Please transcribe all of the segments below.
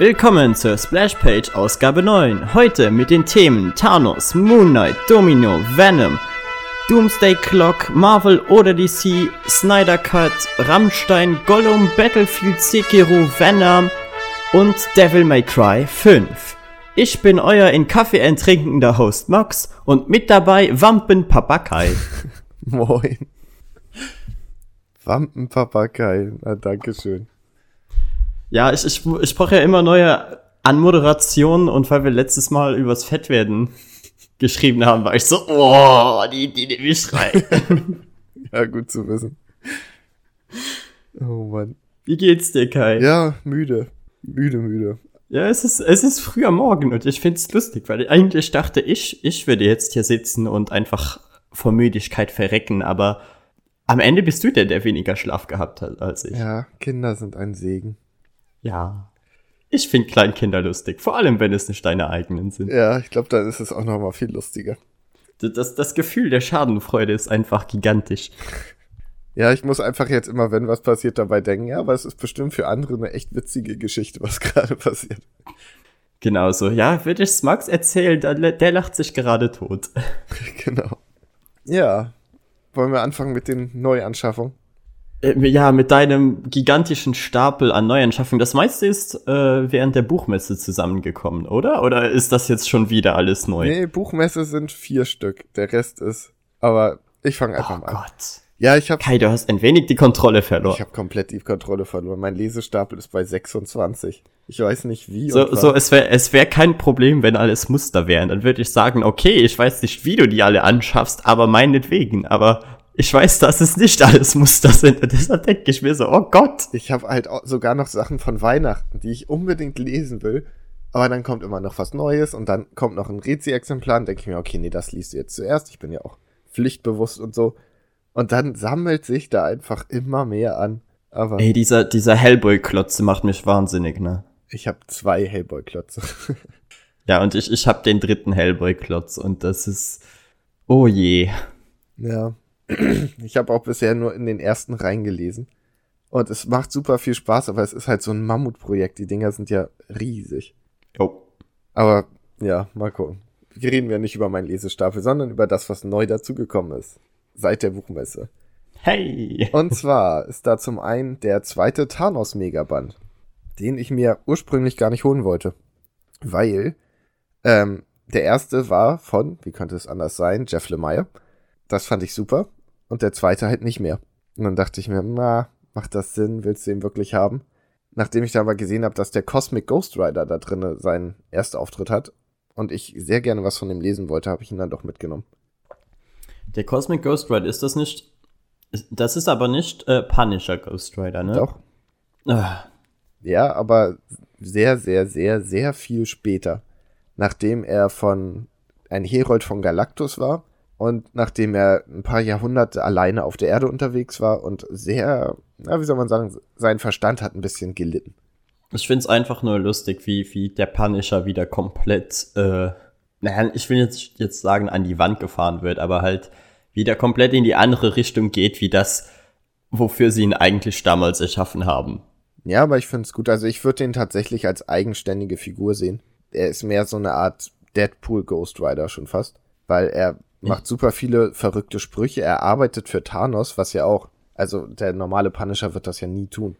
Willkommen zur Splashpage Ausgabe 9. Heute mit den Themen Thanos, Moon Knight, Domino, Venom, Doomsday Clock, Marvel oder DC, Snyder Cut, Rammstein, Gollum, Battlefield, Sekiro, Venom und Devil May Cry 5. Ich bin euer in Kaffee enttrinkender Host Max und mit dabei Wampen Papakai. Moin. Wampen Papakai, na dankeschön. Ja, ich, ich, ich brauche ja immer neue Anmoderationen und weil wir letztes Mal übers Fettwerden geschrieben haben, war ich so, oh, die, die, die, wie schreien. ja, gut zu wissen. Oh Mann. Wie geht's dir, Kai? Ja, müde. Müde, müde. Ja, es ist, es ist früher Morgen und ich find's lustig, weil eigentlich dachte ich, ich würde jetzt hier sitzen und einfach vor Müdigkeit verrecken, aber am Ende bist du der, der weniger Schlaf gehabt hat als ich. Ja, Kinder sind ein Segen. Ja. Ich finde Kleinkinder lustig, vor allem wenn es nicht deine eigenen sind. Ja, ich glaube, dann ist es auch noch mal viel lustiger. Das, das Gefühl der Schadenfreude ist einfach gigantisch. Ja, ich muss einfach jetzt immer, wenn was passiert, dabei denken, ja, aber es ist bestimmt für andere eine echt witzige Geschichte, was gerade passiert. Genau so. Ja, würde ich es Max erzählen, der lacht sich gerade tot. genau. Ja. Wollen wir anfangen mit den Neuanschaffungen? Äh, ja, mit deinem gigantischen Stapel an Neuanschaffungen. Das meiste ist äh, während der Buchmesse zusammengekommen, oder? Oder ist das jetzt schon wieder alles neu? Nee, Buchmesse sind vier Stück. Der Rest ist. Aber ich fange einfach oh mal an. Gott. Ja, ich habe. Kai, du hast ein wenig die Kontrolle verloren. Ich habe komplett die Kontrolle verloren. Mein Lesestapel ist bei 26. Ich weiß nicht wie. So, so es wäre es wär kein Problem, wenn alles Muster wären. Dann würde ich sagen, okay, ich weiß nicht, wie du die alle anschaffst, aber meinetwegen. Aber ich weiß, dass es nicht alles Muster sind. Und deshalb denke ich mir so, oh Gott. Ich habe halt sogar noch Sachen von Weihnachten, die ich unbedingt lesen will. Aber dann kommt immer noch was Neues und dann kommt noch ein Rezi-Exemplar und denke ich mir, okay, nee, das liest du jetzt zuerst. Ich bin ja auch pflichtbewusst und so. Und dann sammelt sich da einfach immer mehr an. Aber Ey, dieser, dieser Hellboy-Klotze macht mich wahnsinnig, ne? ich habe zwei Hellboy-Klötze. Ja, und ich, ich habe den dritten Hellboy-Klotz und das ist, oh je. ja. Ich habe auch bisher nur in den ersten reingelesen. Und es macht super viel Spaß, aber es ist halt so ein Mammutprojekt. Die Dinger sind ja riesig. Oh. Aber ja, mal gucken. Wir reden ja nicht über meinen Lesestapel, sondern über das, was neu dazugekommen ist. Seit der Buchmesse. Hey. Und zwar ist da zum einen der zweite Thanos-Megaband, den ich mir ursprünglich gar nicht holen wollte. Weil ähm, der erste war von, wie könnte es anders sein, Jeff Lemire. Das fand ich super. Und der zweite halt nicht mehr. Und dann dachte ich mir, na, macht das Sinn? Willst du ihn wirklich haben? Nachdem ich dann aber gesehen habe, dass der Cosmic Ghost Rider da drinne seinen Erstauftritt hat und ich sehr gerne was von ihm lesen wollte, habe ich ihn dann doch mitgenommen. Der Cosmic Ghost Rider, ist das nicht, das ist aber nicht äh, Punisher Ghost Rider, ne? Doch. Ah, Ja, aber sehr, sehr, sehr, sehr viel später. Nachdem er von ein Herold von Galactus war und nachdem er ein paar Jahrhunderte alleine auf der Erde unterwegs war und sehr, na, wie soll man sagen, sein Verstand hat ein bisschen gelitten. Ich find's einfach nur lustig, wie, wie der Punisher wieder komplett, äh, naja, ich will jetzt, jetzt sagen, an die Wand gefahren wird, aber halt wieder komplett in die andere Richtung geht, wie das, wofür sie ihn eigentlich damals erschaffen haben. Ja, aber ich finde es gut. Also ich würde den tatsächlich als eigenständige Figur sehen. Er ist mehr so eine Art Deadpool Ghost Rider schon fast, weil er macht super viele verrückte Sprüche. Er arbeitet für Thanos, was ja auch, also der normale Punisher wird das ja nie tun.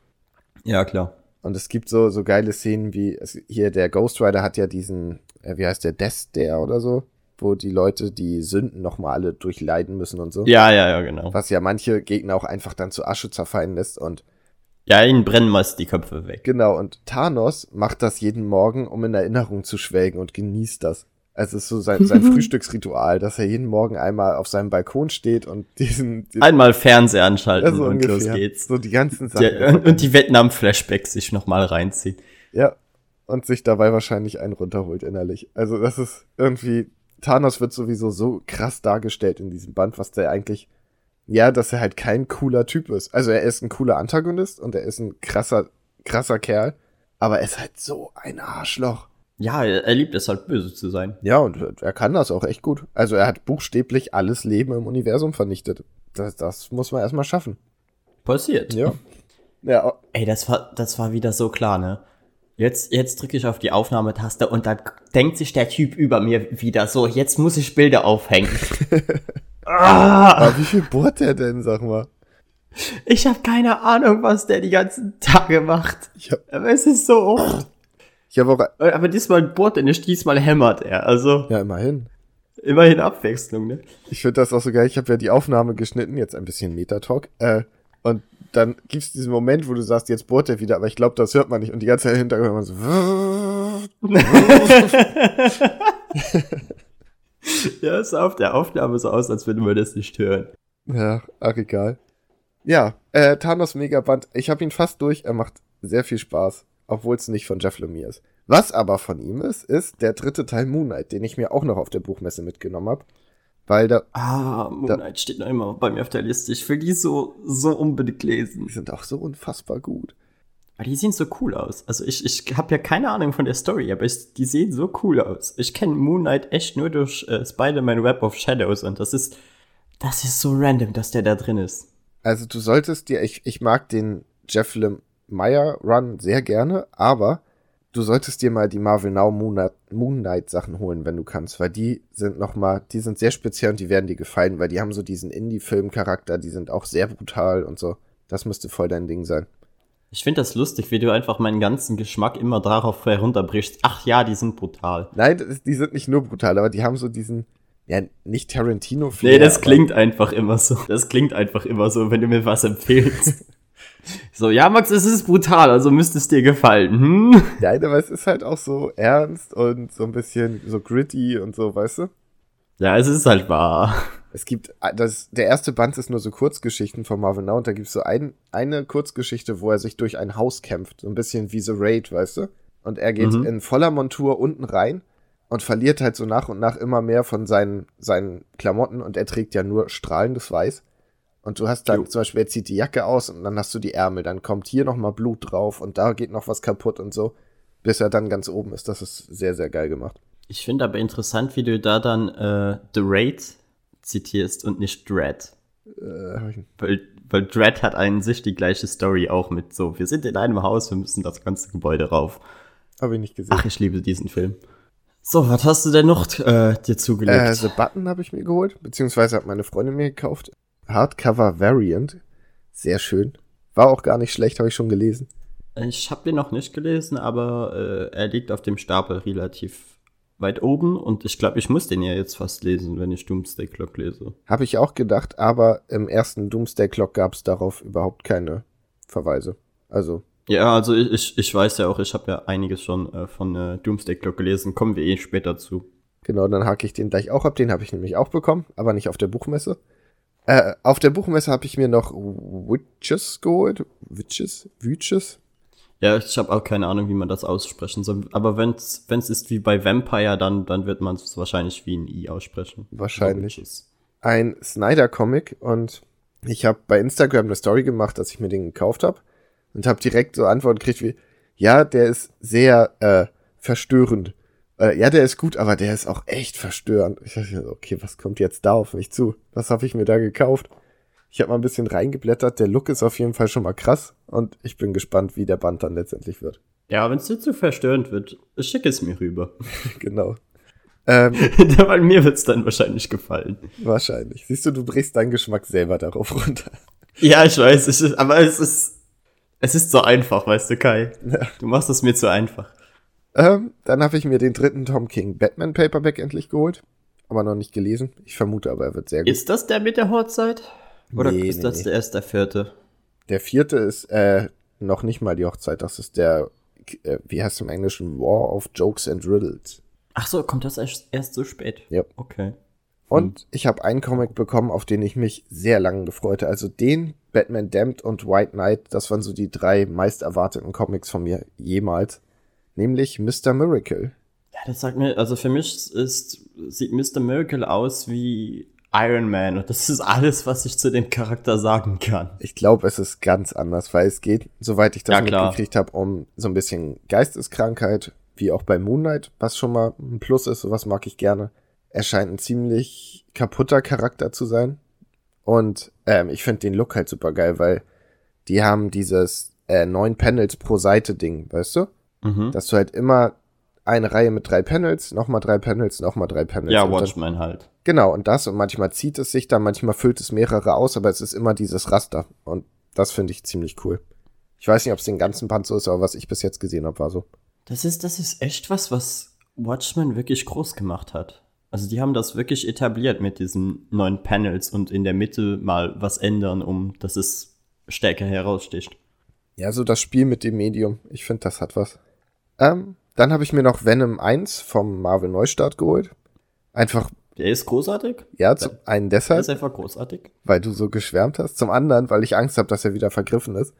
Ja, klar. Und es gibt so, so geile Szenen wie, hier der Ghost Rider hat ja diesen, äh, wie heißt der, Death Dare oder so, wo die Leute die Sünden nochmal alle durchleiden müssen und so. Ja, ja, ja, genau. Was ja manche Gegner auch einfach dann zu Asche zerfallen lässt und Ja, ihnen brennen meist die Köpfe weg. Genau, und Thanos macht das jeden Morgen, um in Erinnerung zu schwelgen und genießt das. Also es ist so sein, sein Frühstücksritual, dass er jeden Morgen einmal auf seinem Balkon steht und diesen, diesen Einmal Fernseher anschalten ja, so und ungefähr. los geht's. So die ganzen Sachen. Und, und die Vietnam-Flashbacks sich nochmal reinziehen. Ja. Und sich dabei wahrscheinlich einen runterholt innerlich. Also das ist irgendwie, Thanos wird sowieso so krass dargestellt in diesem Band, was der eigentlich, ja, dass er halt kein cooler Typ ist. Also er ist ein cooler Antagonist und er ist ein krasser, krasser Kerl, aber er ist halt so ein Arschloch. Ja, er, liebt es halt böse zu sein. Ja, und er kann das auch echt gut. Also er hat buchstäblich alles Leben im Universum vernichtet. Das, das muss man erstmal schaffen. Passiert. Ja. Ja, Ey, das war, das war wieder so klar, ne? Jetzt, jetzt drücke ich auf die Aufnahmetaste und dann denkt sich der Typ über mir wieder so, jetzt muss ich Bilder aufhängen. ah! Aber wie viel bohrt der denn, sag mal? Ich habe keine Ahnung, was der die ganzen Tage macht. Ich hab, Aber es ist so oft. Ich hab auch, Aber diesmal bohrt er nicht, diesmal hämmert er. Also ja, immerhin. immerhin Abwechslung, ne? Ich finde das auch so geil. Ich habe ja die Aufnahme geschnitten, jetzt ein bisschen Metatalk. Äh, und dann gibt's diesen Moment, wo du sagst, jetzt bohrt er wieder, aber ich glaube, das hört man nicht. Und die ganze Zeit hinterher hört man so. Ja, es sah auf der Aufnahme so aus, als würde man das nicht hören. Ja, ach egal. Ja, äh, Thanos Megaband, ich habe ihn fast durch, er macht sehr viel Spaß, obwohl es nicht von Jeff Lemire ist. Was aber von ihm ist, ist der dritte Teil Moon Knight, den ich mir auch noch auf der Buchmesse mitgenommen habe. Weil da, Ah, Moon Da- Knight steht noch immer bei mir auf der Liste. Ich will die so, so unbedingt lesen. die sind auch so unfassbar gut. Aber die sehen so cool aus. Also ich, ich habe ja keine Ahnung von der Story, aber ich, die sehen so cool aus. Ich kenne Moon Knight echt nur durch äh, Spider-Man Web of Shadows und das ist, das ist so random, dass der da drin ist. Also du solltest dir, ich, ich mag den Jeff Lemire Run sehr gerne, aber du solltest dir mal die Marvel Now Moon Knight, Sachen holen, wenn du kannst, weil die sind noch mal, die sind sehr speziell und die werden dir gefallen, weil die haben so diesen Indie-Film-Charakter, die sind auch sehr brutal und so. Das müsste voll dein Ding sein. Ich finde das lustig, wie du einfach meinen ganzen Geschmack immer darauf herunterbrichst. Ach ja, die sind brutal. Nein, die sind nicht nur brutal, aber die haben so diesen, ja, nicht tarantino Nee, das klingt einfach immer so. Das klingt einfach immer so, wenn du mir was empfehlst. so, ja, Max, es ist brutal, also müsste es dir gefallen. Hm? Nein, aber es ist halt auch so ernst und so ein bisschen so gritty und so, weißt du? Ja, es ist halt wahr. Es gibt, das, der erste Band ist nur so Kurzgeschichten von Marvel Now und da gibt es so ein, eine Kurzgeschichte, wo er sich durch ein Haus kämpft. So ein bisschen wie The Raid, weißt du? Und er geht Mhm. in voller Montur unten rein und verliert halt so nach und nach immer mehr von seinen, seinen Klamotten und er trägt ja nur strahlendes Weiß. Und du hast dann Jo. zum Beispiel, er zieht die Jacke aus und dann hast du die Ärmel, dann kommt hier nochmal Blut drauf und da geht noch was kaputt und so, bis er dann ganz oben ist. Das ist sehr, sehr geil gemacht. Ich finde aber interessant, wie du da dann äh, The Raid zitierst und nicht Dread. Äh, Weil, weil Dread hat an sich die gleiche Story auch mit so, wir sind in einem Haus, wir müssen das ganze Gebäude rauf. hab ich nicht gesehen. Ach, ich liebe diesen Film. So, was hast du denn noch äh, dir zugelegt? Äh, The Button habe ich mir geholt, beziehungsweise hat meine Freundin mir gekauft. Hardcover Variant. Sehr schön. War auch gar nicht schlecht, habe ich schon gelesen. Ich habe den noch nicht gelesen, aber äh, er liegt auf dem Stapel relativ weit oben und ich glaube, ich muss den ja jetzt fast lesen, wenn ich Doomsday Clock lese. Habe ich auch gedacht, aber im ersten Doomsday Clock gab es darauf überhaupt keine Verweise. Also, Ja, also ich, ich, ich weiß ja auch, ich habe ja einiges schon äh, von äh, Doomsday Clock gelesen, kommen wir eh später zu. genau, dann hake ich den gleich auch ab. Den habe ich nämlich auch bekommen, aber nicht auf der Buchmesse. Äh, auf der Buchmesse habe ich mir noch Witches geholt. Witches? Witches? Ja, ich habe auch keine Ahnung, wie man das aussprechen soll, aber wenn's wenn's ist wie bei Vampire, dann dann wird man es wahrscheinlich wie ein I aussprechen. Wahrscheinlich. Es. ein Snyder-Comic und ich habe bei Instagram eine Story gemacht, dass ich mir den gekauft habe und habe direkt so Antworten gekriegt wie, ja, der ist sehr äh, verstörend. Äh, ja, der ist gut, aber der ist auch echt verstörend. Ich dachte, okay, was kommt jetzt da auf mich zu? Was habe ich mir da gekauft? Ich habe mal ein bisschen reingeblättert. Der Look ist auf jeden Fall schon mal krass und ich bin gespannt, wie der Band dann letztendlich wird. Ja, wenn es dir zu verstörend wird, schick es mir rüber. genau. Ähm, Weil mir wird's dann wahrscheinlich gefallen. wahrscheinlich. Siehst du, du brichst deinen Geschmack selber darauf runter. Ja, ich weiß, ich, aber es ist, es ist so einfach, weißt du, Kai. Du machst es mir zu einfach. Ähm, dann habe ich mir den dritten Tom King Batman Paperback endlich geholt, aber noch nicht gelesen. Ich vermute aber, er wird sehr gut. Ist das der mit der Hochzeit? Oder Nee, ist nee, das nee. der erst der vierte? Der vierte ist äh, noch nicht mal die Hochzeit. Das ist der, äh, wie heißt es im Englischen, War of Jokes and Riddles. Ach so, kommt das erst, erst so spät? Ja. Okay. Und ich habe einen Comic bekommen, auf den ich mich sehr lange gefreut habe. Also den, Batman Damned und White Knight, das waren so die drei meist erwarteten Comics von mir jemals. Nämlich Mr. Miracle. Ja, das sagt mir, also für mich ist, sieht Mr. Miracle aus wie Iron Man und das ist alles, was ich zu dem Charakter sagen kann. Ich glaube, es ist ganz anders, weil es geht, soweit ich das Ja, mitgekriegt habe, um so ein bisschen Geisteskrankheit, wie auch bei Moonlight, was schon mal ein Plus ist, sowas mag ich gerne. Er scheint ein ziemlich kaputter Charakter zu sein. Und ähm, ich finde den Look halt super geil, weil die haben dieses äh, neun Panels pro Seite Ding, weißt du? Mhm. Dass du halt immer eine Reihe mit drei Panels, nochmal drei Panels, nochmal drei Panels. Ja, Watchmen halt. Genau, und das, und manchmal zieht es sich dann, manchmal füllt es mehrere aus, aber es ist immer dieses Raster. Und das finde ich ziemlich cool. Ich weiß nicht, ob es den ganzen Band so ist, aber was ich bis jetzt gesehen habe, war so. Das ist, das ist echt was, was Watchmen wirklich groß gemacht hat. Also die haben das wirklich etabliert mit diesen neuen Panels und in der Mitte mal was ändern, um dass es stärker heraussticht. Ja, so das Spiel mit dem Medium. Ich finde, das hat was. Ähm, dann habe ich mir noch Venom 1 vom Marvel Neustart geholt. Einfach, Der ist großartig. ja, zum einen Der deshalb, ist einfach großartig. weil du so geschwärmt hast. Zum anderen, weil ich Angst habe, dass er wieder vergriffen ist.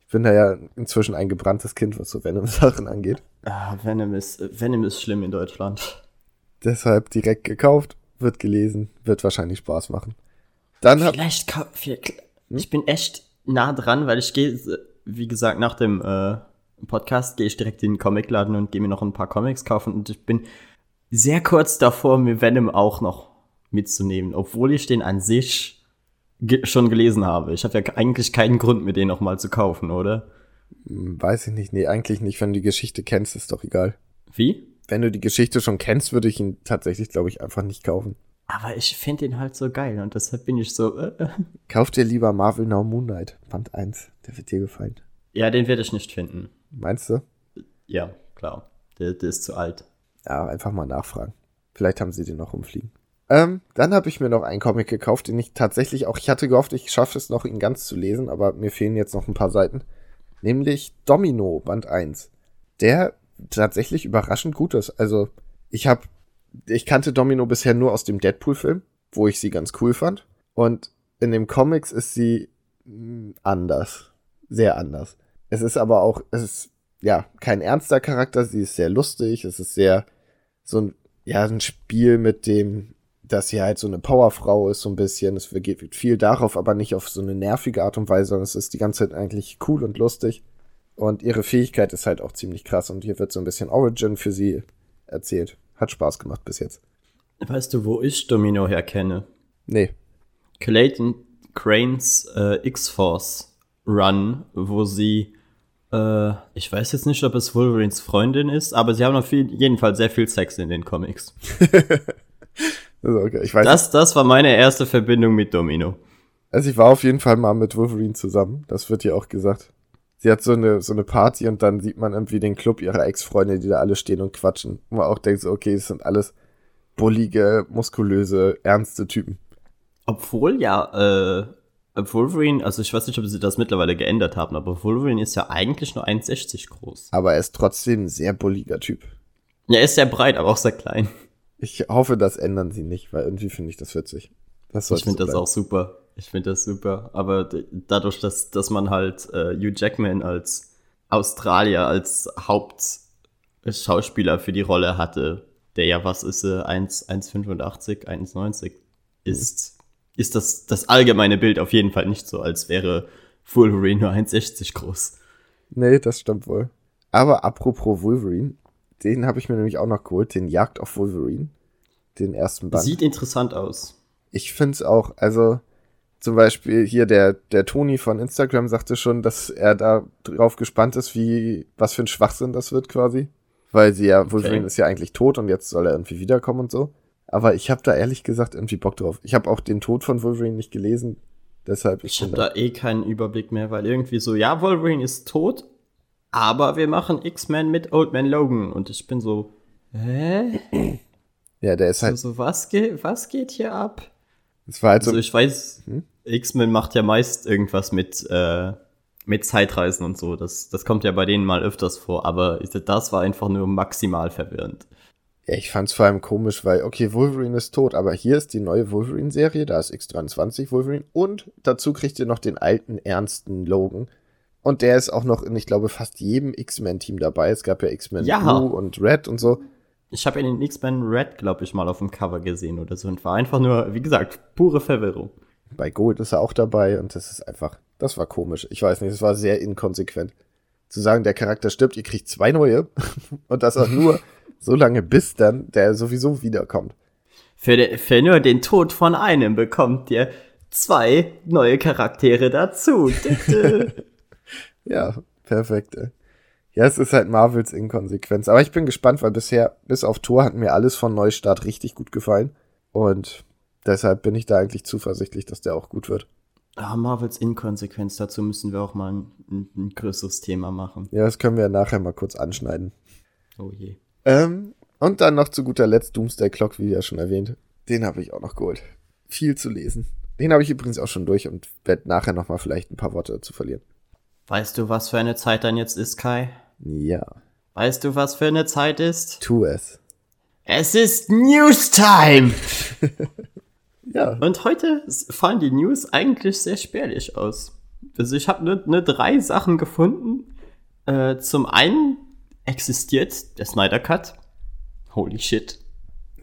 Ich bin da ja inzwischen ein gebranntes Kind, was so Venom-Sachen angeht. Ah, Venom ist, Venom ist schlimm in Deutschland. Deshalb direkt gekauft, wird gelesen, wird wahrscheinlich Spaß machen. Dann hab, Vielleicht, kau- vielleicht ich bin echt nah dran, weil ich gehe, wie gesagt, nach dem äh, Podcast gehe ich direkt in den Comicladen und gehe mir noch ein paar Comics kaufen und ich bin sehr kurz davor, mir Venom auch noch mitzunehmen, obwohl ich den an sich ge schon gelesen habe. Ich habe ja eigentlich keinen Grund, mir den noch mal zu kaufen, oder? Hm, weiß ich nicht, nee, eigentlich nicht. Wenn du die Geschichte kennst, ist doch egal. Wie? Wenn du die Geschichte schon kennst, würde ich ihn tatsächlich, glaube ich, einfach nicht kaufen. Aber ich finde den halt so geil und deshalb bin ich so, äh, äh. Kauf dir lieber Marvel Now Moon Knight, Band 1. Der wird dir gefallen. ja, den werde ich nicht finden. Meinst du? Ja, klar. Der, der ist zu alt. Ja, einfach mal nachfragen. Vielleicht haben sie den noch rumfliegen. Ähm, dann habe ich mir noch einen Comic gekauft, den ich tatsächlich auch, ich hatte gehofft, ich schaffe es noch, ihn ganz zu lesen, aber mir fehlen jetzt noch ein paar Seiten. Nämlich Domino, Band 1. Der tatsächlich überraschend gut ist. Also, ich habe, ich kannte Domino bisher nur aus dem Deadpool-Film, wo ich sie ganz cool fand. Und in dem Comics ist sie mh, anders. Sehr anders. Es ist aber auch, es ist, ja, kein ernster Charakter, sie ist sehr lustig, es ist sehr, so ein, ja, ein Spiel mit dem, dass sie halt so eine Powerfrau ist, so ein bisschen. Es geht viel darauf, aber nicht auf so eine nervige Art und Weise, sondern es ist die ganze Zeit eigentlich cool und lustig. Und ihre Fähigkeit ist halt auch ziemlich krass und hier wird so ein bisschen Origin für sie erzählt. Hat Spaß gemacht bis jetzt. Weißt du, wo ich Domino herkenne? Nee. Clayton Cranes äh, X-Force Run, wo sie, äh, ich weiß jetzt nicht, ob es Wolverines Freundin ist, aber sie haben auf jeden Fall sehr viel Sex in den Comics. Also, okay. Ich weiß Das, das war meine erste Verbindung mit Domino. Also ich war auf jeden Fall mal mit Wolverine zusammen. Das wird hier auch gesagt. Sie hat so eine, so eine Party und dann sieht man irgendwie den Club ihrer Ex-Freunde, die da alle stehen und quatschen. Und man auch denkt so, okay, es sind alles bullige, muskulöse, ernste Typen. Obwohl ja, äh, Wolverine, also ich weiß nicht, ob sie das mittlerweile geändert haben, aber Wolverine ist ja eigentlich nur 1,60 groß. Aber er ist trotzdem ein sehr bulliger Typ. Ja, er ist sehr breit, aber auch sehr klein. Ich hoffe, das ändern sie nicht, weil irgendwie finde ich das witzig. Das Ich finde so das auch super. Ich finde das super. Aber dadurch, dass, dass man halt äh, Hugh Jackman als Australier, als Hauptschauspieler für die Rolle hatte, der ja, was ist 1 1,85, 1,90 ist, ist das, das allgemeine Bild auf jeden Fall nicht so, als wäre Wolverine nur 1,60 groß. Nee, das stimmt wohl. Aber apropos Wolverine, den habe ich mir nämlich auch noch geholt, den Jagd auf Wolverine. Den ersten Band. Sieht interessant aus. Ich find's auch, also zum Beispiel hier der, der Toni von Instagram sagte schon, dass er da drauf gespannt ist, wie, was für ein Schwachsinn das wird quasi. Weil sie ja, Wolverine ist ja eigentlich tot und jetzt soll er irgendwie wiederkommen und so. Aber ich habe da ehrlich gesagt irgendwie Bock drauf. Ich habe auch den Tod von Wolverine nicht gelesen, deshalb Ich habe da eh keinen Überblick mehr, weil irgendwie so, ja, Wolverine ist tot, aber wir machen X-Men mit Old Man Logan. Und ich bin so, hä? Ja, der ist So, halt, so was, geht, was geht hier ab? es war halt so, Also ich weiß, Hm? X-Men macht ja meist irgendwas mit, äh, mit Zeitreisen und so. Das, das kommt ja bei denen mal öfters vor, aber das war einfach nur maximal verwirrend. Ja, ich fand's vor allem komisch, weil, okay, Wolverine ist tot, aber hier ist die neue Wolverine-Serie, da ist X23 Wolverine und dazu kriegt ihr noch den alten, ernsten Logan. Und der ist auch noch in, ich glaube, fast jedem X-Men-Team dabei. Es gab ja X-Men Ja. Blue und Red und so. Ich habe ja den X-Men Red, glaube ich, mal auf dem Cover gesehen oder so und war einfach nur, wie gesagt, pure Verwirrung. Bei Gold ist er auch dabei und das ist einfach, das war komisch. Ich weiß nicht, es war sehr inkonsequent. Zu sagen, der Charakter stirbt, ihr kriegt zwei neue und das auch nur so lange, bis dann der sowieso wiederkommt. Für, de, für nur den Tod von einem bekommt ihr zwei neue Charaktere dazu. Ja, perfekt. ey. Ja, es ist halt Marvels Inkonsequenz. Aber ich bin gespannt, weil bisher, bis auf Tor, hat mir alles von Neustart richtig gut gefallen. Und deshalb bin ich da eigentlich zuversichtlich, dass der auch gut wird. Ah, Marvels Inkonsequenz, dazu müssen wir auch mal ein, ein, ein größeres Thema machen. Ja, das können wir nachher mal kurz anschneiden. Oh je. Ähm, und dann noch zu guter Letzt Doomsday Clock, wie ja schon erwähnt. Den habe ich auch noch geholt. Viel zu lesen. Den habe ich übrigens auch schon durch und werde nachher noch mal vielleicht ein paar Worte dazu verlieren. Weißt du, was für eine Zeit dann jetzt ist, Kai? Ja. Weißt du, was für eine Zeit ist? Tu es. Es ist News Time! Ja. Und heute fallen die News eigentlich sehr spärlich aus. Also ich habe nur, nur drei Sachen gefunden. Äh, zum einen existiert der Snyder Cut. Holy shit.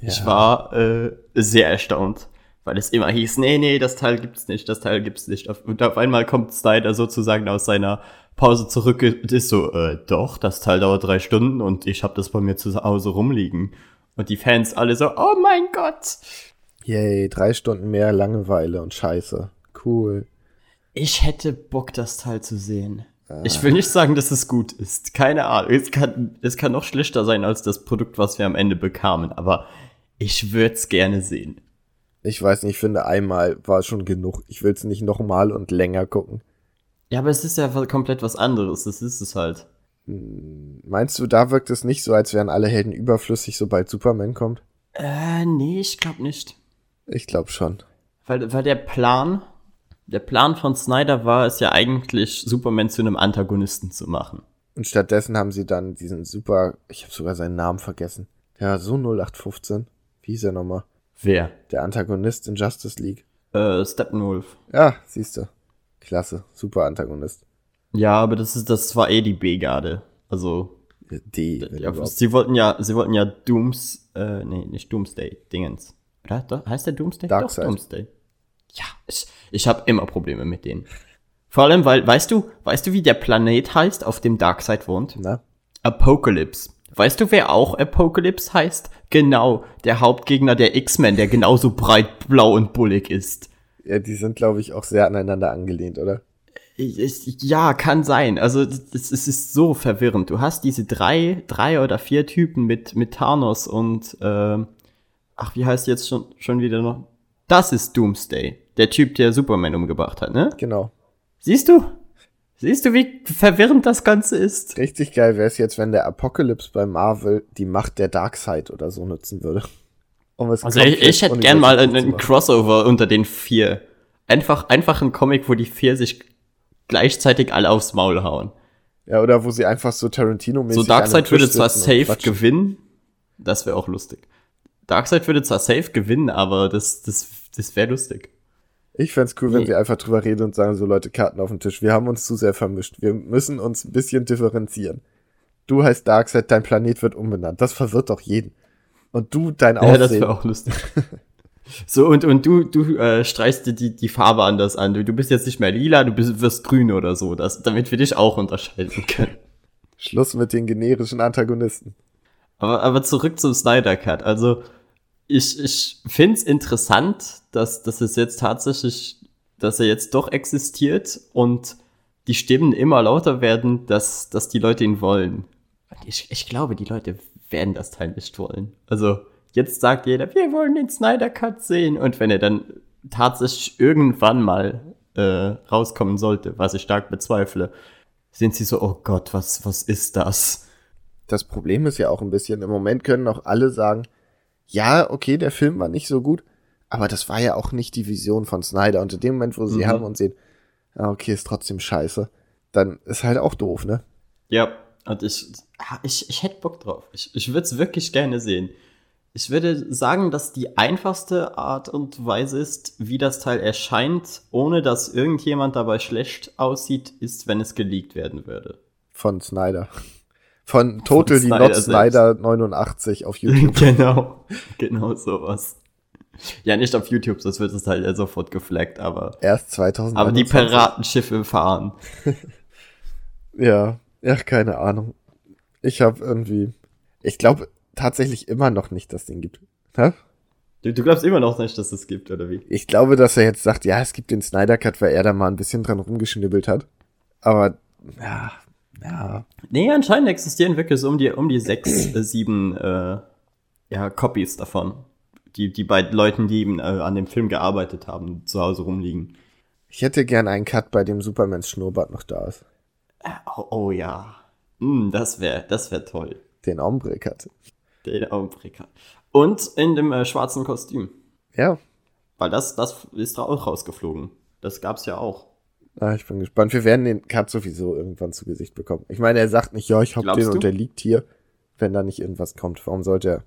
Ja. Ich war äh, sehr erstaunt, weil es immer hieß, nee, nee, das Teil gibt's nicht, das Teil gibt's nicht. Und auf einmal kommt Snyder sozusagen aus seiner Pause zurück und ist so, äh, doch, das Teil dauert drei Stunden und ich habe das bei mir zu Hause rumliegen. Und die Fans alle so, oh mein Gott, Yay, drei Stunden mehr Langeweile und Scheiße. Cool. Ich hätte Bock, das Teil zu sehen. Ich will nicht sagen, dass es gut ist. Keine Ahnung. Es kann, es kann noch schlechter sein als das Produkt, was wir am Ende bekamen. Aber ich würde es gerne sehen. Ich weiß nicht, ich finde einmal war schon genug. Ich will es nicht nochmal und länger gucken. Ja, aber es ist ja komplett was anderes. Das ist es halt. Meinst du, da wirkt es nicht so, als wären alle Helden überflüssig, sobald Superman kommt? Äh, nee, ich glaube nicht. Ich glaube schon. Weil, weil der Plan, der Plan von Snyder war es ja eigentlich, Superman zu einem Antagonisten zu machen. Und stattdessen haben sie dann diesen super, ich habe sogar seinen Namen vergessen. Der war so 0815. Wie hieß er nochmal? Wer? Der Antagonist in Justice League. Äh, Steppenwolf. Ja, siehst du. Klasse, super Antagonist. Ja, aber das ist, das war eh die B-Garde. Also, D. ja, sie wollten ja, sie wollten ja Dooms, äh, nee, nicht Doomsday, Dingens. Oder? Heißt der Doomsday? Darkseid. Doch, Doomsday. Ja, ich, ich habe immer Probleme mit denen. Vor allem, weil, weißt du, weißt du, wie der Planet heißt, auf dem Darkseid wohnt? Na? Apocalypse. Weißt du, wer auch Apocalypse heißt? Genau, der Hauptgegner der X-Men, der genauso breit, blau und bullig ist. Ja, die sind, glaube ich, auch sehr aneinander angelehnt, oder? Ja, kann sein. Also es, ist so verwirrend. Du hast diese drei, drei oder vier Typen mit, mit Thanos und ähm, ach, wie heißt jetzt schon, schon wieder noch? Das ist Doomsday. Der Typ, der Superman umgebracht hat, ne? Genau. Siehst du? Siehst du, wie verwirrend das Ganze ist? Richtig geil wäre es jetzt, wenn der Apocalypse bei Marvel die Macht der Darkseid oder so nutzen würde. Um Also ich, ich hätte gern mal einen, einen. Crossover unter den vier. Einfach, einfach ein Comic, wo die vier sich gleichzeitig alle aufs Maul hauen. Ja, oder wo sie einfach so Tarantino-mäßig So Darkseid würde zwar safe gewinnen. Das wäre auch lustig. Darkseid würde zwar safe gewinnen, aber das, das, das wäre lustig. Ich fänd's cool, wenn Nee. sie einfach drüber reden und sagen, so Leute, Karten auf den Tisch. Wir haben uns zu sehr vermischt. Wir müssen uns ein bisschen differenzieren. Du heißt Darkseid, dein Planet wird umbenannt. Das verwirrt doch jeden. Und du, dein Ja, das Aussehen. wäre auch lustig. so, und, und du, du äh, streichst dir die, die Farbe anders an. Du, du bist jetzt nicht mehr lila, du bist, wirst grün oder so, das, damit wir dich auch unterscheiden können. Schluss mit den generischen Antagonisten. Aber, aber zurück zum Snyder Cut. Also, ich, ich finde es interessant, dass, dass es jetzt tatsächlich, dass er jetzt doch existiert und die Stimmen immer lauter werden, dass, dass die Leute ihn wollen. Ich, ich glaube, die Leute werden das Teil nicht wollen. Also, jetzt sagt jeder, wir wollen den Snyder Cut sehen. Und wenn er dann tatsächlich irgendwann mal äh, rauskommen sollte, was ich stark bezweifle, sind sie so, oh Gott, was, was ist das? Das Problem ist ja auch ein bisschen, im Moment können auch alle sagen, ja, okay, der Film war nicht so gut, aber das war ja auch nicht die Vision von Snyder. Und in dem Moment, wo sie Mhm. haben und sehen, okay, ist trotzdem scheiße, dann ist halt auch doof, ne? Ja, und ich, ich, ich hätte Bock drauf. Ich, ich würde es wirklich gerne sehen. Ich würde sagen, dass die einfachste Art und Weise ist, wie das Teil erscheint, ohne dass irgendjemand dabei schlecht aussieht, ist, wenn es geleakt werden würde. Von Snyder. Von Total die Snyder Not Snyder 89 auf YouTube. genau, genau sowas. Ja, nicht auf YouTube, sonst wird es halt sofort geflaggt, aber, Erst 2000. aber die Piratenschiffe fahren. Ja, ja, keine Ahnung. Ich habe irgendwie, ich glaube tatsächlich immer noch nicht, dass es den gibt. Hä? Du, du glaubst immer noch nicht, dass es gibt, oder wie? Ich glaube, dass er jetzt sagt, ja, es gibt den Snyder Cut, weil er da mal ein bisschen dran rumgeschnibbelt hat. Aber, ja, Ja. Nee, anscheinend existieren wirklich so um die, um die sechs, äh, sieben äh, ja, Copies davon. Die, die beiden Leuten, die eben, äh, an dem Film gearbeitet haben, zu Hause rumliegen. Ich hätte gern einen Cut, bei dem Supermans Schnurrbart noch da ist. Äh, oh, oh ja. Hm, das wäre das wär toll. Den Ombre-Cut. Den Augenblicker. Und in dem äh, schwarzen Kostüm. Ja. Weil das, das ist da auch rausgeflogen. Das gab's ja auch. Ah, ich bin gespannt. Wir werden den Cut sowieso irgendwann zu Gesicht bekommen. Ich meine, er sagt nicht, ja, ich hab Glaubst den du? und der liegt hier, wenn da nicht irgendwas kommt. Warum sollte er?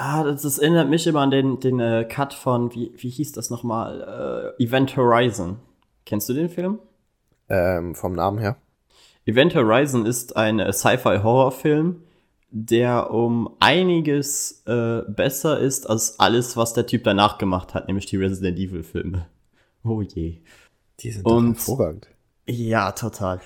Ah, das, das erinnert mich immer an den, den äh, Cut von, wie, wie hieß das nochmal? Äh, Event Horizon. Kennst du den Film? Ähm, vom Namen her. Event Horizon ist ein äh, Sci-Fi-Horrorfilm, der um einiges äh, besser ist als alles, was der Typ danach gemacht hat, nämlich die Resident Evil-Filme. Oh je. Die sind Und- hervorragend. Ja, total.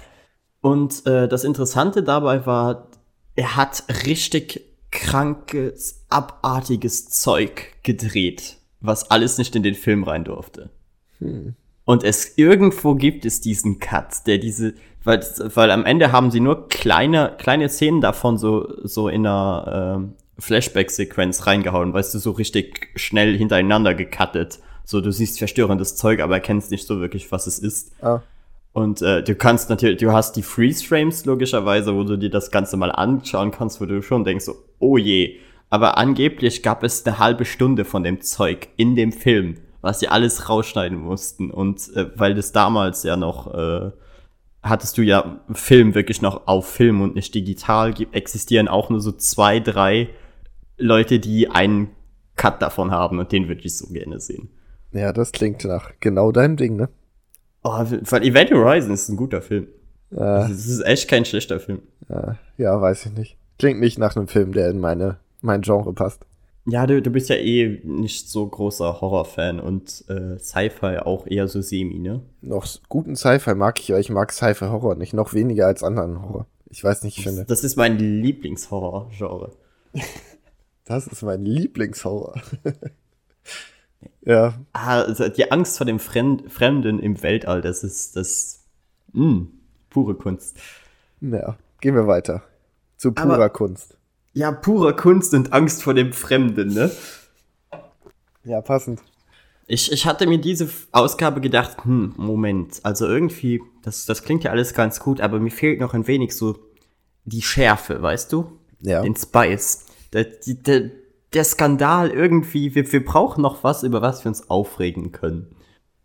Und äh, das Interessante dabei war, er hat richtig krankes, abartiges Zeug gedreht, was alles nicht in den Film rein durfte. Und es irgendwo gibt es diesen Cut, der diese, weil, weil am Ende haben sie nur kleine, kleine Szenen davon so, so in einer ähm, Flashback-Sequenz reingehauen, weißt du, so richtig schnell hintereinander gecuttet. So, du siehst verstörendes Zeug, aber erkennst nicht so wirklich, was es ist. Ah, Und äh, du kannst natürlich, du hast die Freeze-Frames logischerweise, wo du dir das Ganze mal anschauen kannst, wo du schon denkst, oh je. Aber angeblich gab es eine halbe Stunde von dem Zeug in dem Film, was sie alles rausschneiden mussten. Und äh, weil das damals ja noch, äh, hattest du ja Film wirklich noch auf Film und nicht digital, existieren auch nur so zwei, drei Leute, die einen Cut davon haben und den würde ich so gerne sehen. ja, das klingt nach genau deinem Ding, ne? Oh, weil Event Horizon ist ein guter Film. Also, es ist echt kein schlechter Film. äh, ja, weiß ich nicht. Klingt nicht nach einem Film, der in meine, mein Genre passt. Ja, du, du bist ja eh nicht so großer Horrorfan und äh, Sci-Fi auch eher so semi, ne? Noch guten Sci-Fi mag ich, aber ich mag Sci-Fi-Horror nicht. Noch weniger als anderen Horror. Ich weiß nicht, ich finde. Das ist mein Lieblingshorror-Genre. Das ist mein Lieblingshorror. ja, Ah, also die Angst vor dem Fremd Fremden im Weltall, das ist das mh, pure Kunst. ja. Gehen wir weiter. Zu purer Aber- Kunst. Ja, pure Kunst und Angst vor dem Fremden, ne? Ja, passend. Ich, ich hatte mir diese Ausgabe gedacht, hm, Moment, also irgendwie, das, das klingt ja alles ganz gut, aber mir fehlt noch ein wenig so die Schärfe, weißt du? Ja. Den Spice. Der, der, der Skandal irgendwie, wir, wir brauchen noch was, über was wir uns aufregen können.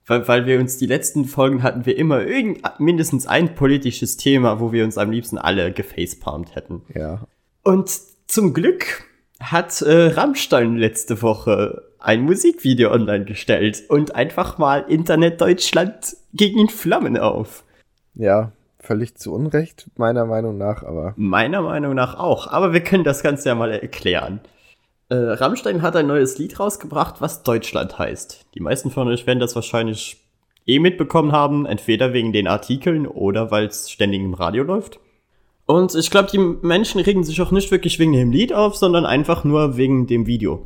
Weil, weil wir uns die letzten Folgen hatten wir immer irgend, mindestens ein politisches Thema, wo wir uns am liebsten alle gefacepalmt hätten. Ja. Und zum Glück hat äh, Rammstein letzte Woche ein Musikvideo online gestellt und einfach mal Internet Deutschland ging in Flammen auf. Ja, völlig zu Unrecht, meiner Meinung nach, aber Meiner Meinung nach auch, aber wir können das Ganze ja mal erklären. Äh, Rammstein hat ein neues Lied rausgebracht, was Deutschland heißt. Die meisten von euch werden das wahrscheinlich eh mitbekommen haben, entweder wegen den Artikeln oder weil es ständig im Radio läuft. Und ich glaube, die Menschen regen sich auch nicht wirklich wegen dem Lied auf, sondern einfach nur wegen dem Video.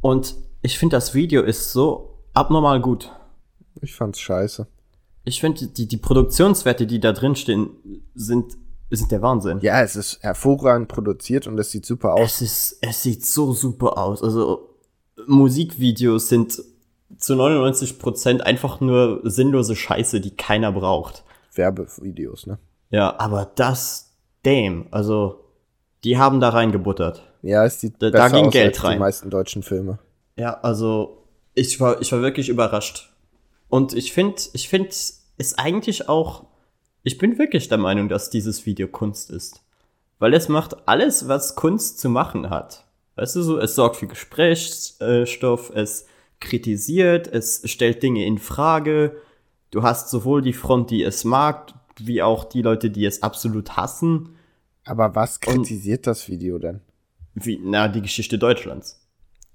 Und ich finde, das Video ist so abnormal gut. ich fand's scheiße. Ich finde, die, die Produktionswerte, die da drin stehen, sind, sind der Wahnsinn. Ja, es ist hervorragend produziert und es sieht super aus. Es ist, es sieht so super aus. Also Musikvideos sind zu 99% einfach nur sinnlose Scheiße, die keiner braucht. Werbevideos, ne? Ja, aber das, damn, also die haben da reingebuttert. Ja, es sieht Da- da besser ging aus Geld als die rein. meisten deutschen Filme. Ja, also ich war, ich war wirklich überrascht. Und ich finde, ich finde, ist eigentlich auch, ich bin wirklich der Meinung, dass dieses Video Kunst ist. Weil es macht alles, was Kunst zu machen hat. Weißt du so, es sorgt für Gesprächsstoff, es kritisiert, es stellt Dinge in Frage. Du hast sowohl die Front, die es mag, wie auch die Leute, die es absolut hassen, Aber was kritisiert das Video denn? wie, na, die Geschichte Deutschlands.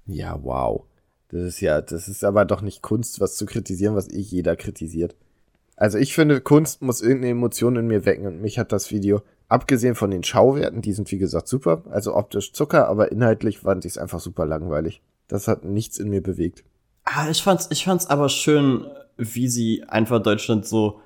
Ja, wow. Das ist ja, das ist aber doch nicht Kunst, was zu kritisieren, was eh jeder kritisiert. Also ich finde, Kunst muss irgendeine Emotion in mir wecken und mich hat das Video, abgesehen von den Schauwerten, die sind wie gesagt super, also optisch Zucker, aber inhaltlich fand ich es einfach super langweilig. Das hat nichts in mir bewegt. Ah, ich fand's, ich fand's aber schön, wie sie einfach Deutschland so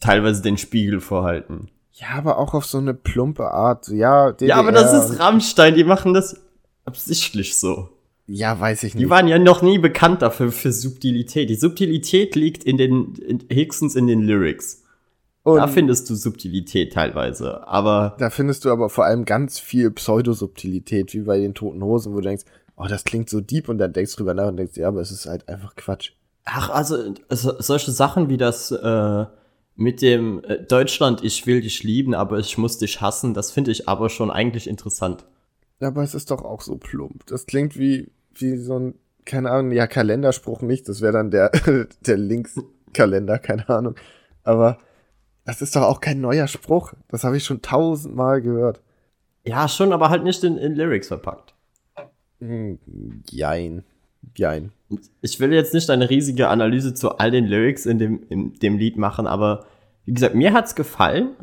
teilweise den Spiegel vorhalten. Ja, aber auch auf so eine plumpe Art. Ja, DDR. Ja, aber das ist Rammstein, die machen das absichtlich so. Ja, weiß ich nicht. Die waren ja noch nie bekannt dafür für Subtilität. Die Subtilität liegt in den in, höchstens in den Lyrics. Und da findest du Subtilität teilweise, aber da findest du aber vor allem ganz viel Pseudosubtilität, wie bei den Toten Hosen, wo du denkst, oh, das klingt so deep und dann denkst du drüber nach und denkst, ja, aber es ist halt einfach Quatsch. ach, also so, solche Sachen wie das äh, mit dem äh, Deutschland, ich will dich lieben, aber ich muss dich hassen, das finde ich aber schon eigentlich interessant. Ja, aber es ist doch auch so plump. Das klingt wie, wie so ein, keine Ahnung, ja, Kalenderspruch nicht, das wäre dann der, der Linkskalender, keine Ahnung. Aber das ist doch auch kein neuer Spruch. Das habe ich schon tausendmal gehört. Ja, schon, aber halt nicht in, in Lyrics verpackt. Hm, Jein. Jein. Ich will jetzt nicht eine riesige Analyse zu all den Lyrics in dem, in dem Lied machen, aber wie gesagt, mir hat's gefallen.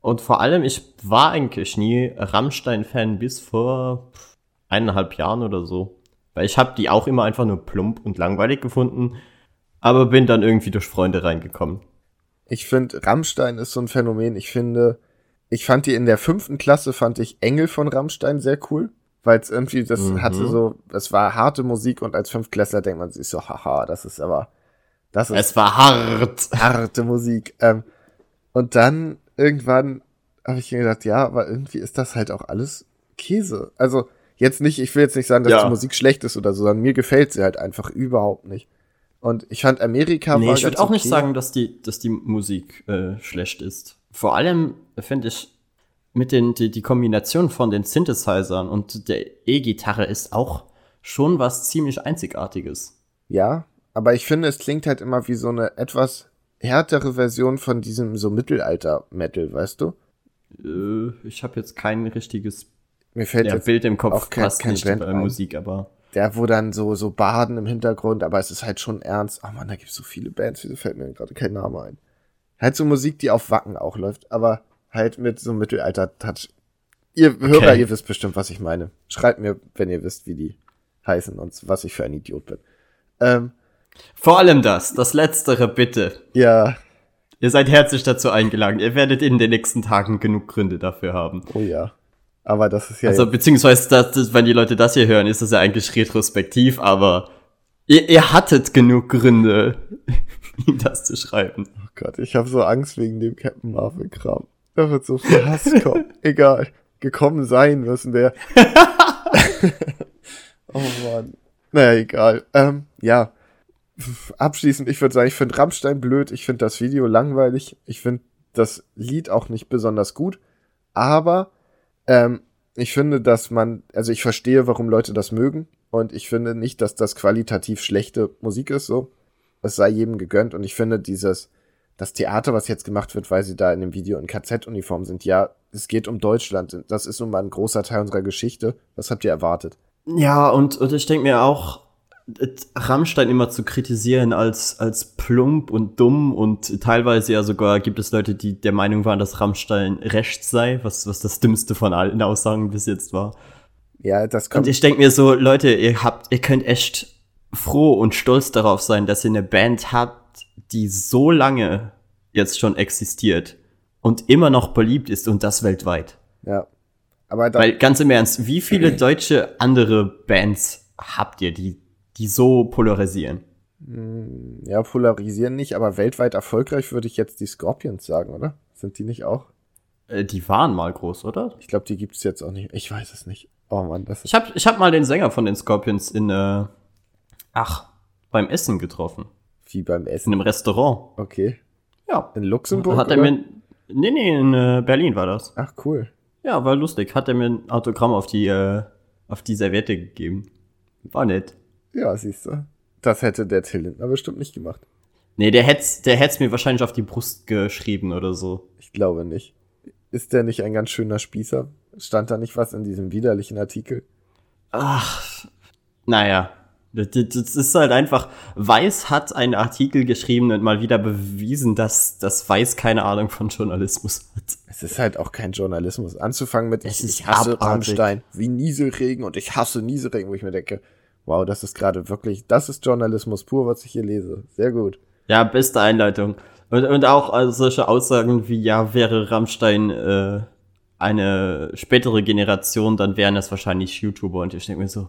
Und vor allem, ich war eigentlich nie Rammstein-Fan bis vor eineinhalb Jahren oder so. Weil ich habe die auch immer einfach nur plump und langweilig gefunden, aber bin dann irgendwie durch Freunde reingekommen. Ich finde, Rammstein ist so ein Phänomen. Ich finde, ich fand die in der fünften Klasse, fand ich Engel von Rammstein sehr cool. Weil es irgendwie, das Mhm. hatte so, es war harte Musik und als Fünftklässler denkt man sich so, haha, das ist aber, das ist Es war hart. harte Musik. Ähm, und dann irgendwann habe ich mir gedacht, ja, aber irgendwie ist das halt auch alles Käse. Also jetzt nicht, ich will jetzt nicht sagen, dass Ja. die Musik schlecht ist oder so, sondern mir gefällt sie halt einfach überhaupt nicht. Und ich fand Amerika Nee, war ich würde auch nicht okay. sagen, dass die, dass die Musik äh, schlecht ist. Vor allem finde ich mit den die, die Kombination von den Synthesizern und der E-Gitarre ist auch schon was ziemlich Einzigartiges. Ja, aber ich finde, es klingt halt immer wie so eine etwas härtere Version von diesem so Mittelalter-Metal, weißt du? Äh, ich habe jetzt kein richtiges Mir fällt ja, jetzt Bild im Kopf, auch kein- passt kein nicht Band bei ein. Musik, aber der, wo dann so, so Baden im Hintergrund, aber es ist halt schon ernst. Oh man, da gibt's so viele Bands, wieso fällt mir gerade kein Name ein? Halt so Musik, die auf Wacken auch läuft, aber halt mit so Mittelalter-Touch. Ihr Hörer, ihr wisst bestimmt, was ich meine. Schreibt mir, wenn ihr wisst, wie die heißen und was ich für ein Idiot bin. Ähm, vor allem das, das Letztere bitte. ja, Ihr seid herzlich dazu eingeladen. Ihr werdet in den nächsten Tagen genug Gründe dafür haben. oh ja. Aber das ist ja. Also, beziehungsweise, das, das, wenn die Leute das hier hören, ist das ja eigentlich retrospektiv, aber ihr, ihr hattet genug Gründe, ihm das zu schreiben. oh Gott, ich habe so Angst wegen dem Captain Marvel-Kram. Da wird so viel Hass kommen. Egal. Gekommen sein müssen der. oh Mann. Naja, egal. Ähm, ja. Abschließend, ich würde sagen, ich finde Rammstein blöd, ich finde das Video langweilig, ich finde das Lied auch nicht besonders gut, aber ähm, ich finde, dass man, also ich verstehe, warum Leute das mögen und ich finde nicht, dass das qualitativ schlechte Musik ist, so. Es sei jedem gegönnt und ich finde dieses, das Theater, was jetzt gemacht wird, weil sie da in dem Video in KZ-Uniform sind, ja, es geht um Deutschland. Das ist nun mal ein großer Teil unserer Geschichte. Was habt ihr erwartet? Ja, und, und ich denke mir auch, Rammstein immer zu kritisieren als, als plump und dumm und teilweise ja sogar gibt es Leute, die der Meinung waren, dass Rammstein rechts sei, was, was das dümmste von allen Aussagen bis jetzt war. Ja, das Und kommt. ich denke mir so, Leute, ihr habt, ihr könnt echt froh und stolz darauf sein, dass ihr eine Band habt, die so lange jetzt schon existiert und immer noch beliebt ist und das weltweit. ja. Aber Weil ganz im Ernst, wie viele deutsche andere Bands habt ihr, die, die so polarisieren? ja, polarisieren nicht, aber weltweit erfolgreich würde ich jetzt die Scorpions sagen, oder? Sind die nicht auch? Äh, die waren mal groß, oder? Ich glaube, die gibt's jetzt auch nicht. Ich weiß es nicht. Oh Mann, das ist. Ich hab, ich hab mal den Sänger von den Scorpions in, äh, ach, beim Essen getroffen. Wie beim In Essen. einem Restaurant. Okay. Ja. In Luxemburg? Hat er oder? mir, nee, nee, in äh, Berlin war das. Ach, cool. Ja, war lustig. Hat er mir ein Autogramm auf die, äh, auf die Serviette gegeben. War nett. Ja, siehst du. Das hätte der Till Lindner bestimmt nicht gemacht. Nee, der hätt's, der hätt's mir wahrscheinlich auf die Brust geschrieben oder so. Ich glaube nicht. Ist der nicht ein ganz schöner Spießer? Stand da nicht was in diesem widerlichen Artikel? Ach, naja. Das, ist halt einfach, Weiß hat einen Artikel geschrieben und mal wieder bewiesen, dass, dass Weiß keine Ahnung von Journalismus hat. Es ist halt auch kein Journalismus. Anzufangen mit, Es ich, ist ich hasse abartig. Rammstein, wie Nieselregen und ich hasse Nieselregen, wo ich mir denke, wow, das ist gerade wirklich, das ist Journalismus pur, was ich hier lese. Sehr gut. Ja, beste Einleitung. Und, und auch also solche Aussagen wie, ja, wäre Rammstein äh, eine spätere Generation, dann wären das wahrscheinlich YouTuber. Und ich denke mir so,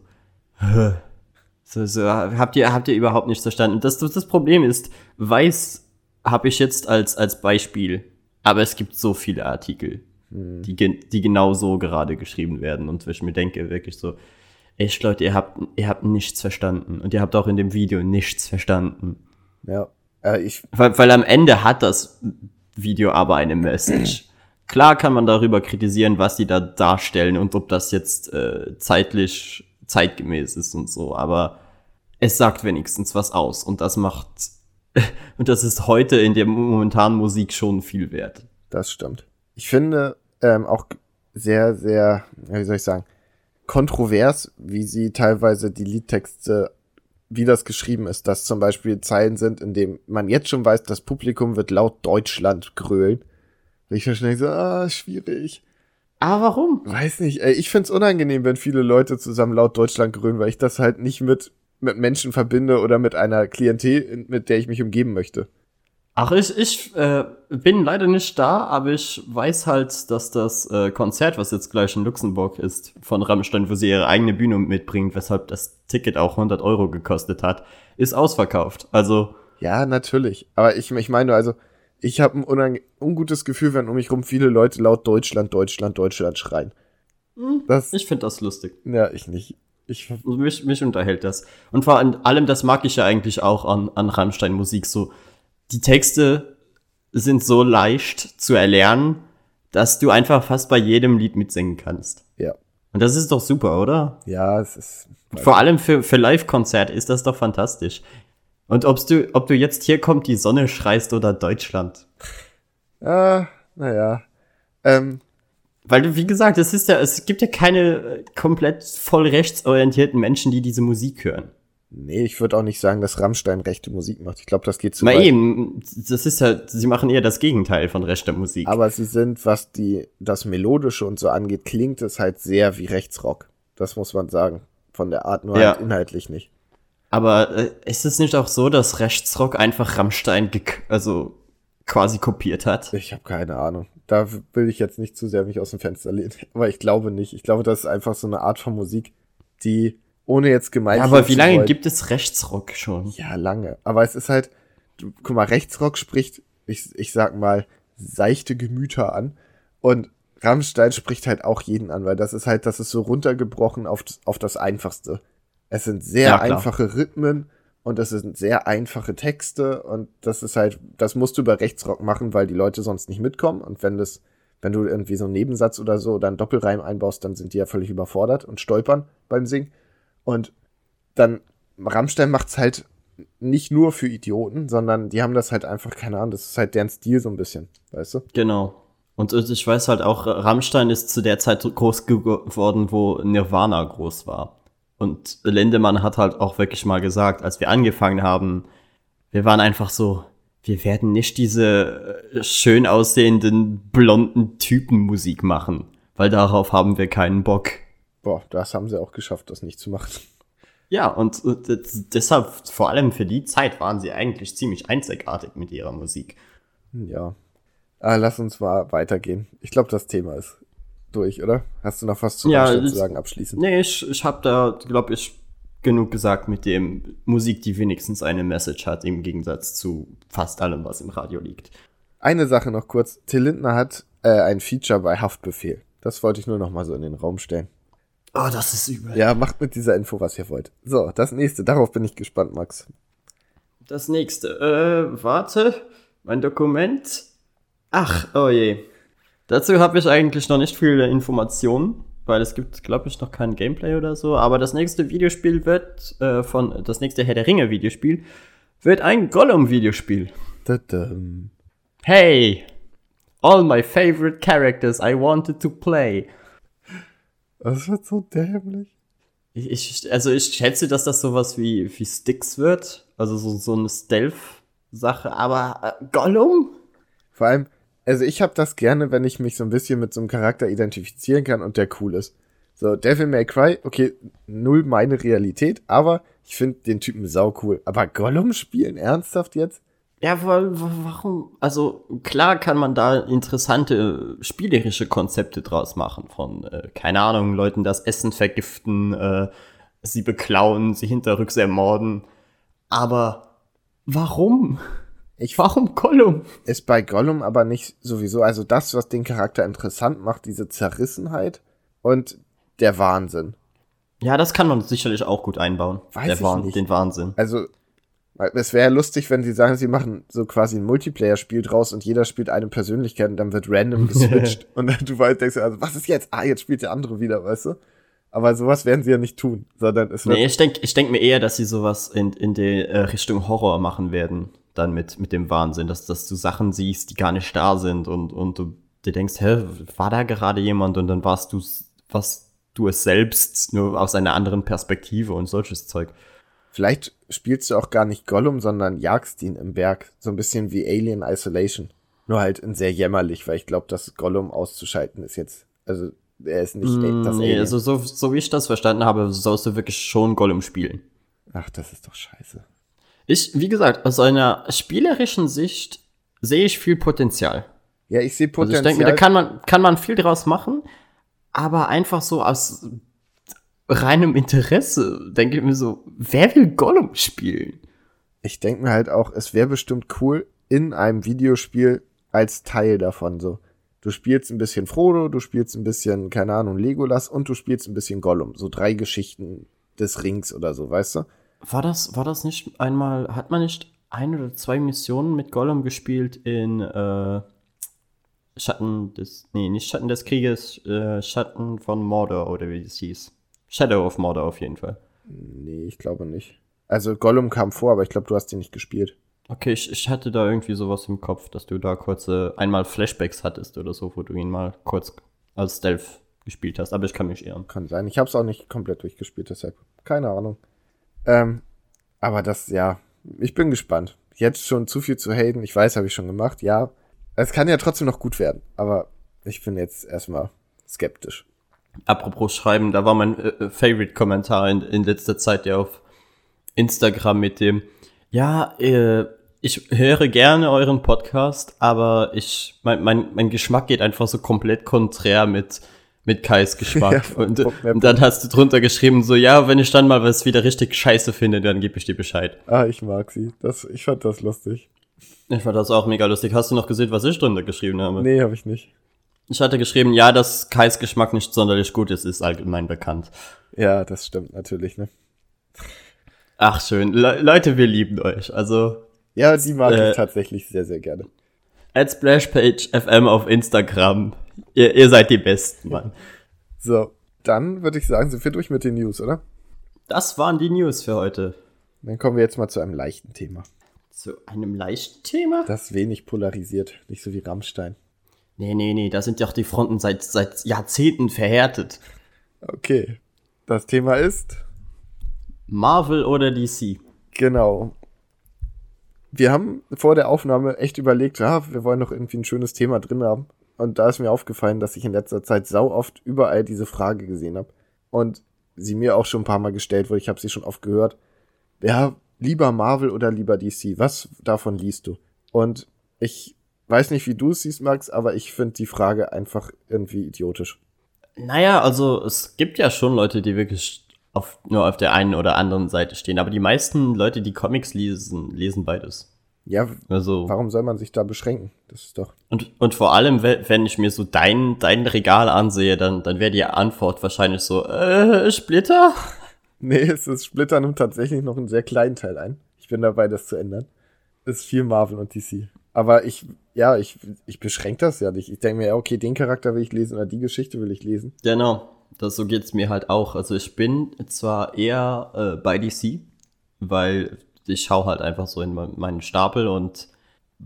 so, so, habt ihr, habt ihr überhaupt nicht verstanden? Das, das Problem ist, weiß habe ich jetzt als, als Beispiel, aber es gibt so viele Artikel, Hm. die, die genau so gerade geschrieben werden und wo ich mir denke, wirklich so, echt Leute, ihr habt, ihr habt nichts verstanden und ihr habt auch in dem Video nichts verstanden. Ja. Äh, ich, Weil, weil am Ende hat das Video aber eine Message. Klar kann man darüber kritisieren, was die da darstellen und ob das jetzt äh, zeitlich zeitgemäß ist und so, aber es sagt wenigstens was aus und das macht und das ist heute in der momentanen Musik schon viel wert. Das stimmt. Ich finde ähm, auch sehr, sehr, wie soll ich sagen, kontrovers, wie sie teilweise die Liedtexte, wie das geschrieben ist, dass zum Beispiel Zeilen sind, in dem man jetzt schon weiß, das Publikum wird laut Deutschland grölen. Und ich verstehe so, ah, schwierig. Aber warum? Weiß nicht, ey, ich find's unangenehm, wenn viele Leute zusammen laut Deutschland grölen, weil ich das halt nicht mit, mit Menschen verbinde oder mit einer Klientel, mit der ich mich umgeben möchte. Ach, ich, ich äh, bin leider nicht da, aber ich weiß halt, dass das äh, Konzert, was jetzt gleich in Luxemburg ist, von Rammstein, wo sie ihre eigene Bühne mitbringen, weshalb das Ticket auch 100 Euro gekostet hat, ist ausverkauft. Also, Ja, natürlich. Aber ich, ich meine, also, ich habe ein ungutes Gefühl, wenn um mich rum viele Leute laut Deutschland, Deutschland, Deutschland schreien. Das, ich finde das lustig. ja, ich nicht. Ich, Mich, mich unterhält das. Und vor allem, das mag ich ja eigentlich auch an, an Rammstein-Musik so. Die Texte sind so leicht zu erlernen, dass du einfach fast bei jedem Lied mitsingen kannst. ja, Und das ist doch super, oder? ja, es ist, Vor allem für, für Live-Konzert ist das doch fantastisch. Und ob's du, ob du jetzt hier kommt, die Sonne schreist oder Deutschland. ah, naja. Ähm, Weil du, wie gesagt, es ist ja, es gibt ja keine äh, komplett voll rechtsorientierten Menschen, die diese Musik hören. Nee, ich würde auch nicht sagen, dass Rammstein rechte Musik macht. Ich glaube, das geht zu Mal weit. eben, das ist ja, sie machen eher das Gegenteil von rechter Musik. Aber sie sind, was die, das Melodische und so angeht, klingt es halt sehr wie Rechtsrock. Das muss man sagen. Von der Art, nur Ja. halt inhaltlich nicht. Aber äh, ist es nicht auch so, dass Rechtsrock einfach Rammstein gek- also quasi kopiert hat? Ich habe keine Ahnung. Da will ich jetzt nicht zu sehr mich aus dem Fenster lehnen. Aber ich glaube nicht. Ich glaube, das ist einfach so eine Art von Musik, die ohne jetzt gemeint Ja, aber wie lange wollen- gibt es Rechtsrock schon? Ja, lange. Aber es ist halt, du, guck mal, Rechtsrock spricht, ich, ich sag mal, seichte Gemüter an. Und Rammstein spricht halt auch jeden an, weil das ist halt, das ist so runtergebrochen auf, das- auf das Einfachste. Es sind sehr Ja, einfache Rhythmen und es sind sehr einfache Texte und das ist halt, das musst du über Rechtsrock machen, weil die Leute sonst nicht mitkommen und wenn das, wenn du irgendwie so einen Nebensatz oder so oder einen Doppelreim einbaust, dann sind die ja völlig überfordert und stolpern beim Singen. Und dann, Rammstein macht's halt nicht nur für Idioten, sondern die haben das halt einfach, keine Ahnung, das ist halt deren Stil so ein bisschen, weißt du? Genau. Und ich weiß halt auch, Rammstein ist zu der Zeit groß geworden, wo Nirvana groß war. Und Lindemann hat halt auch wirklich mal gesagt, als wir angefangen haben, wir waren einfach so, wir werden nicht diese äh, schön aussehenden, blonden Typen Musik machen, weil darauf haben wir keinen Bock. Boah, das haben sie auch geschafft, das nicht zu machen. Ja, und, und das- deshalb, vor allem für die Zeit, waren sie eigentlich ziemlich einzigartig mit ihrer Musik. Ja. Ah, lass uns mal weitergehen. Ich glaube, das Thema ist durch, oder? Hast du noch was zu Ja, das- zu sagen abschließend? Nee, ich, ich habe da, glaube ich, genug gesagt mit dem Musik, die wenigstens eine Message hat, im Gegensatz zu fast allem, was im Radio liegt. Eine Sache noch kurz. Till Lindner hat äh, ein Feature bei Haftbefehl. Das wollte ich nur noch mal so in den Raum stellen. Oh, das ist übel. Ja, macht mit dieser Info, was ihr wollt. So, das nächste. Darauf bin ich gespannt, Max. Das nächste. Äh, warte. Mein Dokument. Ach, oh je. Dazu habe ich eigentlich noch nicht viele Informationen, weil es gibt, glaube ich, noch kein Gameplay oder so. Aber das nächste Videospiel wird äh, von das nächste Herr der Ringe Videospiel wird ein Gollum Videospiel. Hey, all my favorite characters I wanted to play. Das wird so dämlich. Ich, ich, also ich schätze, dass das sowas wie, wie Sticks wird. Also so, so eine Stealth-Sache. Aber äh, Gollum? Vor allem, also ich habe das gerne, wenn ich mich so ein bisschen mit so einem Charakter identifizieren kann und der cool ist. So, Devil May Cry, okay, null meine Realität, aber ich finde den Typen sau cool. Aber Gollum spielen, ernsthaft jetzt? Ja, weil, warum? Also klar kann man da interessante spielerische Konzepte draus machen von, äh, keine Ahnung, Leuten das Essen vergiften, äh, sie beklauen, sie hinterrücks ermorden. Aber warum? Ich Warum Gollum? ist bei Gollum aber nicht sowieso, also das, was den Charakter interessant macht, diese Zerrissenheit und der Wahnsinn. Ja, das kann man sicherlich auch gut einbauen. Weiß Der ich Wahn- nicht. Den Wahnsinn. Also, es wäre lustig, wenn sie sagen, sie machen so quasi ein Multiplayer-Spiel draus und jeder spielt eine Persönlichkeit und dann wird random geswitcht. und dann du weißt, denkst, du, also, was ist jetzt? Ah, jetzt spielt der andere wieder, weißt du? Aber sowas werden sie ja nicht tun, sondern es wird Nee, ich denke ich denk mir eher, dass sie sowas in, in die äh, Richtung Horror machen werden, dann mit, mit dem Wahnsinn, dass, dass du Sachen siehst, die gar nicht da sind und, und du dir denkst, hä, war da gerade jemand und dann warst du was du es selbst, nur aus einer anderen Perspektive und solches Zeug. Vielleicht spielst du auch gar nicht Gollum, sondern jagst ihn im Berg. So ein bisschen wie Alien Isolation. Nur halt in sehr jämmerlich, weil ich glaube, dass Gollum auszuschalten ist jetzt. Also, er ist nicht das Mm, nee, Alien. also so, so wie ich das verstanden habe, sollst du wirklich schon Gollum spielen. Ach, das ist doch scheiße. Ich, wie gesagt, aus einer spielerischen Sicht sehe ich viel Potenzial. Ja, ich sehe Also ich Potenzial. denke mir, da kann man, kann man viel draus machen, aber einfach so aus reinem Interesse denke ich mir so, wer will Gollum spielen? ich denke mir halt auch, es wäre bestimmt cool in einem Videospiel als Teil davon so. Du spielst ein bisschen Frodo, du spielst ein bisschen, keine Ahnung, Legolas und du spielst ein bisschen Gollum. So drei Geschichten des Rings oder so, weißt du? War das, war das nicht einmal, hat man nicht ein oder zwei Missionen mit Gollum gespielt in äh, Schatten des, nee, nicht Schatten des Krieges, äh, Schatten von Mordor oder wie es hieß. Shadow of Mordor auf jeden Fall. Nee, ich glaube nicht. Also Gollum kam vor, aber ich glaube, du hast ihn nicht gespielt. Okay, ich, ich hatte da irgendwie sowas im Kopf, dass du da kurze, einmal Flashbacks hattest oder so, wo du ihn mal kurz als Stealth gespielt hast, aber ich kann mich irren. Kann sein. Ich habe es auch nicht komplett durchgespielt, deshalb keine Ahnung. Ähm, aber das, ja, ich bin gespannt. Jetzt schon zu viel zu haten. Ich weiß, habe ich schon gemacht. Ja, es kann ja trotzdem noch gut werden. Aber ich bin jetzt erstmal skeptisch. Apropos Schreiben, da war mein äh, äh, Favorite-Kommentar in, in letzter Zeit ja auf Instagram mit dem, ja, äh, ich höre gerne euren Podcast, aber ich, mein, mein, mein Geschmack geht einfach so komplett konträr mit, mit Kais Geschmack. Ja, und, und dann hast du drunter geschrieben, so, ja, wenn ich dann mal was wieder richtig scheiße finde, dann gebe ich dir Bescheid. Ah, ich mag sie. Das, ich fand das lustig. Ich fand das auch mega lustig. Hast du noch gesehen, was ich drunter geschrieben habe? Nee, habe ich nicht. Ich hatte geschrieben, ja, dass Kais Geschmack nicht sonderlich gut ist, ist allgemein bekannt. Ja, das stimmt natürlich, ne? Ach schön. Le Leute, wir lieben euch. Also, Ja, die mag Äh, ich tatsächlich sehr, sehr gerne. at Splashpage FM auf Instagram. Ihr, ihr seid die Besten, Mann. So, dann würde ich sagen, sind wir durch mit den News, oder? Das waren die News für heute. Dann kommen wir jetzt mal zu einem leichten Thema. Zu einem leichten Thema? Das wenig polarisiert, nicht so wie Rammstein. Nee, nee, nee, da sind ja auch die Fronten seit, seit Jahrzehnten verhärtet. Okay. Das Thema ist, Marvel oder DC? genau. Wir haben vor der Aufnahme echt überlegt, ja, wir wollen noch irgendwie ein schönes Thema drin haben. Und da ist mir aufgefallen, dass ich in letzter Zeit sau oft überall diese Frage gesehen habe. Und sie mir auch schon ein paar Mal gestellt wurde. Ich habe sie schon oft gehört. Ja, lieber Marvel oder lieber DC? Was davon liest du? Und ich weiß nicht, wie du es siehst, Max, aber ich finde die Frage einfach irgendwie idiotisch. Naja, also es gibt ja schon Leute, die wirklich auf, nur auf der einen oder anderen Seite stehen. Aber die meisten Leute, die Comics lesen, lesen beides. Ja, Also warum soll man sich da beschränken? Das ist doch. Und, und vor allem, we- wenn ich mir so dein, dein Regal ansehe, dann, dann wäre die Antwort wahrscheinlich so, äh, Splitter? Nee, es ist Splitter nimmt tatsächlich noch einen sehr kleinen Teil ein. Ich bin dabei, das zu ändern. Es ist viel Marvel und DC. Aber ich, ja, ich, ich beschränke das ja nicht. Ich denke mir, ja, okay, den Charakter will ich lesen oder die Geschichte will ich lesen. Genau, das, so geht's mir halt auch. Also ich bin zwar eher äh, bei DC, weil ich schaue halt einfach so in me- meinen Stapel und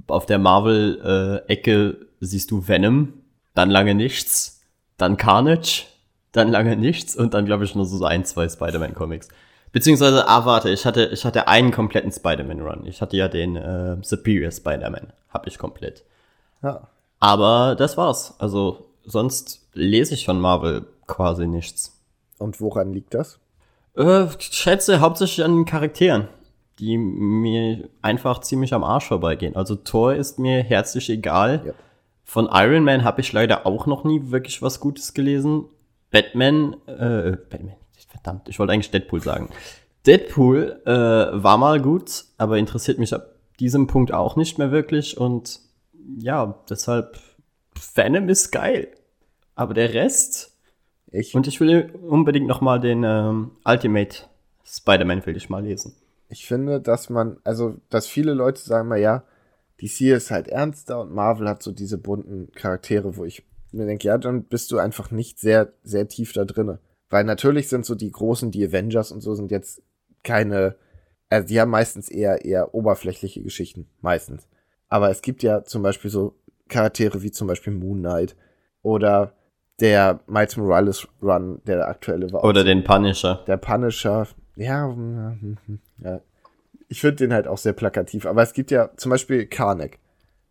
auf der Marvel-Ecke siehst du Venom, dann lange nichts, dann Carnage, dann lange nichts und dann glaube ich nur so ein, zwei Spider-Man-Comics. Beziehungsweise, ah, warte, ich hatte, ich hatte einen kompletten Spider-Man-Run. Ich hatte ja den äh, Superior Spider-Man, hab ich komplett. Ja. Aber das war's. Also sonst lese ich von Marvel quasi nichts. Und woran liegt das? Äh, ich schätze hauptsächlich an den Charakteren. die mir einfach ziemlich am Arsch vorbeigehen. Also Thor ist mir herzlich egal. Ja. Von Iron Man habe ich leider auch noch nie wirklich was Gutes gelesen. Batman, äh, Batman, verdammt, ich wollte eigentlich Deadpool sagen. Deadpool äh, war mal gut, aber interessiert mich ab diesem Punkt auch nicht mehr wirklich und ja, deshalb Venom ist geil. Aber der Rest Ich, und ich will unbedingt noch mal den ähm, Ultimate Spider-Man will ich mal lesen. ich finde, dass man, also, dass viele Leute sagen mal, ja, DC ist halt ernster und Marvel hat so diese bunten Charaktere, wo ich mir denke, ja, dann bist du einfach nicht sehr, sehr tief da drinne. Weil natürlich sind so die großen, die Avengers und so sind jetzt keine, also die haben meistens eher, eher oberflächliche Geschichten. Meistens. Aber es gibt ja zum Beispiel so Charaktere wie zum Beispiel Moon Knight oder der Miles Morales Run, der aktuelle war. Oder so. den Punisher. Der Punisher, ja, hm, hm, ja. Ich finde den halt auch sehr plakativ. Aber es gibt ja zum Beispiel Karnak.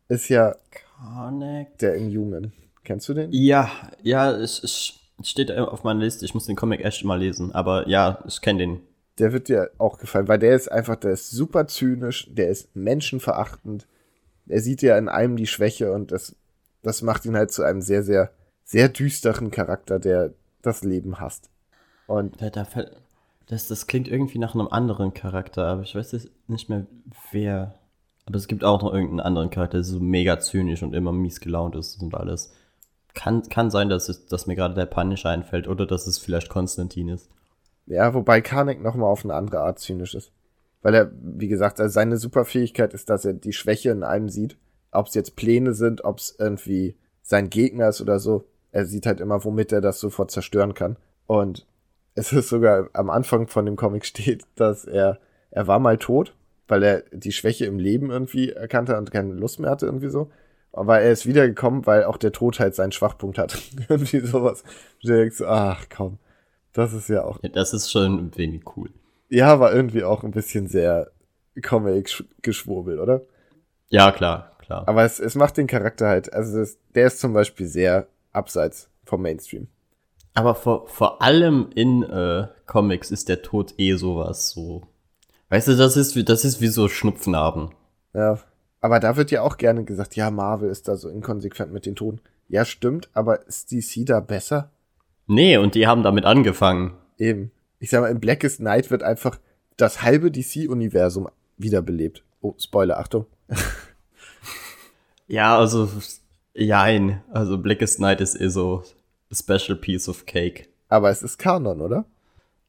Ist ja Connect. der Inhuman. Kennst du den? Ja, ja, es, es steht auf meiner Liste. Ich muss den Comic echt mal lesen. Aber ja, ich kenne den. Der wird dir auch gefallen, weil der ist einfach, der ist super zynisch, der ist menschenverachtend. Er sieht ja in einem die Schwäche und das, das macht ihn halt zu einem sehr, sehr, sehr düsteren Charakter, der das Leben hasst. Und Da, da, fällt- das, das klingt irgendwie nach einem anderen Charakter, aber ich weiß jetzt nicht mehr wer. Aber es gibt auch noch irgendeinen anderen Charakter, der so mega zynisch und immer mies gelaunt ist und alles. Kann, kann sein, dass, es, dass mir gerade der Punisher einfällt oder dass es vielleicht Konstantin ist. Ja, wobei Karnak nochmal auf eine andere Art zynisch ist. Weil er, wie gesagt, also seine Superfähigkeit ist, dass er die Schwäche in einem sieht. Ob es jetzt Pläne sind, ob es irgendwie sein Gegner ist oder so. Er sieht halt immer, womit er das sofort zerstören kann. Und es ist sogar am Anfang von dem Comic steht, dass er, er war mal tot, weil er die Schwäche im Leben irgendwie erkannte und keine Lust mehr hatte irgendwie so. Aber er ist wiedergekommen, weil auch der Tod halt seinen Schwachpunkt hat. irgendwie sowas. Du denkst, ach komm, das ist ja auch Ja, das ist schon wenig cool. ja, war irgendwie auch ein bisschen sehr Comic-geschwurbel, oder? Ja, klar, klar. Aber es, es macht den Charakter halt, also es, der ist zum Beispiel sehr abseits vom Mainstream. Aber vor, vor allem in äh, Comics ist der Tod eh sowas so. Weißt du, das ist wie, das ist wie so Schnupfnarben. Ja. Aber da wird ja auch gerne gesagt, ja, Marvel ist da so inkonsequent mit den Toten. Ja, stimmt, aber ist DC da besser? Nee, und die haben damit angefangen. Eben. Ich sag mal, in Blackest Night wird einfach das halbe DC-Universum wiederbelebt. Oh, Spoiler, Achtung. Ja, also, jein. Also Blackest Night ist eh so a special piece of cake. Aber es ist Kanon, oder?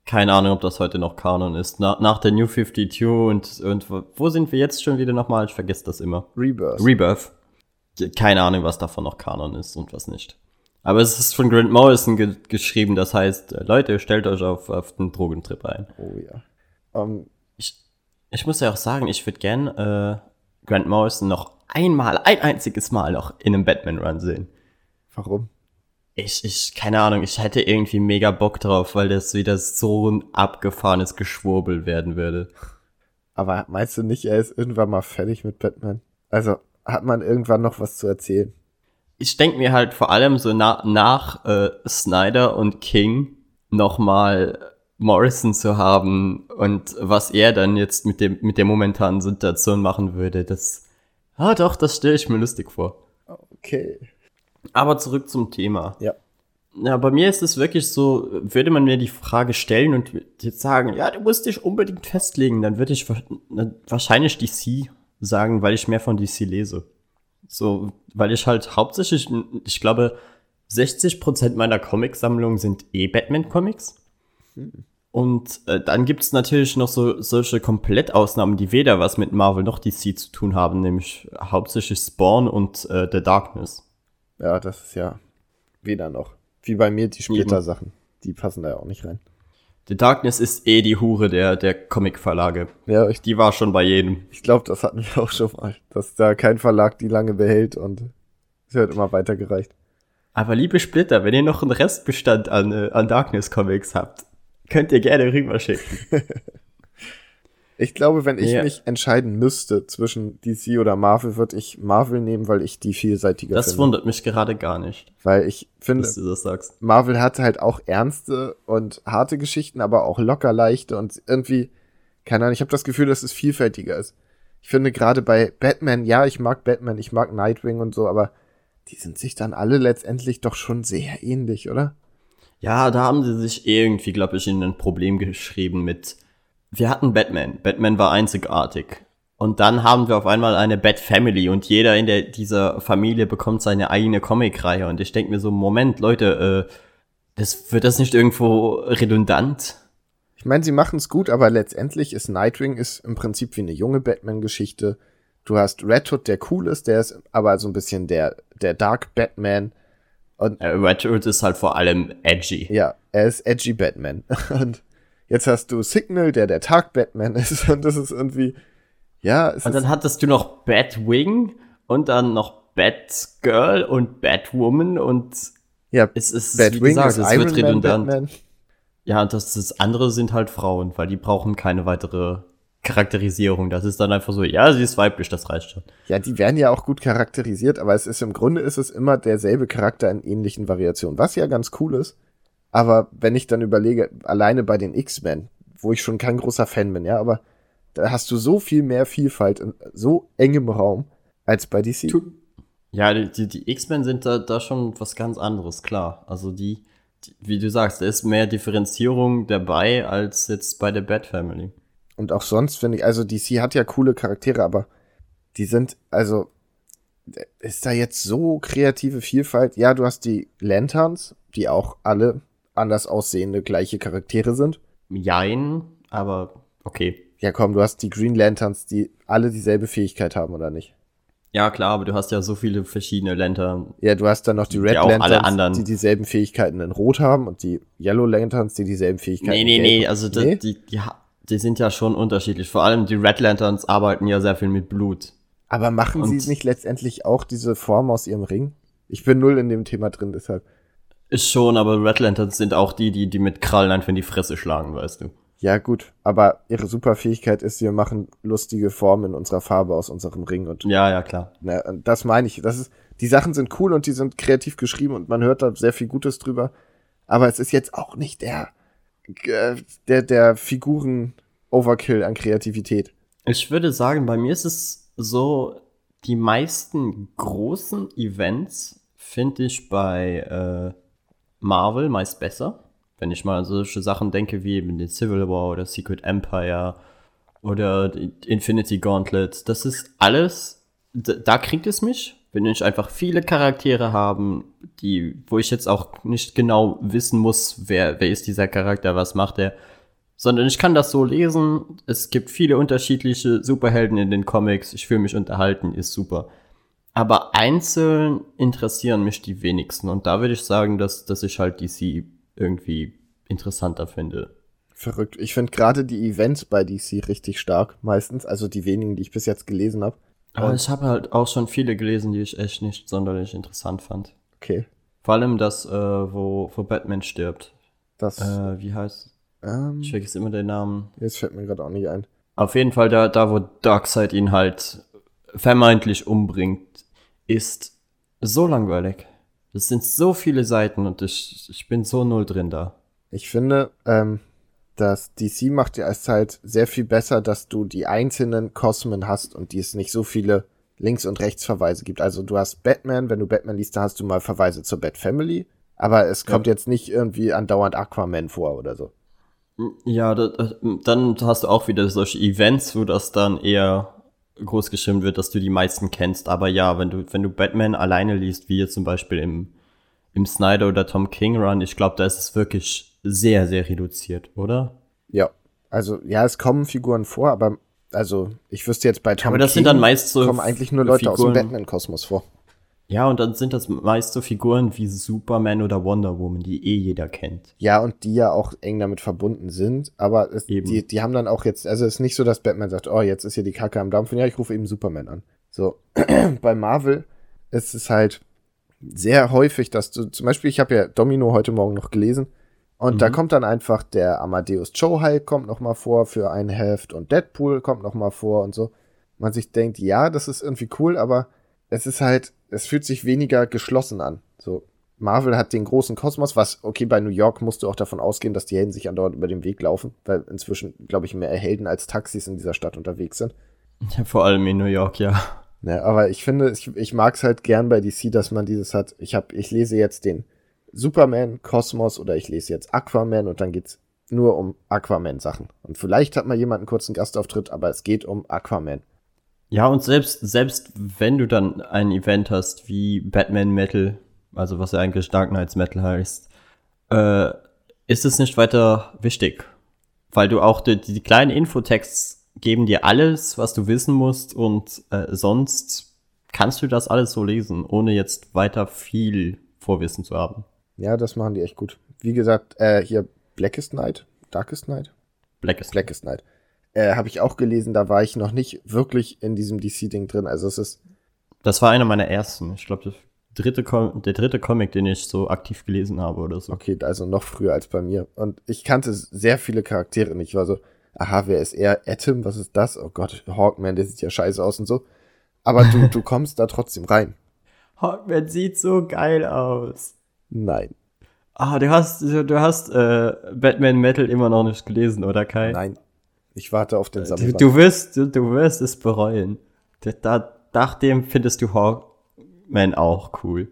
Keine Ahnung, ob das heute noch Kanon ist. Na, nach der New 52 und, und wo- sind wir jetzt schon wieder nochmal? Ich vergesse das immer. Rebirth. Rebirth. Keine Ahnung, was davon noch Kanon ist und was nicht. Aber es ist von Grant Morrison ge geschrieben, das heißt, äh, Leute, stellt euch auf, auf den Drogentrip ein. oh ja. Ähm, Ich, ich muss ja auch sagen, ich würde gern äh, Grant Morrison noch einmal, ein einziges Mal noch in einem Batman-Run sehen. warum? Ich, ich, keine Ahnung, ich hätte irgendwie mega Bock drauf, weil das wieder so ein abgefahrenes Geschwurbel werden würde. Aber meinst du nicht, er ist irgendwann mal fertig mit Batman? Also hat man irgendwann noch was zu erzählen? Ich denke mir halt vor allem so na nach äh, Snyder und King nochmal Morrison zu haben und was er dann jetzt mit dem mit der momentanen Situation machen würde, das ah doch, das stelle ich mir lustig vor. Okay. Aber zurück zum Thema. Ja. Ja, bei mir ist es wirklich so, würde man mir die Frage stellen und jetzt sagen, ja, du musst dich unbedingt festlegen, dann würde ich wahrscheinlich DC sagen, weil ich mehr von DC lese. So, weil ich halt hauptsächlich, ich glaube, 60% meiner Comicsammlung sind eh Batman-Comics. Und äh, dann gibt's natürlich noch so solche Komplettausnahmen, die weder was mit Marvel noch DC zu tun haben, nämlich hauptsächlich Spawn und äh, The Darkness. Ja, das ist ja weder noch. Wie bei mir die Splitter-Sachen. Die passen da ja auch nicht rein. The Darkness ist eh die Hure der, der Comic-Verlage. Ja, ich, Die war schon bei jedem. ich glaube, das hatten wir auch schon mal. Dass da kein Verlag die lange behält und es wird immer weitergereicht. Aber liebe Splitter, wenn ihr noch einen Restbestand an, äh, an Darkness Comics habt, könnt ihr gerne rüberschicken. Ich glaube, wenn ich Ja. mich entscheiden müsste zwischen DC oder Marvel, würde ich Marvel nehmen, weil ich die vielseitiger Das finde. wundert mich gerade gar nicht, Weil ich finde, das. Marvel hat halt auch ernste und harte Geschichten, aber auch locker leichte und irgendwie, keine Ahnung, ich habe das Gefühl, dass es vielfältiger ist. Ich finde gerade bei Batman, ja, ich mag Batman, ich mag Nightwing und so, aber die sind sich dann alle letztendlich doch schon sehr ähnlich, oder? Ja, da haben sie sich irgendwie, glaube ich, in ein Problem geschrieben mit. Wir hatten Batman. Batman war einzigartig. Und dann haben wir auf einmal eine Bat Family und jeder in der, dieser Familie bekommt seine eigene Comicreihe. Und ich denke mir so, Moment, Leute, äh, das, wird das nicht irgendwo redundant? Ich meine, sie machen es gut, aber letztendlich ist Nightwing ist im Prinzip wie eine junge Batman-Geschichte. Du hast Red Hood, der cool ist, der ist aber so ein bisschen der, der Dark Batman. Und Red Hood ist halt vor allem edgy. Ja, er ist edgy Batman. Und jetzt hast du Signal, der der Dark Batman ist. Und das ist irgendwie, ja. und dann hattest du noch Batwing und dann noch Batgirl und Batwoman und ja, es ist, Batwing wie gesagt, ist es wird redundant. Man, Batman. Ja, und das, das andere sind halt Frauen, weil die brauchen keine weitere Charakterisierung. Das ist dann einfach so, ja, sie ist weiblich, das reicht schon. Ja, die werden ja auch gut charakterisiert, aber es ist im Grunde ist es immer derselbe Charakter in ähnlichen Variationen, was ja ganz cool ist. Aber wenn ich dann überlege, alleine bei den X-Men, wo ich schon kein großer Fan bin, ja, aber da hast du so viel mehr Vielfalt in so engem Raum als bei DC. Ja, die, die, die X-Men sind da, da schon was ganz anderes, klar. Also die, die, wie du sagst, da ist mehr Differenzierung dabei als jetzt bei der Bat Family. Und auch sonst finde ich, also DC hat ja coole Charaktere, aber die sind, also, ist da jetzt so kreative Vielfalt? Ja, du hast die Lanterns, die auch alle anders aussehende gleiche Charaktere sind. Jein, aber okay. Ja, komm, du hast die Green Lanterns, die alle dieselbe Fähigkeit haben, oder nicht? Ja, klar, aber du hast ja so viele verschiedene Lantern. Ja, du hast dann noch die Red alle Lanterns, anderen. die dieselben Fähigkeiten in Rot haben und die Yellow Lanterns, die dieselben Fähigkeiten Nee, in nee, Gelb nee, haben. also die, Nee? die, die, ha- die sind ja schon unterschiedlich. Vor allem die Red Lanterns arbeiten ja sehr viel mit Blut. Aber machen Und- sie nicht letztendlich auch diese Form aus ihrem Ring? Ich bin null in dem Thema drin, deshalb. Ist schon, aber Red Lanterns sind auch die, die, die mit Krallen einfach in die Fresse schlagen, weißt du. Ja, gut, aber ihre Superfähigkeit ist, wir machen lustige Formen in unserer Farbe aus unserem Ring und Ja, ja, klar. na, das meine ich. Das ist, die Sachen sind cool und die sind kreativ geschrieben und man hört da sehr viel Gutes drüber. Aber es ist jetzt auch nicht der, äh, der, der Figuren-Overkill an Kreativität. Ich würde sagen, bei mir ist es so, die meisten großen Events finde ich bei äh, Marvel meist besser. Wenn ich mal an solche Sachen denke wie eben den Civil War oder Secret Empire oder Infinity Gauntlet, das ist alles, da kriegt es mich, wenn ich einfach viele Charaktere haben, die, wo ich jetzt auch nicht genau wissen muss, wer, wer ist dieser Charakter, was macht er, sondern ich kann das so lesen. Es gibt viele unterschiedliche Superhelden in den Comics. Ich fühle mich unterhalten, ist super. Aber einzeln interessieren mich die wenigsten. Und da würde ich sagen, dass, dass ich halt DC irgendwie interessanter finde. Verrückt. Ich finde gerade die Events bei DC richtig stark, meistens. Also die wenigen, die ich bis jetzt gelesen habe. Aber ich habe halt auch schon viele gelesen, die ich echt nicht sonderlich interessant fand. Okay. Vor allem das, äh, wo, wo Batman stirbt. Das, Äh, wie heißt? ähm, Ich vergesse immer den Namen. jetzt fällt mir gerade auch nicht ein. Auf jeden Fall da, da wo Darkseid ihn halt vermeintlich umbringt, ist so langweilig. Das sind so viele Seiten und ich, ich bin so null drin da. Ich finde, ähm, dass DC macht ja es halt sehr viel besser, dass du die einzelnen Kosmen hast und die es nicht so viele Links- und Rechtsverweise gibt. Also du hast Batman, wenn du Batman liest, da hast du mal Verweise zur Bat Family, aber es kommt jetzt nicht irgendwie andauernd Aquaman vor oder so. Ja, da- dann hast du auch wieder solche Events, wo das dann eher groß geschrieben wird, dass du die meisten kennst. Aber ja, wenn du, wenn du Batman alleine liest, wie jetzt zum Beispiel im, im Snyder oder Tom King Run, ich glaube, da ist es wirklich sehr, sehr reduziert, oder? Ja, also ja, es kommen Figuren vor, aber also ich wüsste jetzt bei Tom Aber das King sind dann meist so kommen eigentlich nur Leute aus dem Figuren- Batman-Kosmos vor. Ja, und dann sind das meist so Figuren wie Superman oder Wonder Woman, die eh jeder kennt. Ja, und die ja auch eng damit verbunden sind, aber es, die, die haben dann auch jetzt, also es ist nicht so, dass Batman sagt, oh, jetzt ist hier die Kacke am Dampfen, ja, ich rufe eben Superman an. So, bei Marvel ist es halt sehr häufig, dass du, zum Beispiel, ich habe ja Domino heute Morgen noch gelesen, und da Mhm. kommt dann einfach der Amadeus Joe Hulk kommt noch mal vor für ein Heft und Deadpool kommt noch mal vor und so. Man sich denkt, ja, das ist irgendwie cool, aber es ist halt, es fühlt sich weniger geschlossen an. So, Marvel hat den großen Kosmos, was, okay, bei New York musst du auch davon ausgehen, dass die Helden sich andauernd über den Weg laufen, weil inzwischen, glaube ich, mehr Helden als Taxis in dieser Stadt unterwegs sind. Ja, vor allem in New York, ja. Ja, aber ich finde, ich, ich mag es halt gern bei DC, dass man dieses hat. Ich hab, ich lese jetzt den Superman Kosmos oder ich lese jetzt Aquaman und dann geht's nur um Aquaman-Sachen. Und vielleicht hat mal jemand einen kurzen Gastauftritt, aber es geht um Aquaman. Ja, und selbst, selbst wenn du dann ein Event hast wie Batman Metal, also was ja eigentlich Dark Knights Metal heißt, äh, ist es nicht weiter wichtig. Weil du auch die, die kleinen Infotexts geben dir alles, was du wissen musst und äh, sonst kannst du das alles so lesen, ohne jetzt weiter viel Vorwissen zu haben. Ja, das machen die echt gut. Wie gesagt, äh, hier Blackest Night, Darkest Night? Blackest. Blackest Night. Äh, Habe ich auch gelesen, da war ich noch nicht wirklich in diesem DC-Ding drin. Also es ist. Das war einer meiner ersten. Ich glaube, dritte Com der dritte Comic, den ich so aktiv gelesen habe oder so. Okay, also noch früher als bei mir. Und ich kannte sehr viele Charaktere nicht. Ich war so, aha, wer ist er? Atom, was ist das? Oh Gott, Hawkman, der sieht ja scheiße aus und so. Aber du, du kommst da trotzdem rein. Hawkman sieht so geil aus. Nein. Ah, du hast, du hast äh, Batman Metal immer noch nicht gelesen, oder Kai? Nein. Ich warte auf den Du, Sammelband. du wirst, du, du wirst es bereuen. Da, da, nach dem findest du Hawkman auch cool.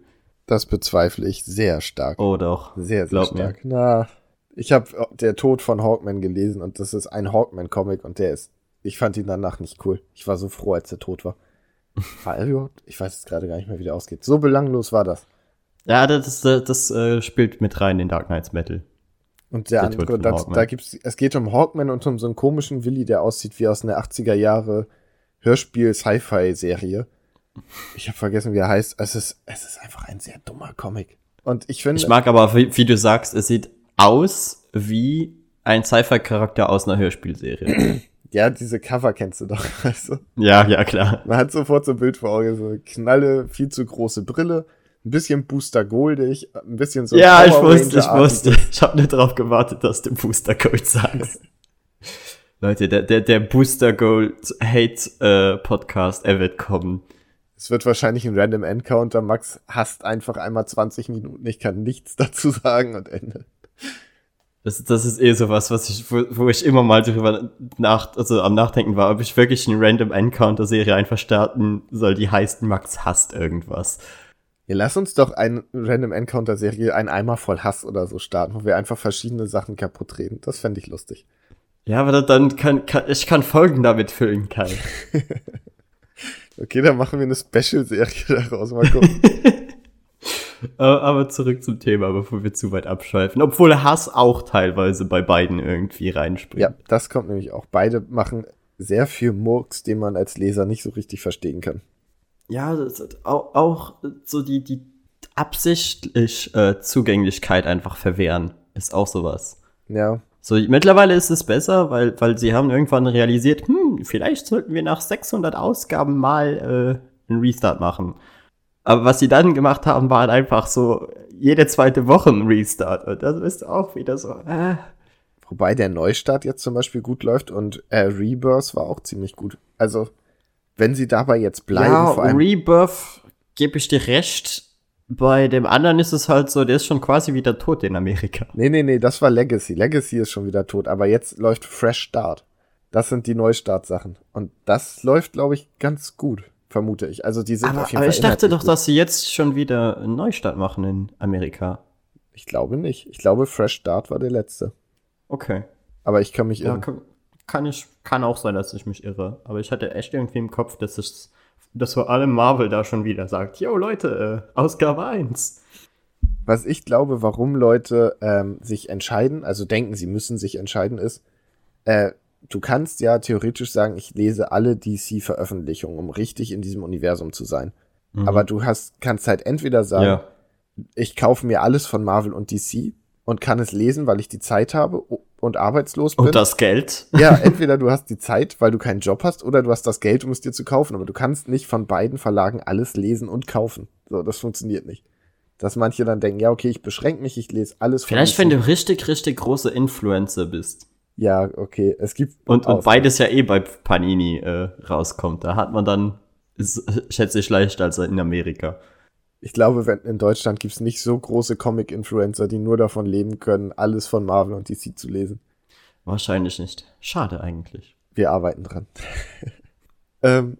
Das bezweifle ich sehr stark. Oh doch. Sehr, sehr glaub mir. stark. Na, ich habe der Tod von Hawkman gelesen und das ist ein Hawkman-Comic und der ist, ich fand ihn danach nicht cool. Ich war so froh, als der tot war. War er überhaupt? Ich weiß jetzt gerade gar nicht mehr, wie der ausgeht. So belanglos war das. Ja, das, das, das äh, spielt mit rein in Dark Knights Metal. Und der, Tod andere, von da, gibt's, es geht um Hawkman und um so einen komischen Willi, der aussieht wie aus einer 80er Jahre Hörspiel-Sci-Fi-Serie. Ich habe vergessen, wie er heißt. Es ist, es ist einfach ein sehr dummer Comic. Und ich finde, Ich mag aber, wie, wie du sagst, es sieht aus wie ein Sci-Fi-Charakter aus einer Hörspielserie. ja, diese Cover kennst du doch, weißt du? ja, ja, klar. Man hat sofort so ein Bild vor Augen, so eine knalle, viel zu große Brille, ein bisschen Booster goldig, ein bisschen so ja, ich wusste, ich wusste. Ich habe nur darauf gewartet, dass du Booster Gold sagst. Leute, der, der, der Booster Gold Hate äh, Podcast, er wird kommen. Es wird wahrscheinlich ein Random Encounter. Max hasst einfach einmal 20 Minuten. Ich kann nichts dazu sagen und Ende. Das, das ist eh sowas, was ich, wo, wo ich immer mal drüber nach, also am Nachdenken war, ob ich wirklich eine Random Encounter Serie einfach starten soll, die heißt Max hasst irgendwas. Ja, lass uns doch eine Random Encounter Serie, ein Eimer voll Hass oder so starten, wo wir einfach verschiedene Sachen kaputt reden. Das fände ich lustig. Ja, aber dann kann, kann ich kann Folgen damit füllen, Kai. Okay, dann machen wir eine Special-Serie daraus. Mal gucken. Aber aber zurück zum Thema, bevor wir zu weit abschweifen. Obwohl Hass auch teilweise bei beiden irgendwie reinspringt. ja, das kommt nämlich auch. Beide machen sehr viel Murks, den man als Leser nicht so richtig verstehen kann. Ja, auch, auch so die, die absichtlich äh, Zugänglichkeit einfach verwehren, ist auch sowas. Ja, So, mittlerweile ist es besser, weil, weil sie haben irgendwann realisiert, hm, vielleicht sollten wir nach 600 Ausgaben mal äh, einen Restart machen. Aber was sie dann gemacht haben, war halt einfach so jede zweite Woche ein Restart. Und das ist auch wieder so, äh, Wobei der Neustart jetzt zum Beispiel gut läuft und äh, Rebirth war auch ziemlich gut. Also, wenn sie dabei jetzt bleiben, ja, vor allem. Rebirth gebe ich dir recht. Bei dem anderen ist es halt so, der ist schon quasi wieder tot in Amerika. Nee, nee, nee, das war Legacy. Legacy ist schon wieder tot, aber jetzt läuft Fresh Start. Das sind die Neustart-Sachen. Und das läuft, glaube ich, ganz gut, vermute ich. Also die sind Aber, auf jeden aber Fall ich dachte doch, gut. dass sie jetzt schon wieder einen Neustart machen in Amerika. Ich glaube nicht. Ich glaube, Fresh Start war der letzte. Okay. Aber ich kann mich Ja, irren. kann, kann ich, kann auch sein, dass ich mich irre. Aber ich hatte echt irgendwie im Kopf, dass es, dass vor allem Marvel da schon wieder sagt, yo Leute, äh, Ausgabe 1. Was ich glaube, warum Leute ähm, sich entscheiden, also denken, sie müssen sich entscheiden, ist, äh, du kannst ja theoretisch sagen, ich lese alle DC-Veröffentlichungen, um richtig in diesem Universum zu sein. Aber du hast, kannst halt entweder sagen, ja. ich kaufe mir alles von Marvel und DC und kann es lesen, weil ich die Zeit habe und arbeitslos bin. Und das Geld. ja, entweder du hast die Zeit, weil du keinen Job hast, oder du hast das Geld, um es dir zu kaufen. Aber du kannst nicht von beiden Verlagen alles lesen und kaufen. So, das funktioniert nicht. Dass manche dann denken, ja, okay, ich beschränke mich, ich lese alles von Vielleicht, wenn du richtig, richtig große Influencer bist. Ja, okay, es gibt. Und, und beides ja eh bei Panini äh, rauskommt. Da hat man dann, ist, schätze ich, leichter als in Amerika. Ich glaube, wenn, in Deutschland gibt's nicht so große Comic-Influencer, die nur davon leben können, alles von Marvel und DC zu lesen. Wahrscheinlich nicht. Schade eigentlich. Wir arbeiten dran. ähm,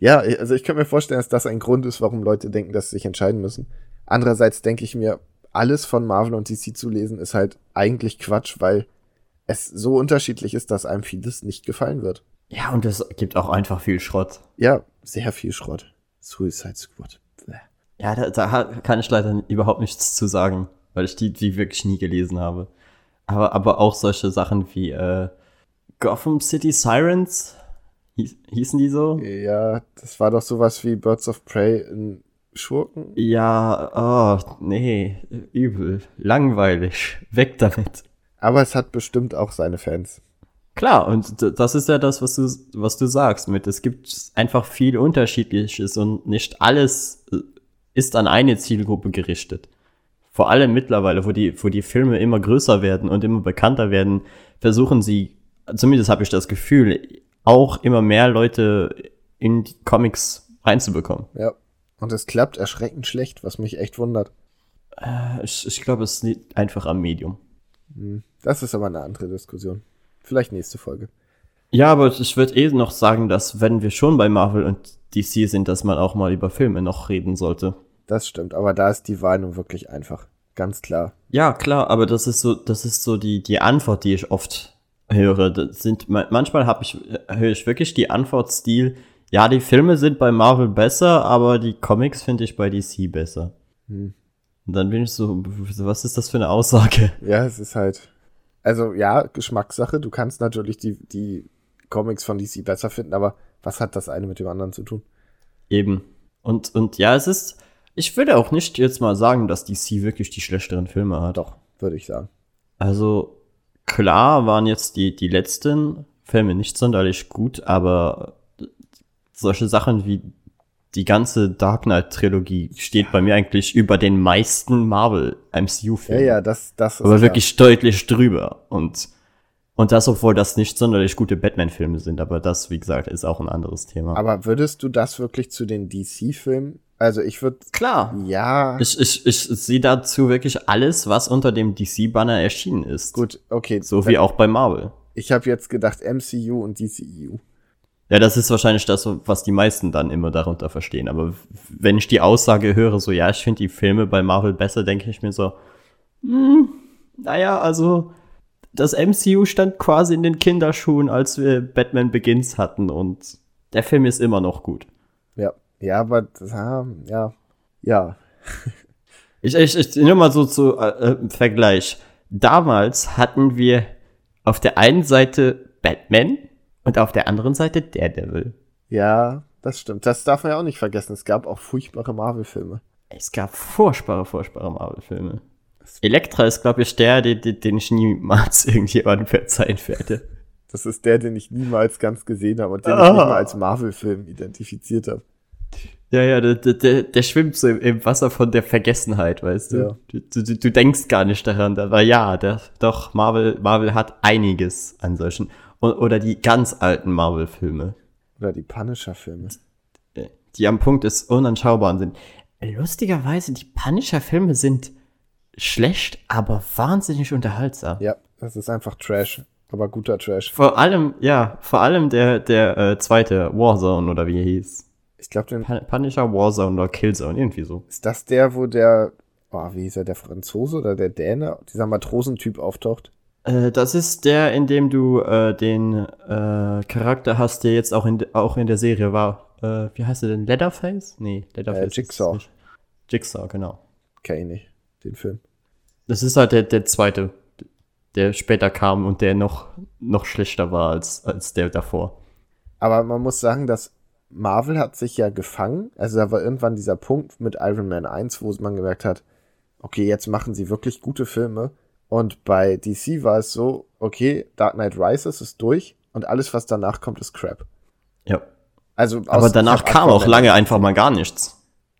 ja, also ich könnte mir vorstellen, dass das ein Grund ist, warum Leute denken, dass sie sich entscheiden müssen. Andererseits denke ich mir, alles von Marvel und DC zu lesen, ist halt eigentlich Quatsch, weil es so unterschiedlich ist, dass einem vieles nicht gefallen wird. Ja, und es gibt auch einfach viel Schrott. Ja, sehr viel Schrott. Suicide Squad. Ja, da, da kann ich leider überhaupt nichts zu sagen, weil ich die, die wirklich nie gelesen habe. Aber, aber auch solche Sachen wie äh, Gotham City Sirens, hieß, hießen die so? Ja, das war doch sowas wie Birds of Prey in Schurken. Ja, oh, nee, übel, langweilig, weg damit. Aber es hat bestimmt auch seine Fans. Klar, und das ist ja das, was du, was du sagst mit, es gibt einfach viel Unterschiedliches und nicht alles äh, ist an eine Zielgruppe gerichtet. Vor allem mittlerweile, wo die, wo die Filme immer größer werden und immer bekannter werden, versuchen sie, zumindest habe ich das Gefühl, auch immer mehr Leute in die Comics reinzubekommen. Ja. Und es klappt erschreckend schlecht, was mich echt wundert. Äh, Ich, ich glaube, es liegt einfach am Medium. Hm. Das ist aber eine andere Diskussion. Vielleicht nächste Folge. Ja, aber ich würde eh noch sagen, dass wenn wir schon bei Marvel und DC sind, dass man auch mal über Filme noch reden sollte. Das stimmt, aber da ist die Wahl nun wirklich einfach. Ganz klar. Ja, klar, aber das ist so, das ist so die, die Antwort, die ich oft höre. Das sind, ma- manchmal habe ich, höre ich wirklich die Antwortstil, ja, die Filme sind bei Marvel besser, aber die Comics finde ich bei DC besser. Hm. Und dann bin ich so, was ist das für eine Aussage? Ja, es ist halt. Also ja, Geschmackssache. Du kannst natürlich die, die Comics von DC besser finden, aber was hat das eine mit dem anderen zu tun? Eben. Und, und ja, es ist, ich würde auch nicht jetzt mal sagen, dass DC wirklich die schlechteren Filme hat. Doch, würde ich sagen. Also, klar waren jetzt die, die letzten Filme nicht sonderlich gut, aber solche Sachen wie die ganze Dark Knight Trilogie steht bei mir eigentlich über den meisten Marvel Ja, ja, das, das ist aber wirklich deutlich drüber. Und, und das, obwohl das nicht sonderlich gute Batman-Filme sind, aber das, wie gesagt, ist auch ein anderes Thema. Aber würdest du das wirklich zu den DC-Filmen? Also ich würde. klar. Ja. Ich, ich, ich sehe dazu wirklich alles, was unter dem DC-Banner erschienen ist. Gut, okay. So wie auch bei Marvel. Ich habe jetzt gedacht MCU und DCEU. Ja, das ist wahrscheinlich das, was die meisten dann immer darunter verstehen. Aber wenn ich die Aussage höre, so, ja, ich finde die Filme bei Marvel besser, denke ich mir so, hm, naja, also das MCU stand quasi in den Kinderschuhen, als wir Batman Begins hatten und der Film ist immer noch gut. Ja. Aber das, ah, ja. Ja. Ich, ich, ich nur mal so zu äh, äh, Vergleich. Damals hatten wir auf der einen Seite Batman und auf der anderen Seite Daredevil. Ja, das stimmt. Das darf man ja auch nicht vergessen. Es gab auch furchtbare Marvel-Filme. Es gab furchtbare, furchtbare Marvel-Filme. Elektra ist, glaube ich, der, den, den ich niemals irgendjemandem verzeihen werde. Das ist der, den ich niemals ganz gesehen habe und den ich Ah. nicht mal als Marvel-Film identifiziert habe. Ja, ja, der, der- der, schwimmt so im, im Wasser von der Vergessenheit, weißt du? Ja. Du, du, du- denkst gar nicht daran, aber ja, der, doch, Marvel, Marvel hat einiges an solchen. O- Oder die ganz alten Marvel-Filme, Oder die Punisher-Filme. äh, die am Punkt des Unanschaubaren sind. Lustigerweise, die Punisher-Filme sind schlecht, aber wahnsinnig unterhaltsam. Ja, das ist einfach Trash. Aber guter Trash. Vor allem, ja, vor allem der, der äh, zweite, Warzone oder wie er hieß. Ich glaube, den Pun- Punisher, Warzone oder Killzone, irgendwie so. ist das der, wo der, oh, wie hieß er, der Franzose oder der Däne, dieser Matrosentyp auftaucht? Äh, das ist der, in dem du äh, den äh, Charakter hast, der jetzt auch in, auch in der Serie war. Äh, wie heißt er denn? Leatherface? Nee, Leatherface. Äh, Jigsaw. Jigsaw, genau. Kenn ich nicht, den Film. Das ist halt der, der zweite, der später kam und der noch, noch schlechter war als, als der davor. Aber man muss sagen, dass Marvel hat sich ja gefangen. Also da war irgendwann dieser Punkt mit Iron Man 1, wo man gemerkt hat, okay, jetzt machen sie wirklich gute Filme. Und bei DC war es so, okay, Dark Knight Rises ist durch und alles, was danach kommt, ist Crap. Ja. Also Aber danach kam auch lange einfach mal gar nichts.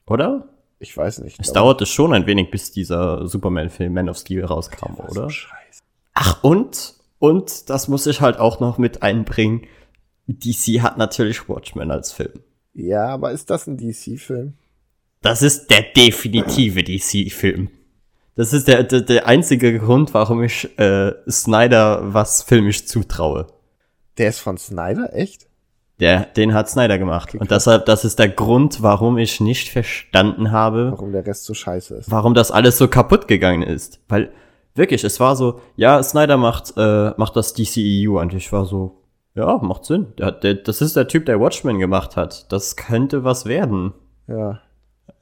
Oder? Ich weiß nicht. Es dauerte schon ein wenig, bis dieser Superman-Film Man of Steel rauskam, oder? Scheiße. Ach, und, und, das muss ich halt auch noch mit einbringen. DC hat natürlich Watchmen als Film. Ja, aber ist das ein DC-Film? das ist der definitive DC-Film. Das ist der, der, der einzige Grund, warum ich äh, Snyder was filmisch zutraue. Der ist von Snyder, echt? Der, den hat Snyder gemacht. Okay, und deshalb, das ist der Grund, warum ich nicht verstanden habe, Warum der Rest so scheiße ist. warum das alles so kaputt gegangen ist. Weil wirklich, es war so, ja, Snyder macht, äh, macht das DCEU und ich war so, ja, macht Sinn. Der, der, das ist der Typ, der Watchmen gemacht hat. Das könnte was werden. Ja.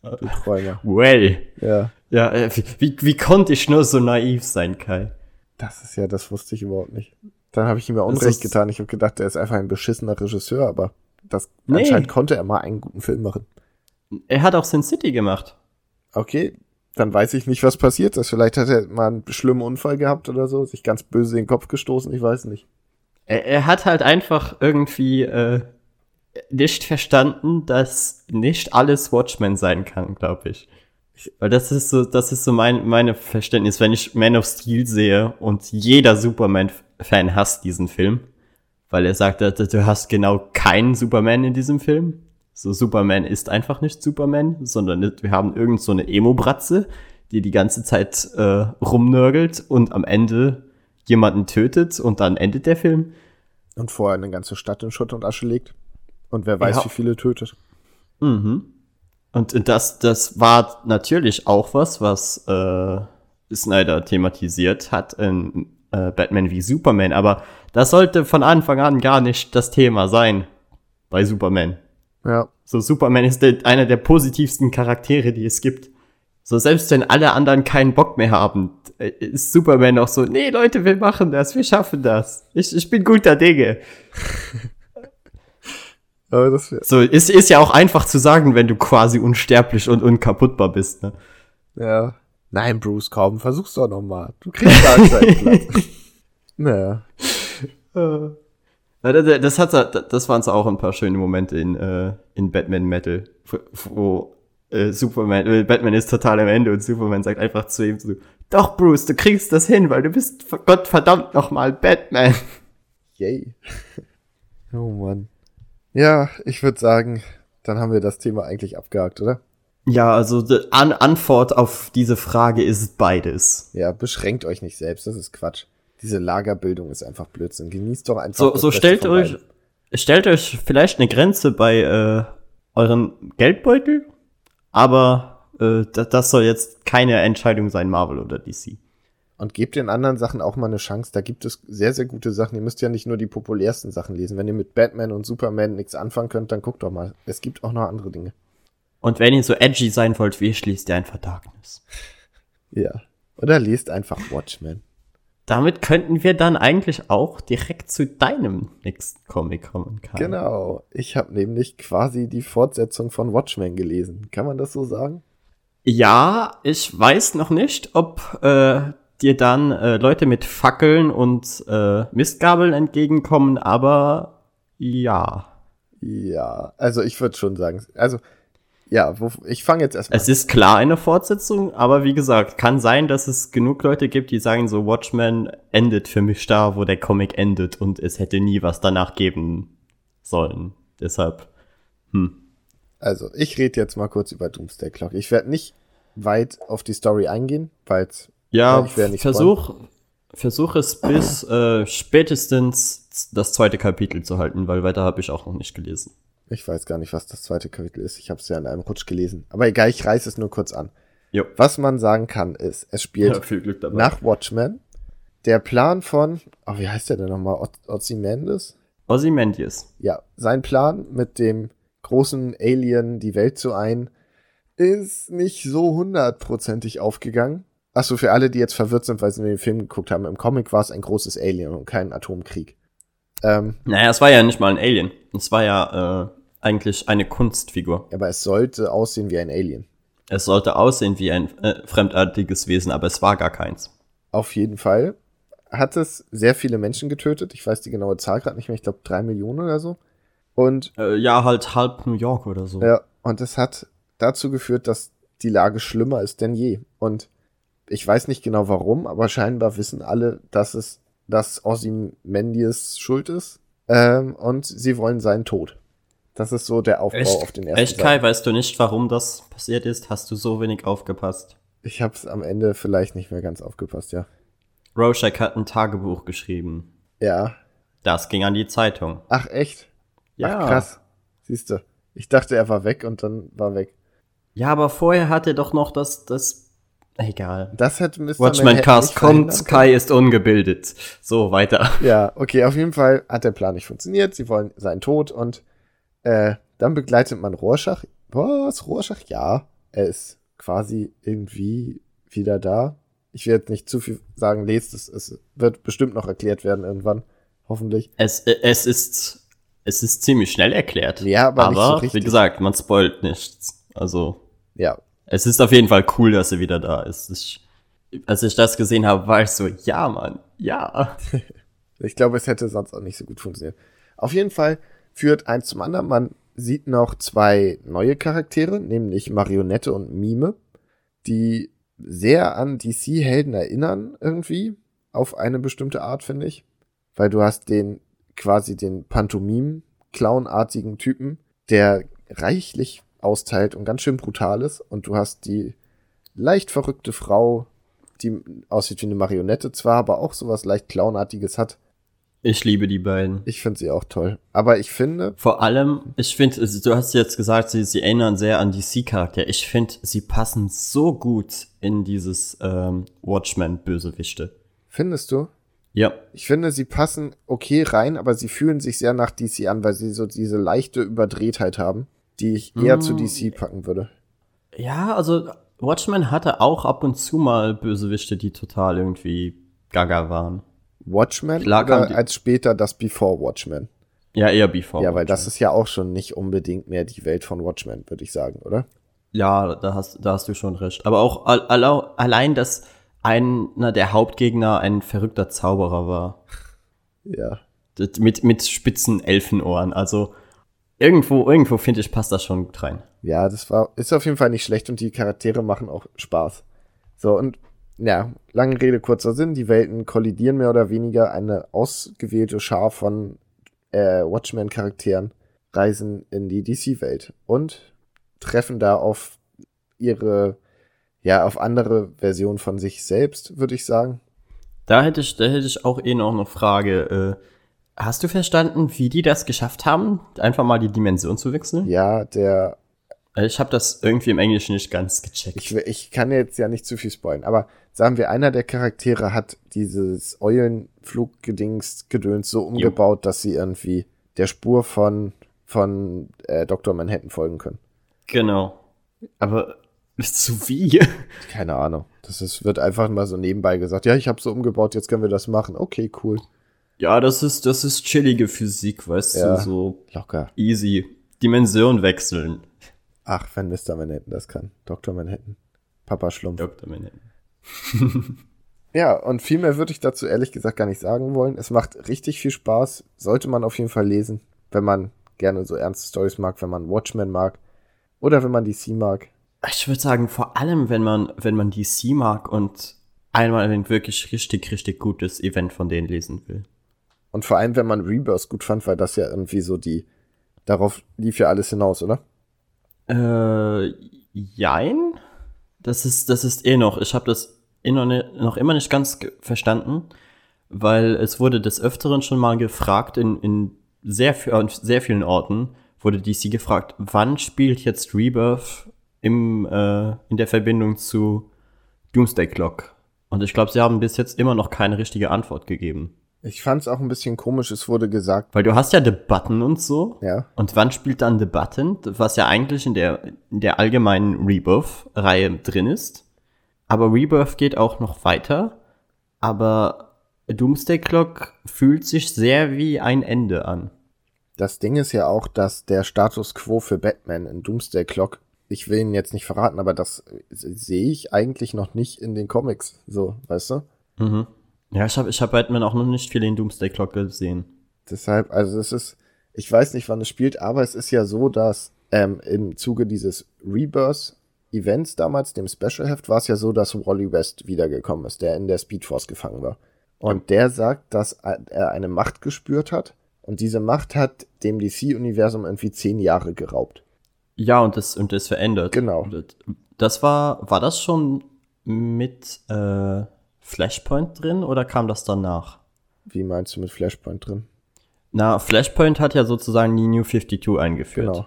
Du Träumer. Well. Ja. Ja, äh, wie, wie, wie konnte ich nur so naiv sein, Kai? Das ist ja, das wusste ich überhaupt nicht. Dann habe ich ihm ja Unrecht getan. Ich habe gedacht, er ist einfach ein beschissener Regisseur, aber das Nee. anscheinend konnte er mal einen guten Film machen. Er hat auch Sin City gemacht. Okay, dann weiß ich nicht, was passiert ist. Vielleicht hat er mal einen schlimmen Unfall gehabt oder so, sich ganz böse in den Kopf gestoßen, ich weiß nicht. Er, er hat halt einfach irgendwie äh, nicht verstanden, dass nicht alles Watchmen sein kann, glaube ich. Weil das ist so, das ist so mein meine Verständnis, wenn ich Man of Steel sehe und jeder Superman-Fan hasst diesen Film, weil er sagt, du hast genau keinen Superman in diesem Film. So Superman ist einfach nicht Superman, sondern wir haben irgend so eine Emo-Bratze, die die ganze Zeit äh, rumnörgelt und am Ende jemanden tötet und dann endet der Film. Und vorher eine ganze Stadt in Schutt und Asche legt. Und wer weiß, Ja. wie viele tötet. Mhm. Und das, das war natürlich auch was, was äh, Snyder thematisiert hat in äh, Batman wie Superman. Aber das sollte von Anfang an gar nicht das Thema sein bei Superman. Ja. So, Superman ist der, einer der positivsten Charaktere, die es gibt. So, selbst wenn alle anderen keinen Bock mehr haben, äh, ist Superman auch so, nee, Leute, wir machen das, wir schaffen das. Ich, ich bin guter Dinge. Aber das So, ist, ist ja auch einfach zu sagen, wenn du quasi unsterblich und unkaputtbar bist, ne? ja. Nein, Bruce, komm, versuch's doch noch mal. Du kriegst Darkseid Platz. naja. Ja, das, hat, das waren auch ein paar schöne Momente in, äh, in Batman Metal, wo äh, Superman, äh, Batman ist total am Ende und Superman sagt einfach zu ihm so, doch Bruce, du kriegst das hin, weil du bist Gott verdammt nochmal Batman. Yay. oh Mann. Ja, ich würde sagen, dann haben wir das Thema eigentlich abgehakt, oder? Ja, also die An Antwort auf diese Frage ist beides. Ja, beschränkt euch nicht selbst, das ist Quatsch. Diese Lagerbildung ist einfach Blödsinn. Genießt doch einfach. So, so stellt euch, stellt euch vielleicht eine Grenze bei äh, euren Geldbeutel, aber äh, das, das soll jetzt keine Entscheidung sein, Marvel oder DC. Und gebt den anderen Sachen auch mal eine Chance. Da gibt es sehr, sehr gute Sachen. Ihr müsst ja nicht nur die populärsten Sachen lesen. Wenn ihr mit Batman und Superman nichts anfangen könnt, dann guckt doch mal. Es gibt auch noch andere Dinge. Und wenn ihr so edgy sein wollt, wie ich, liest ihr einfach Darkness. Ja. Oder lest einfach Watchmen. Damit könnten wir dann eigentlich auch direkt zu deinem nächsten Comic kommen, Karl. Genau. Ich habe nämlich quasi die Fortsetzung von Watchmen gelesen. Kann man das so sagen? Ja, ich weiß noch nicht, ob äh, dir dann äh, Leute mit Fackeln und äh, Mistgabeln entgegenkommen, aber ja. Ja. Also ich würde schon sagen. Also, ja, wo, ich fange jetzt erstmal Es ist klar eine Fortsetzung, aber wie gesagt, kann sein, dass es genug Leute gibt, die sagen, so Watchmen endet für mich da, wo der Comic endet und es hätte nie was danach geben sollen. Deshalb, hm. Also, ich rede jetzt mal kurz über Doomsday Clock. Ich werde nicht weit auf die Story eingehen, weil Ja, ich werde nicht versuch, versuch es bis äh, spätestens das zweite Kapitel zu halten, weil weiter habe ich auch noch nicht gelesen. Ich weiß gar nicht, was das zweite Kapitel ist. Ich habe es ja in einem Rutsch gelesen. Aber egal, ich reiße es nur kurz an. Jo. Was man sagen kann, ist, es spielt dabei. nach Watchmen. Der Plan von, oh, wie heißt der denn nochmal? Oz- Ozymandias? Ozymandias. Ja, sein Plan mit dem großen Alien die Welt zu ein, ist nicht so hundertprozentig aufgegangen. Achso, für alle, die jetzt verwirrt sind, weil sie den Film geguckt haben, im Comic war es ein großes Alien und kein Atomkrieg. Ähm, Naja, es war ja nicht mal ein Alien. Es war ja äh, eigentlich eine Kunstfigur. aber es sollte aussehen wie ein Alien. Es sollte aussehen wie ein äh, fremdartiges Wesen, aber es war gar keins. Auf jeden Fall hat es sehr viele Menschen getötet. Ich weiß die genaue Zahl gerade nicht mehr. Ich glaube drei Millionen oder so. Und Äh, ja, halt halb New York oder so. Ja, und es hat dazu geführt, dass die Lage schlimmer ist denn je. Und ich weiß nicht genau warum, aber scheinbar wissen alle, dass es, dass Ozymandias schuld ist. Ähm, und sie wollen seinen Tod. Das ist so der Aufbau Echt, auf den ersten echt Kai, weißt du nicht, warum das passiert ist? Hast du so wenig aufgepasst? Ich habe es am Ende vielleicht nicht mehr ganz aufgepasst, ja. Rorschach hat ein Tagebuch geschrieben. Ja. Das ging an die Zeitung. Ach, echt? Ja. Ach, krass. Siehst du. Ich dachte, er war weg und dann war weg. Ja, aber vorher hat er doch noch das, das, egal. Das hätte Mr. Watchman Manhattan Cast kommt. Kai ist ungebildet. So, weiter. Ja, okay, auf jeden Fall hat der Plan nicht funktioniert. Sie wollen seinen Tod und äh, dann begleitet man Rorschach. Was? Rorschach? Ja, er ist quasi irgendwie wieder da. Ich werde nicht zu viel sagen, lest es. Es wird bestimmt noch erklärt werden irgendwann. Hoffentlich. Es, äh, es ist, es ist ziemlich schnell erklärt. Ja, aber nicht so aber richtig. wie gesagt, man spoilt nichts. Also, Ja, es ist auf jeden Fall cool, dass er wieder da ist. Ich, als ich das gesehen habe, war ich so, ja, Mann, ja. Ich glaube, es hätte sonst auch nicht so gut funktioniert. Auf jeden Fall führt eins zum anderen. Man sieht noch zwei neue Charaktere, nämlich Marionette und Mime, die sehr an DC-Helden erinnern, irgendwie. Auf eine bestimmte Art, finde ich. Weil du hast den, quasi den Pantomim-Clown-artigen Typen, der reichlich austeilt und ganz schön brutal ist. Und du hast die leicht verrückte Frau, die aussieht wie eine Marionette zwar, aber auch sowas leicht Clownartiges hat. Ich liebe die beiden. Ich finde sie auch toll. Aber ich finde, Vor allem, ich finde, du hast jetzt gesagt, sie, sie erinnern sehr an DC-Charakter. Ich finde, sie passen so gut in dieses ähm, Watchmen-Bösewichte. findest du? Ja, Ich finde, sie passen okay rein, aber sie fühlen sich sehr nach DC an, weil sie so diese leichte Überdrehtheit haben, die ich eher Mm. zu DC packen würde. Ja, also Watchmen hatte auch ab und zu mal Bösewichte, die total irgendwie gaga waren. Watchmen Klar oder als später das Before Watchmen? Ja, eher Before. ja, weil das Watchmen. ist ja auch schon nicht unbedingt mehr die Welt von Watchmen, würde ich sagen, oder? Ja, da hast, da hast du schon recht. Aber auch al allein, dass einer der Hauptgegner ein verrückter Zauberer war. Ja. Das- Mit, mit spitzen Elfenohren. Also irgendwo, irgendwo finde ich, passt das schon gut rein. Ja, das war, ist auf jeden Fall nicht schlecht und die Charaktere machen auch Spaß. So, und ja, lange Rede, kurzer Sinn, die Welten kollidieren mehr oder weniger. Eine ausgewählte Schar von äh, Watchmen-Charakteren reisen in die DC-Welt und treffen da auf ihre, ja, auf andere Versionen von sich selbst, würde ich sagen. Da hätte ich, da hätte ich auch eh noch eine Frage. Äh, hast du verstanden, wie die das geschafft haben, einfach mal die Dimension zu wechseln? Ja, der, Ich habe das irgendwie im Englischen nicht ganz gecheckt. ich, ich kann jetzt ja nicht zu viel spoilen, aber sagen wir, einer der Charaktere hat dieses Eulenfluggedings Gedöns so umgebaut, dass sie irgendwie der Spur von, von äh, Dr. Manhattan folgen können. genau. Aber zu wie? Keine Ahnung. Das ist, wird einfach mal so nebenbei gesagt, ja, ich habe so umgebaut, jetzt können wir das machen. Okay, cool. Ja, das ist, das ist chillige Physik, weißt Ja. du, so Locker. easy. Dimension wechseln. Ach, wenn Mr. Manhattan das kann. Dr. Manhattan. Papa Schlumpf. Dr. Manhattan. Ja, und viel mehr würde ich dazu ehrlich gesagt gar nicht sagen wollen. Es macht richtig viel Spaß. Sollte man auf jeden Fall lesen, wenn man gerne so ernste Stories mag, wenn man Watchmen mag oder wenn man DC mag. Ich würde sagen, vor allem, wenn man, wenn man DC mag und einmal ein wirklich richtig, richtig gutes Event von denen lesen will. Und vor allem, wenn man Rebirth gut fand, weil das ja irgendwie so die, darauf lief ja alles hinaus, oder? Äh, jein? Das ist, das ist eh noch, ich habe das eh noch, ne, noch immer nicht ganz verstanden, weil es wurde des Öfteren schon mal gefragt, in, in sehr, sehr vielen Orten wurde DC gefragt, wann spielt jetzt Rebirth im, äh, in der Verbindung zu Doomsday Clock? Und ich glaube, sie haben bis jetzt immer noch keine richtige Antwort gegeben. Ich fand es auch ein bisschen komisch, es wurde gesagt, Weil du hast ja Debatten und so. ja, Und wann spielt dann The Button, was ja eigentlich in der, in der allgemeinen Rebirth-Reihe drin ist. Aber Rebirth geht auch noch weiter. Aber Doomsday Clock fühlt sich sehr wie ein Ende an. das Ding ist ja auch, dass der Status quo für Batman in Doomsday Clock, ich will ihn jetzt nicht verraten, aber das sehe ich eigentlich noch nicht in den Comics, so, weißt du? Mhm. Ja, ich habe ich hab Batman auch noch nicht viel in Doomsday Clock gesehen. Deshalb, also es ist, ich weiß nicht, wann es spielt, aber es ist ja so, dass ähm, im Zuge dieses Rebirth-Events damals, dem Special-Heft, war es ja so, dass Wally West wiedergekommen ist, der in der Speedforce gefangen war. Und der sagt, dass er eine Macht gespürt hat, Und diese Macht hat dem DC-Universum irgendwie zehn Jahre geraubt. Ja, und das, und das verändert. Genau. Das war, war das schon mit äh, Flashpoint drin oder kam das danach? Wie meinst du mit Flashpoint drin? Na, Flashpoint hat ja sozusagen die New 52 eingeführt. Genau.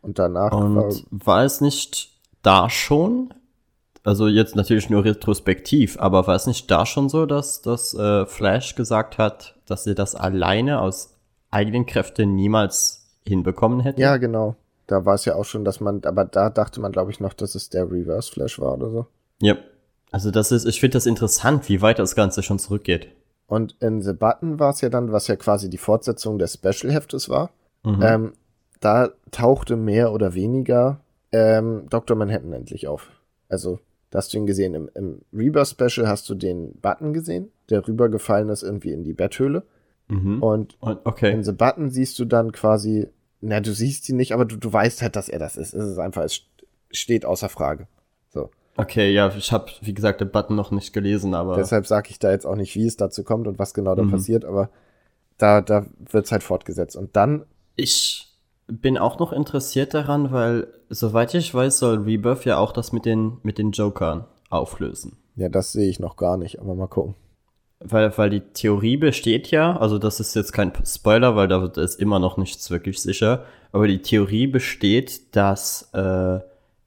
Und danach Und war, war es nicht da schon? Also jetzt natürlich nur retrospektiv, aber war es nicht da schon so, dass, dass äh, Flash gesagt hat, dass sie das alleine aus eigenen Kräften niemals hinbekommen hätte? ja, genau. Da war es ja auch schon, dass man, aber da dachte man, glaube ich, noch, dass es der Reverse Flash war oder so. Ja. Also das ist, ich finde das interessant, wie weit das Ganze schon zurückgeht. Und in The Button war es ja dann, was ja quasi die Fortsetzung des Special-Heftes war. Mhm. Ähm, da tauchte mehr oder weniger ähm, Dr. Manhattan endlich auf. Also, da hast du ihn gesehen. Im, im Rebirth-Special hast du den Button gesehen, der rübergefallen ist irgendwie in die Betthöhle. mhm. Und Und, okay. in The Button siehst du dann quasi, na, du siehst ihn nicht, aber du, du weißt halt, dass er das ist. Es ist einfach, es steht außer Frage. Okay, ja, ich habe, wie gesagt, den Button noch nicht gelesen, aber Deshalb sage ich da jetzt auch nicht, wie es dazu kommt und was genau da Mhm. passiert, aber da, da wird's halt fortgesetzt. Und dann, ich bin auch noch interessiert daran, weil, soweit ich weiß, soll Rebirth ja auch das mit den, mit den Jokern auflösen. ja, das sehe ich noch gar nicht, aber mal gucken. Weil, weil die Theorie besteht ja, also das ist jetzt kein Spoiler, weil da ist immer noch nichts wirklich sicher, aber die Theorie besteht, dass äh,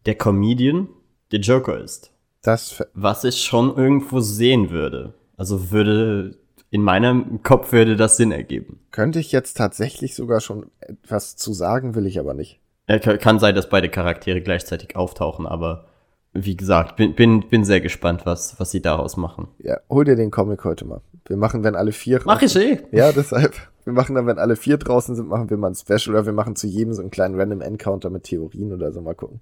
der Comedian der Joker ist. Das, Was ich schon irgendwo sehen würde. Also würde, in meinem Kopf würde das Sinn ergeben. könnte ich jetzt tatsächlich sogar schon etwas zu sagen, will ich aber nicht. Ja, kann sein, dass beide Charaktere gleichzeitig auftauchen, aber wie gesagt, bin, bin, bin sehr gespannt, was, was sie daraus machen. Ja, hol dir den Comic heute mal. Wir machen, wenn alle vier. Mach ich eh. Ja, deshalb. Wir machen dann, wenn alle vier draußen sind, machen wir mal ein Special oder wir machen zu jedem so einen kleinen Random Encounter mit Theorien oder so. Mal gucken.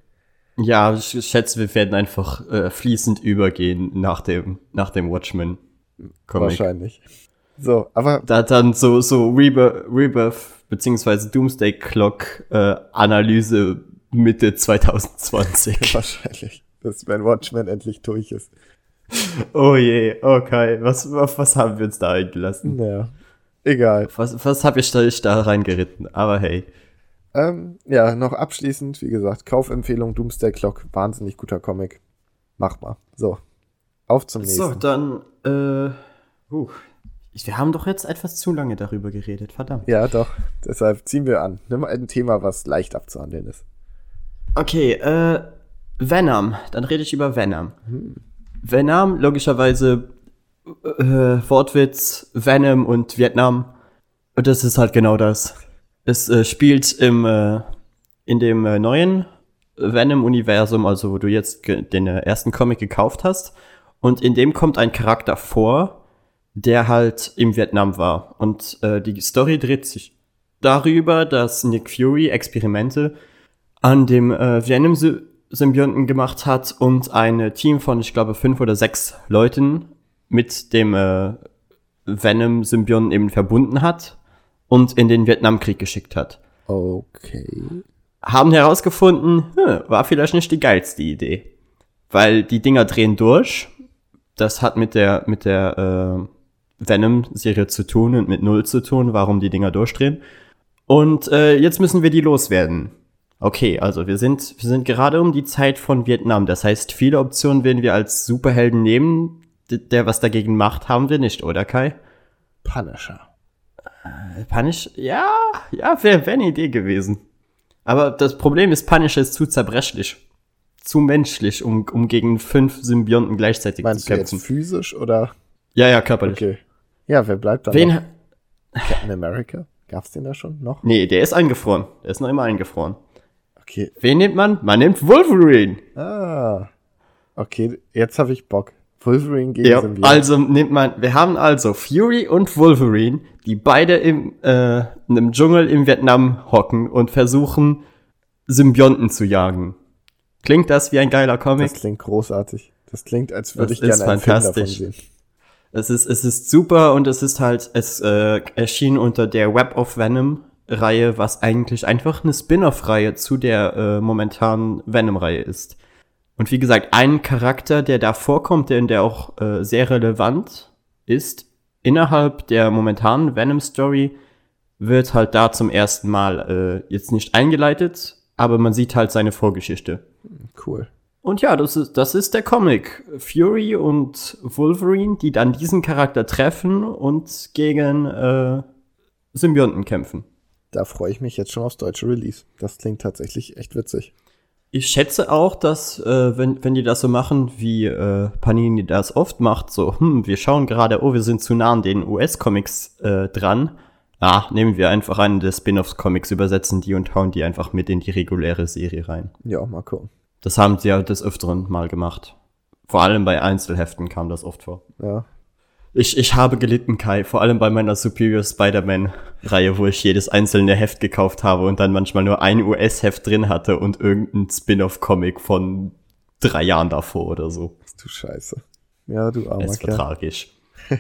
Ja, ich schätze, wir werden einfach äh, fließend übergehen nach dem, nach dem Watchmen-Comic. Wahrscheinlich. So, aber Da dann so, so Rebirth, Rebirth beziehungsweise Doomsday Clock äh, Analyse Mitte 2020. wahrscheinlich, dass wenn Watchmen endlich durch ist. oh je, okay. Was, auf was haben wir uns da eingelassen? Naja, egal. Was, was habe ich da, ich da reingeritten? Aber hey. Ähm, ja, noch abschließend, wie gesagt, Kaufempfehlung Doomsday Clock, wahnsinnig guter Comic. Mach mal. So, auf zum nächsten. So, dann, äh, uh, wir haben doch jetzt etwas zu lange darüber geredet, verdammt. Ja, doch. Deshalb ziehen wir an. Nimm ein Thema, was leicht abzuhandeln ist. Okay, äh, Venom. Dann rede ich über Venom. Venom, logischerweise, äh, Wortwitz, Venom und Vietnam. Und das ist halt genau das. Es äh, spielt im, äh, in dem äh, neuen Venom-Universum, also wo du jetzt den äh, ersten Comic gekauft hast. Und in dem kommt ein Charakter vor, der halt im Vietnam war. Und äh, die Story dreht sich darüber, dass Nick Fury Experimente an dem äh, Venom-Symbionten gemacht hat und ein Team von, ich glaube, fünf oder sechs Leuten mit dem Venom-Symbionten eben verbunden hat und in den Vietnamkrieg geschickt hat. Okay. Haben herausgefunden, hm, war vielleicht nicht die geilste Idee. Weil die Dinger drehen durch. Das hat mit der, mit der äh, Venom-Serie zu tun und mit Null zu tun, warum die Dinger durchdrehen. Und äh, jetzt müssen wir die loswerden. Okay, also wir sind, wir sind gerade um die Zeit von Vietnam. Das heißt, viele Optionen werden wir als Superhelden nehmen. Der was dagegen macht, haben wir nicht, oder Kai? Punisher. Punish, ja, ja, wäre wär eine Idee gewesen. Aber das Problem ist, Punisher ist zu zerbrechlich. Zu menschlich, um, um gegen fünf Symbionten gleichzeitig Meinst zu du jetzt kämpfen. physisch oder? Ja, ja, körperlich. Okay. Ja, wer bleibt da Wen, Captain America? Gab's den da schon noch? nee, der ist eingefroren. Der ist noch immer eingefroren. Okay. Wen nimmt man? Man nimmt Wolverine. Ah. Okay, jetzt habe ich Bock. Wolverine gegen Ja, Symbiont. also nimmt man, wir haben also Fury und Wolverine, die beide im, äh, in einem Dschungel im Vietnam hocken und versuchen, Symbionten zu jagen. Klingt das wie ein geiler Comic? Das klingt großartig. Das klingt, als würde Das ich gerne einen Film davon fantastisch. sehen. Es ist, es ist super und es ist halt, es äh, erschien unter der Web of Venom Reihe, was eigentlich einfach eine Spin-off-Reihe zu der äh, momentanen Venom-Reihe ist. Und wie gesagt, ein Charakter, der da vorkommt, der, der auch äh, sehr relevant ist, innerhalb der momentanen Venom-Story, wird halt da zum ersten Mal äh, jetzt nicht eingeleitet, aber man sieht halt seine Vorgeschichte. Cool. Und ja, das ist, das ist der Comic. Fury und Wolverine, die dann diesen Charakter treffen und gegen äh, Symbionten kämpfen. Da freue ich mich jetzt schon aufs deutsche Release. Das klingt tatsächlich echt witzig. Ich schätze auch, dass, äh, wenn, wenn die das so machen, wie äh, Panini das oft macht, so, hm, wir schauen gerade, oh, wir sind zu nah an den US-Comics äh, dran. Ah, nehmen wir einfach einen der Spin-offs-Comics, übersetzen die und hauen die einfach mit in die reguläre Serie rein. Ja, mal gucken. Das haben sie ja des Öfteren mal gemacht. Vor allem bei Einzelheften kam das oft vor. Ja. Ich, ich habe gelitten, Kai, vor allem bei meiner Superior Spider-Man-Reihe, wo ich jedes einzelne Heft gekauft habe und dann manchmal nur ein US-Heft drin hatte und irgendein Spin-off-Comic von drei Jahren davor oder so. Du Scheiße. Ja, du armer Es war Kerl. tragisch.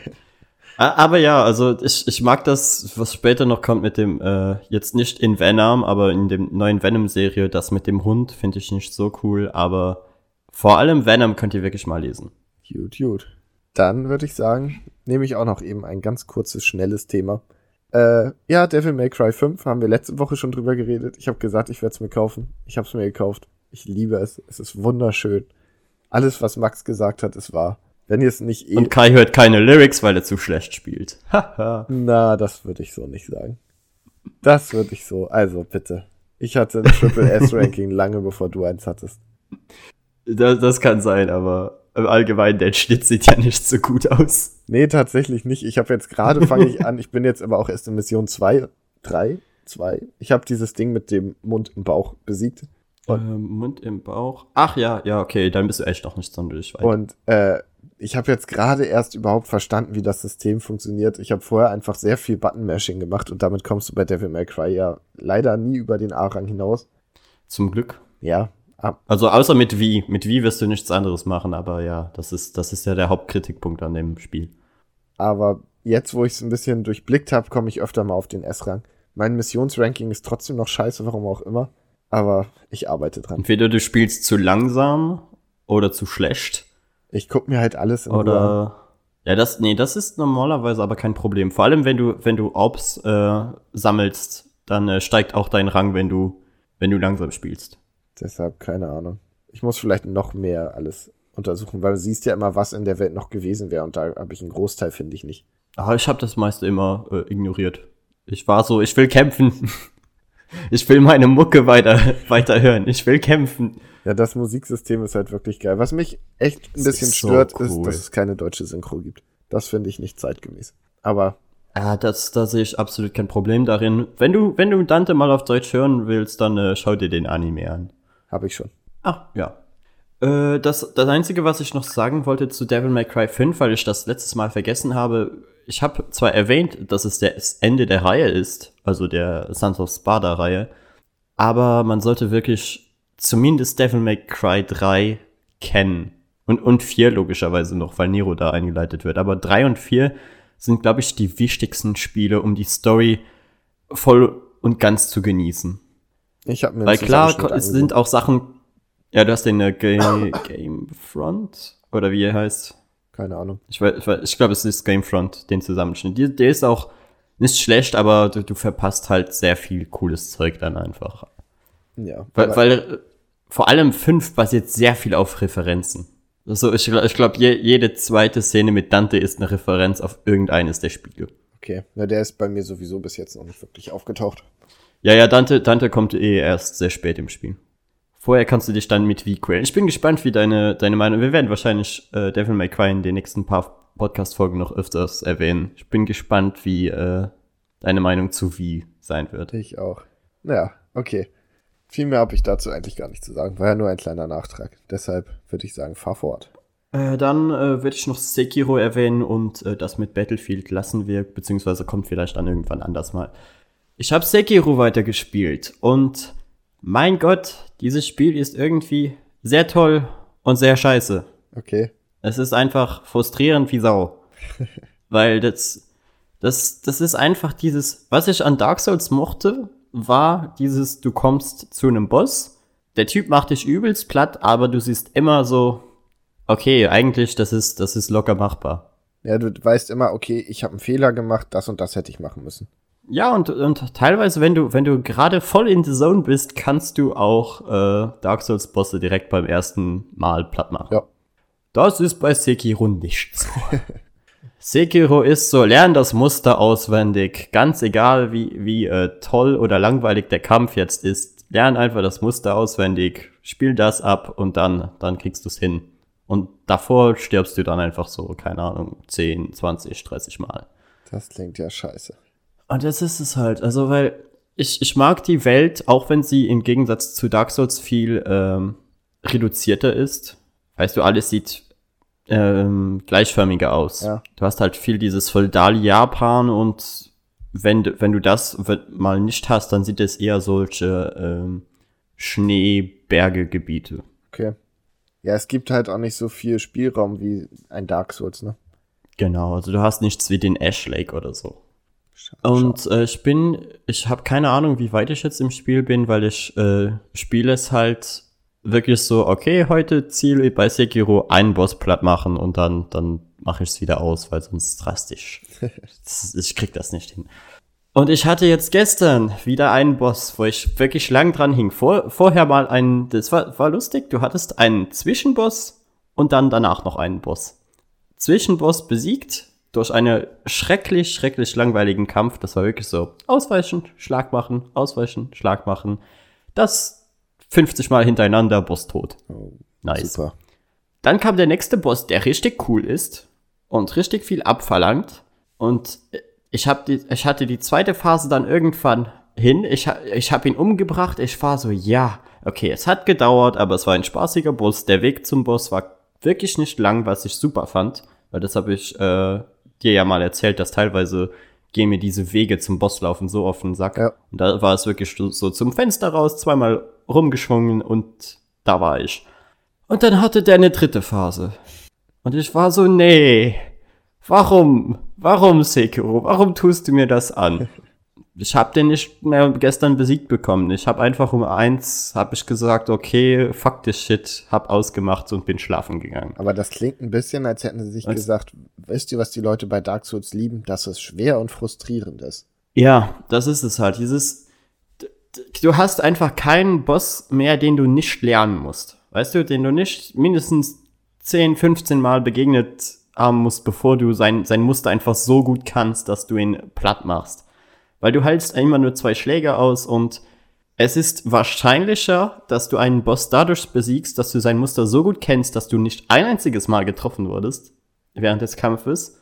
Aber ja, also ich, ich mag das, was später noch kommt mit dem, äh, jetzt nicht in Venom, aber in dem neuen Venom-Serie, das mit dem Hund finde ich nicht so cool, aber vor allem Venom könnt ihr wirklich mal lesen. Gut, gut. Dann würde ich sagen, nehme ich auch noch eben ein ganz kurzes, schnelles Thema. Äh, ja, Devil May Cry 5 haben wir letzte Woche schon drüber geredet. Ich habe gesagt, ich werde es mir kaufen. Ich habe es mir gekauft. Ich liebe es. Es ist wunderschön. Alles, was Max gesagt hat, ist wahr. Wenn ihr es nicht eh... Und Kai hört keine Lyrics, weil er zu schlecht spielt. Na, das würde ich so nicht sagen. Das würde ich so. Also, bitte. Ich hatte ein Triple S-Ranking lange bevor du eins hattest. das, das kann sein, aber im Allgemeinen, der Schnitt sieht ja nicht so gut aus. Nee, tatsächlich nicht. Ich habe jetzt gerade fange ich an. Ich bin jetzt aber auch erst in Mission 2, 3, 2. Ich habe dieses Ding mit dem Mund im Bauch besiegt. Und- Ähm, Mund im Bauch. Ach ja, ja, okay, dann bist du echt noch nicht sonderlich weit. Und äh, ich habe jetzt gerade erst überhaupt verstanden, wie das System funktioniert. Ich habe vorher einfach sehr viel Button-Mashing gemacht und damit kommst du bei Devil May Cry ja leider nie über den A-Rang hinaus. Zum Glück. Ja, Also außer mit wie. Mit wie wirst du nichts anderes machen, aber ja, das ist, das ist ja der Hauptkritikpunkt an dem Spiel. aber jetzt, wo ich es ein bisschen durchblickt habe, komme ich öfter mal auf den S-Rang. Mein Missionsranking ist trotzdem noch scheiße, warum auch immer. Aber ich arbeite dran. Entweder du spielst zu langsam oder zu schlecht. Ich guck mir halt alles in Ruhe. Oder. Ja, das, nee, das ist normalerweise aber kein Problem. Vor allem, wenn du, wenn du Orbs äh, sammelst, dann äh, steigt auch dein Rang, wenn du, wenn du langsam spielst. Deshalb keine Ahnung. Ich muss vielleicht noch mehr alles untersuchen, weil du siehst ja immer, was in der Welt noch gewesen wäre und da habe ich einen Großteil, finde ich nicht. Aber ich habe das meiste immer äh, ignoriert. Ich war so, ich will kämpfen. ich will meine Mucke weiter, weiter hören. Ich will kämpfen. Ja, das Musiksystem ist halt wirklich geil. Was mich echt ein Das bisschen ist so stört, ist, cool. dass es keine deutsche Synchro gibt. Das finde ich nicht zeitgemäß. Aber Ja, das, da sehe ich absolut kein Problem darin. Wenn du, wenn du Dante mal auf Deutsch hören willst, dann äh, schau dir den Anime an. Habe ich schon. Ah, ja. Äh, das, das Einzige, was ich noch sagen wollte zu Devil May Cry 5, weil ich das letztes Mal vergessen habe, ich habe zwar erwähnt, dass es das Ende der Reihe ist, also der Sons of Sparta Reihe, aber man sollte wirklich zumindest Devil May Cry 3 kennen. Und, und 4 logischerweise noch, weil Nero da eingeleitet wird. Aber 3 und 4 sind, glaube ich, die wichtigsten Spiele, um die Story voll und ganz zu genießen. Ich habe mir Weil klar, es sind auch Sachen. Ja, du hast den äh, Ga Gamefront oder wie er heißt. Keine Ahnung. Ich, ich, glaube, es ist Gamefront, den Zusammenschnitt. Die, der ist auch nicht schlecht, aber du, du verpasst halt sehr viel cooles Zeug dann einfach. Ja. Weil, weil äh, vor allem 5 basiert sehr viel auf Referenzen. Also ich, ich glaube, je, jede zweite Szene mit Dante ist eine Referenz auf irgendeines der Spiele. okay. Na, der ist bei mir sowieso bis jetzt noch nicht wirklich aufgetaucht. Ja, ja, Dante, Dante kommt eh erst sehr spät im Spiel. Vorher kannst du dich dann mit wie quälen. Ich bin gespannt, wie deine, deine Meinung. Wir werden wahrscheinlich äh, Devil May Cry in den nächsten paar Podcast-Folgen noch öfters erwähnen. Ich bin gespannt, wie äh, deine Meinung zu wie sein wird. Ich auch. Naja, okay. Viel mehr habe ich dazu eigentlich gar nicht zu sagen. War ja nur ein kleiner Nachtrag. Deshalb würde ich sagen, fahr fort. Äh, dann äh, würde ich noch Sekiro erwähnen und äh, das mit Battlefield lassen wir, beziehungsweise kommt vielleicht dann irgendwann anders mal. Ich habe Sekiro weitergespielt und mein Gott, dieses Spiel ist irgendwie sehr toll und sehr scheiße. Okay. Es ist einfach frustrierend wie Sau. Weil das, das, das ist einfach dieses, was ich an Dark Souls mochte, war dieses, du kommst zu einem Boss, der Typ macht dich übelst platt, aber du siehst immer so, okay, eigentlich, das ist, das ist locker machbar. Ja, du weißt immer, okay, ich habe einen Fehler gemacht, das und das hätte ich machen müssen. Ja, und, und teilweise, wenn du, wenn du gerade voll in the Zone bist, kannst du auch äh, Dark Souls-Bosse direkt beim ersten Mal platt machen. Ja. Das ist bei Sekiro nicht so. Sekiro ist so, lern das Muster auswendig. Ganz egal, wie, wie äh, toll oder langweilig der Kampf jetzt ist. Lern einfach das Muster auswendig, spiel das ab und dann, dann kriegst du es hin. Und davor stirbst du dann einfach so, keine Ahnung, 10, 20, 30 Mal. Das klingt ja scheiße. Und das ist es halt. Also, weil ich, ich mag die Welt, auch wenn sie im Gegensatz zu Dark Souls viel ähm, reduzierter ist. Weißt du, alles sieht ähm, gleichförmiger aus. Ja. Du hast halt viel dieses Feudal-Japan und wenn, du- wenn du das mal nicht hast, dann sind es eher solche ähm, Schneeberge-Gebiete. Okay. Ja, es gibt halt auch nicht so viel Spielraum wie ein Dark Souls, ne? Genau, also du hast nichts wie den Ash Lake oder so. Und äh, ich bin, ich habe keine Ahnung, wie weit ich jetzt im Spiel bin, weil ich äh, spiele es halt wirklich so, okay, heute Ziel bei Sekiro einen Boss platt machen und dann, dann mache ich es wieder aus, weil sonst drastisch. Ich krieg das nicht hin. Und ich hatte jetzt gestern wieder einen Boss, wo ich wirklich lang dran hing. Vor, vorher mal einen, das war, war lustig, du hattest einen Zwischenboss und dann danach noch einen Boss. Zwischenboss besiegt durch einen schrecklich, schrecklich langweiligen Kampf. Das war wirklich so ausweichen, Schlag machen, ausweichen, Schlag machen. Das 50 Mal hintereinander, Boss tot. Oh, Nice. super. Dann kam der nächste Boss, der richtig cool ist und richtig viel abverlangt. Und ich, hab die, ich hatte die zweite Phase dann irgendwann hin. Ich, ich habe ihn umgebracht. Ich war so, ja, okay, es hat gedauert, aber es war ein spaßiger Boss. Der Weg zum Boss war wirklich nicht lang, was ich super fand. Weil das habe ich äh, dir ja mal erzählt, dass teilweise gehen mir diese Wege zum Bosslaufen so auf den Sack. Ja. Und da war es wirklich so, so zum Fenster raus, zweimal rumgeschwungen und da war ich. Und dann hatte der eine dritte Phase. Und ich war so, nee, warum? Warum, Sekiro? Warum tust du mir das an? Ich habe den nicht mehr gestern besiegt bekommen. Ich habe einfach um eins, habe ich gesagt, okay, fuck this shit, hab ausgemacht und bin schlafen gegangen. Aber das klingt ein bisschen, als hätten sie sich Was? gesagt, wisst ihr, was die Leute bei Dark Souls lieben? Dass es schwer und frustrierend ist. Ja, das ist es halt. Dieses, du hast einfach keinen Boss mehr, den du nicht lernen musst. Weißt du, den du nicht mindestens 10, 15 Mal begegnet haben musst, bevor du sein, sein Muster einfach so gut kannst, dass du ihn platt machst. Weil du hältst immer nur zwei Schläge aus und es ist wahrscheinlicher, dass du einen Boss dadurch besiegst, dass du sein Muster so gut kennst, dass du nicht ein einziges Mal getroffen wurdest während des Kampfes,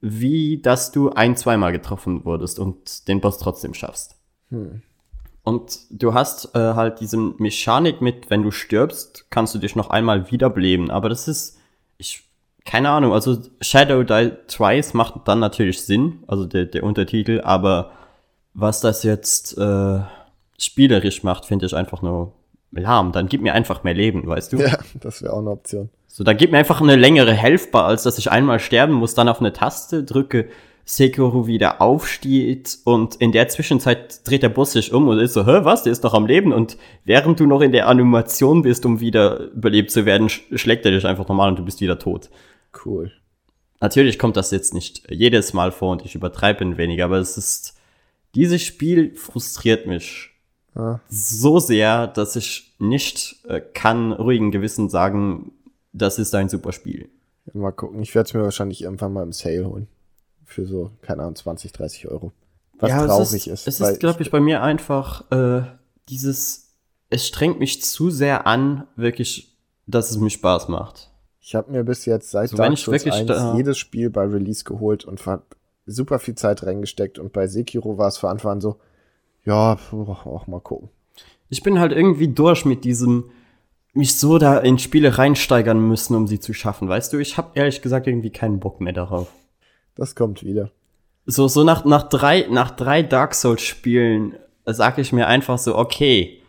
wie dass du ein, zweimal getroffen wurdest und den Boss trotzdem schaffst. Und du hast äh, halt diese Mechanik mit, wenn du stirbst, kannst du dich noch einmal wiederbeleben. Aber das ist, ich, keine Ahnung, also Shadow Die Twice macht dann natürlich Sinn, also der, der Untertitel, aber was das jetzt äh, spielerisch macht, finde ich einfach nur lahm. Dann gib mir einfach mehr Leben, weißt du? Ja, das wäre auch eine Option. So, dann gib mir einfach eine längere Helfbar, als dass ich einmal sterben muss, dann auf eine Taste drücke, Sekiro wieder aufsteht und in der Zwischenzeit dreht der Boss sich um und ist so, hä, was, der ist doch am Leben und während du noch in der Animation bist, um wieder belebt zu werden, sch schlägt er dich einfach normal und du bist wieder tot. Cool. Natürlich kommt das jetzt nicht jedes Mal vor und ich übertreibe ein wenig, aber es ist, dieses Spiel frustriert mich Ja. so sehr, dass ich nicht äh, kann ruhigen Gewissen sagen, das ist ein super Spiel. Mal gucken. Ich werde es mir wahrscheinlich irgendwann mal im Sale holen. Für so, keine Ahnung, 20, 30 Euro. Was ja, traurig es ist. ist. Es ist, glaube ich, bei mir einfach äh, dieses, es strengt mich zu sehr an, wirklich, dass es mir Spaß macht. Ich habe mir bis jetzt seit So, wenn Dark Souls wirklich 1 da- jedes Spiel bei Release geholt und super viel Zeit reingesteckt und bei Sekiro war es von Anfang an so, ja, auch mal gucken. Ich bin halt irgendwie durch mit diesem, mich so da in Spiele reinsteigern müssen, um sie zu schaffen. Weißt du, ich habe ehrlich gesagt irgendwie keinen Bock mehr darauf. Das kommt wieder. So, so nach, nach drei, nach drei Dark Souls Spielen sag ich mir einfach so, okay,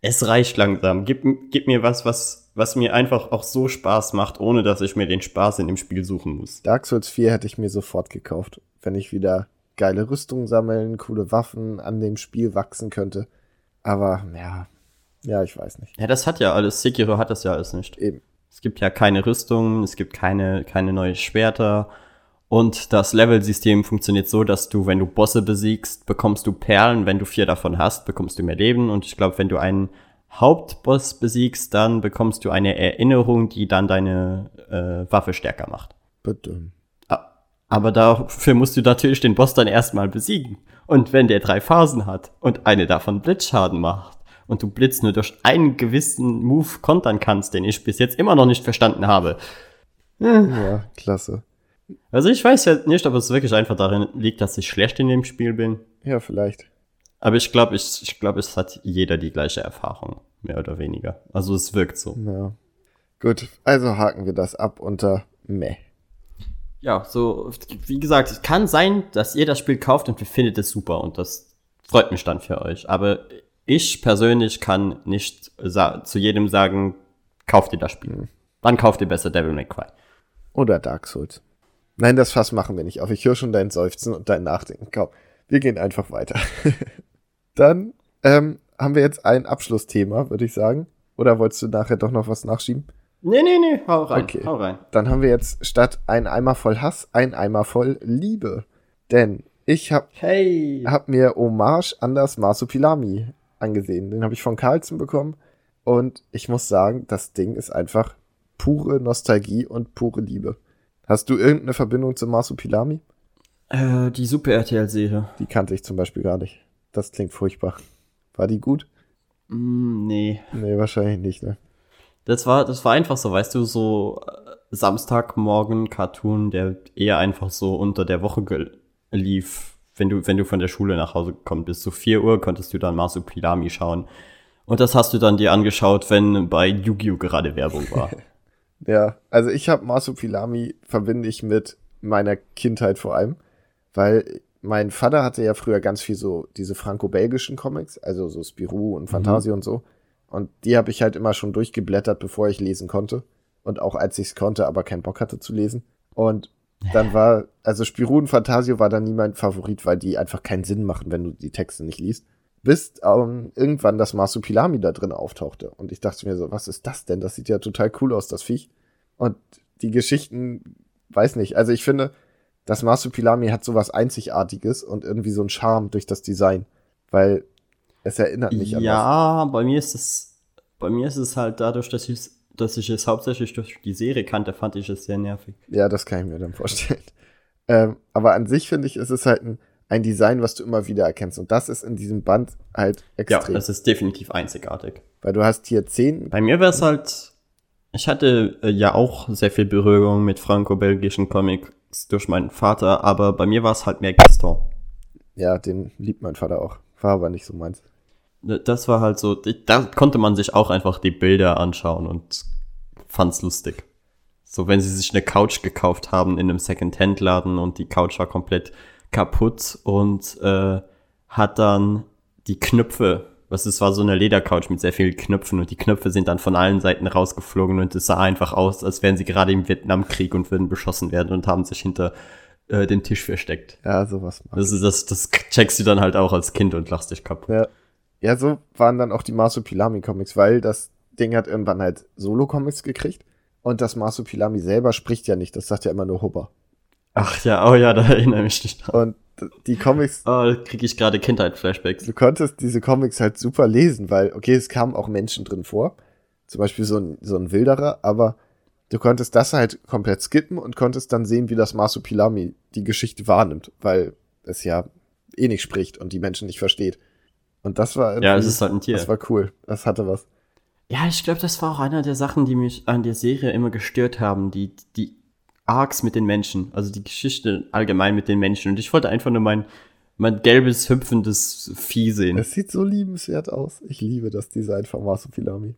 es reicht langsam. Gib, gib mir was, was, was mir einfach auch so Spaß macht, ohne dass ich mir den Spaß in dem Spiel suchen muss. Dark Souls 4 hätte ich mir sofort gekauft, wenn ich wieder geile Rüstungen sammeln, coole Waffen an dem Spiel wachsen könnte. Aber ja, ja, ich weiß nicht. Ja, das hat ja alles, Sekiro hat das ja alles nicht. Eben. Es gibt ja keine Rüstung, es gibt keine, keine neue Schwerter Und das Level-System funktioniert so, dass du, wenn du Bosse besiegst, bekommst du Perlen. Wenn du vier davon hast, bekommst du mehr Leben. Und ich glaube, wenn du einen Hauptboss besiegst, dann bekommst du eine Erinnerung, die dann deine äh, Waffe stärker macht. Bitte. Aber dafür musst du natürlich den Boss dann erstmal besiegen. Und wenn der drei Phasen hat und eine davon Blitzschaden macht und du Blitz nur durch einen gewissen Move kontern kannst, den ich bis jetzt immer noch nicht verstanden habe. Ja, klasse. Also ich weiß ja nicht, ob es wirklich einfach darin liegt, dass ich schlecht in dem Spiel bin. Ja, vielleicht. Aber ich glaube, ich, ich glaube, es hat jeder die gleiche Erfahrung, mehr oder weniger. Also es wirkt so. Ja. Gut, also haken wir das ab unter meh. Ja, so, wie gesagt, es kann sein, dass ihr das Spiel kauft und ihr findet es super und das freut mich dann für euch. Aber ich persönlich kann nicht zu jedem sagen, kauft ihr das Spiel. Mhm. Dann kauft ihr besser Devil May Cry. Oder Dark Souls. Nein, das Fass machen wir nicht auf. Ich höre schon dein Seufzen und dein Nachdenken. Komm, wir gehen einfach weiter. Dann ähm, haben wir jetzt ein Abschlussthema, würde ich sagen. Oder wolltest du nachher doch noch was nachschieben? Nee, nee, nee, hau rein, okay. hau rein. Dann haben wir jetzt statt ein Eimer voll Hass, ein Eimer voll Liebe. Denn ich hab, hey. hab mir Hommage an das Marsupilami angesehen. Den habe ich von Carlson bekommen. Und ich muss sagen, das Ding ist einfach pure Nostalgie und pure Liebe. Hast du irgendeine Verbindung zu Marsupilami? Äh, die Super RTL-Serie. Die kannte ich zum Beispiel gar nicht. Das klingt furchtbar. War die gut? Mm, nee. Nee, wahrscheinlich nicht, ne? Das war, das war einfach so, weißt du, so äh, Samstagmorgen Cartoon, der eher einfach so unter der Woche lief. Wenn du, wenn du von der Schule nach Hause gekommen bist, so 4 Uhr konntest du dann Marsupilami schauen. Und das hast du dann dir angeschaut, wenn bei Yu-Gi-Oh! gerade Werbung war. ja, also ich habe Marsupilami verbinde ich mit meiner Kindheit vor allem, weil mein Vater hatte ja früher ganz viel so diese franco-belgischen Comics, also so Spirou und Fantasie mhm. und so. Und die habe ich halt immer schon durchgeblättert, bevor ich lesen konnte. Und auch als ich es konnte, aber keinen Bock hatte zu lesen. Und dann war, also Spirou und Fantasio war dann nie mein Favorit, weil die einfach keinen Sinn machen, wenn du die Texte nicht liest. Bis ähm, irgendwann das Marsupilami da drin auftauchte. Und ich dachte mir so, was ist das denn? Das sieht ja total cool aus, das Viech. Und die Geschichten, weiß nicht. Also ich finde, das Marsupilami hat sowas Einzigartiges und irgendwie so ein Charme durch das Design. Weil es erinnert mich an Ja, bei mir ist es, bei mir ist es halt dadurch, dass ich dass ich es hauptsächlich durch die Serie kannte, fand ich es sehr nervig. Ja, das kann ich mir dann vorstellen. ähm, aber an sich finde ich, ist es halt ein, ein Design, was du immer wieder erkennst. Und das ist in diesem Band halt extrem. Ja, das ist definitiv einzigartig. Weil du hast hier zehn. Bei mir wäre es halt, ich hatte äh, ja auch sehr viel Berührung mit franco-belgischen Comics durch meinen Vater, aber bei mir war es halt mehr Gaston. Ja, den liebt mein Vater auch. War aber nicht so meins. Das war halt so, da konnte man sich auch einfach die Bilder anschauen und fand's lustig. So, wenn sie sich eine Couch gekauft haben in einem Second-Hand-Laden und die Couch war komplett kaputt und äh, hat dann die Knöpfe, was es war so eine Ledercouch mit sehr vielen Knöpfen und die Knöpfe sind dann von allen Seiten rausgeflogen und es sah einfach aus, als wären sie gerade im Vietnamkrieg und würden beschossen werden und haben sich hinter äh, den Tisch versteckt. Ja, sowas. Das, ist, das, das checkst du dann halt auch als Kind und lachst dich kaputt. Ja. Ja, so waren dann auch die Marsupilami-Comics, weil das Ding hat irgendwann halt Solo-Comics gekriegt. Und das Marsupilami selber spricht ja nicht, das sagt ja immer nur Hubber. Ach ja, oh ja, da erinnere ich mich dran. Und die Comics. Oh, da kriege ich gerade Kindheit-Flashbacks. Du konntest diese Comics halt super lesen, weil, okay, es kamen auch Menschen drin vor. Zum Beispiel so ein, so ein Wilderer, aber du konntest das halt komplett skippen und konntest dann sehen, wie das Marsupilami die Geschichte wahrnimmt, weil es ja eh nicht spricht und die Menschen nicht versteht. Und das war Ja, es ist halt ein Tier. Das war cool. Das hatte was. Ja, ich glaube, das war auch einer der Sachen, die mich an der Serie immer gestört haben. Die, die Arcs mit den Menschen. Also die Geschichte allgemein mit den Menschen. Und ich wollte einfach nur mein, mein gelbes, hüpfendes Vieh sehen. Es sieht so liebenswert aus. Ich liebe das Design von Marsupilami.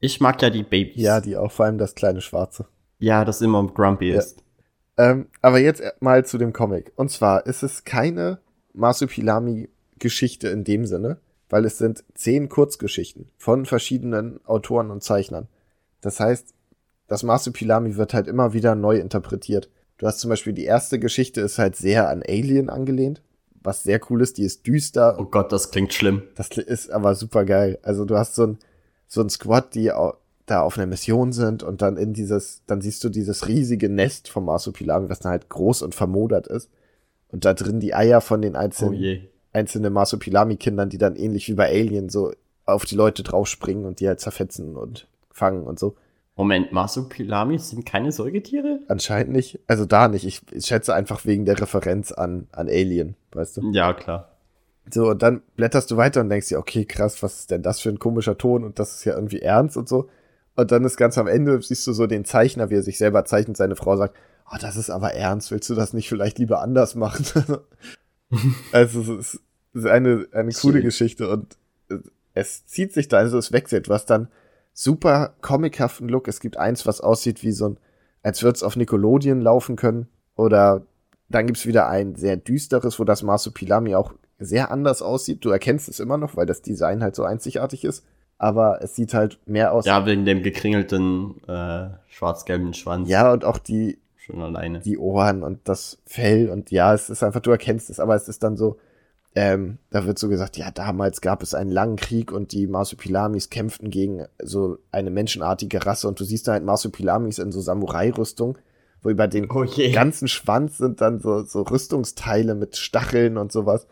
Ich mag ja die Babys. Ja, die auch, vor allem das kleine Schwarze. Ja, das immer grumpy ja. ist. Ähm, aber jetzt mal zu dem Comic. Und zwar ist es keine Marsupilami Geschichte in dem Sinne, weil es sind zehn Kurzgeschichten von verschiedenen Autoren und Zeichnern. Das heißt, das Marsupilami wird halt immer wieder neu interpretiert. Du hast zum Beispiel die erste Geschichte ist halt sehr an Alien angelehnt, was sehr cool ist. Die ist düster. Oh Gott, das klingt schlimm. Das ist aber super geil. Also du hast so ein, so ein Squad, die da auf einer Mission sind und dann in dieses, dann siehst du dieses riesige Nest vom Marsupilami, was dann halt groß und vermodert ist. Und da drin die Eier von den einzelnen, Oh einzelnen Marsupilami-Kindern, die dann ähnlich wie bei Alien so auf die Leute draufspringen und die halt zerfetzen und fangen und so. Moment, Marsupilamis sind keine Säugetiere? Anscheinend nicht. Also da nicht. Ich, ich schätze einfach wegen der Referenz an, an Alien, weißt du? Ja, klar. So, und dann blätterst du weiter und denkst dir, okay, krass, was ist denn das für ein komischer Ton und das ist ja irgendwie ernst und so. Und dann ist ganz am Ende, siehst du so den Zeichner, wie er sich selber zeichnet, seine Frau sagt, oh, das ist aber ernst, willst du das nicht vielleicht lieber anders machen? also es ist eine, eine coole Schön. Geschichte und es zieht sich da, also es wechselt, was dann super comichaften Look. Es gibt eins, was aussieht wie so ein, als würde es auf Nickelodeon laufen können. Oder dann gibt's wieder ein sehr düsteres, wo das Marsupilami auch sehr anders aussieht. Du erkennst es immer noch, weil das Design halt so einzigartig ist. Aber es sieht halt mehr aus. Ja, wegen dem gekringelten äh, schwarz-gelben Schwanz. ja, und auch die, Schon alleine. die Ohren und das Fell und ja, es ist einfach, du erkennst es, aber es ist dann so, ähm, da wird so gesagt, ja, damals gab es einen langen Krieg und die Marsupilamis kämpften gegen so eine menschenartige Rasse und du siehst da halt Marsupilamis in so Samurai-Rüstung, wo über den Oh ganzen Schwanz sind dann so, so Rüstungsteile mit Stacheln und sowas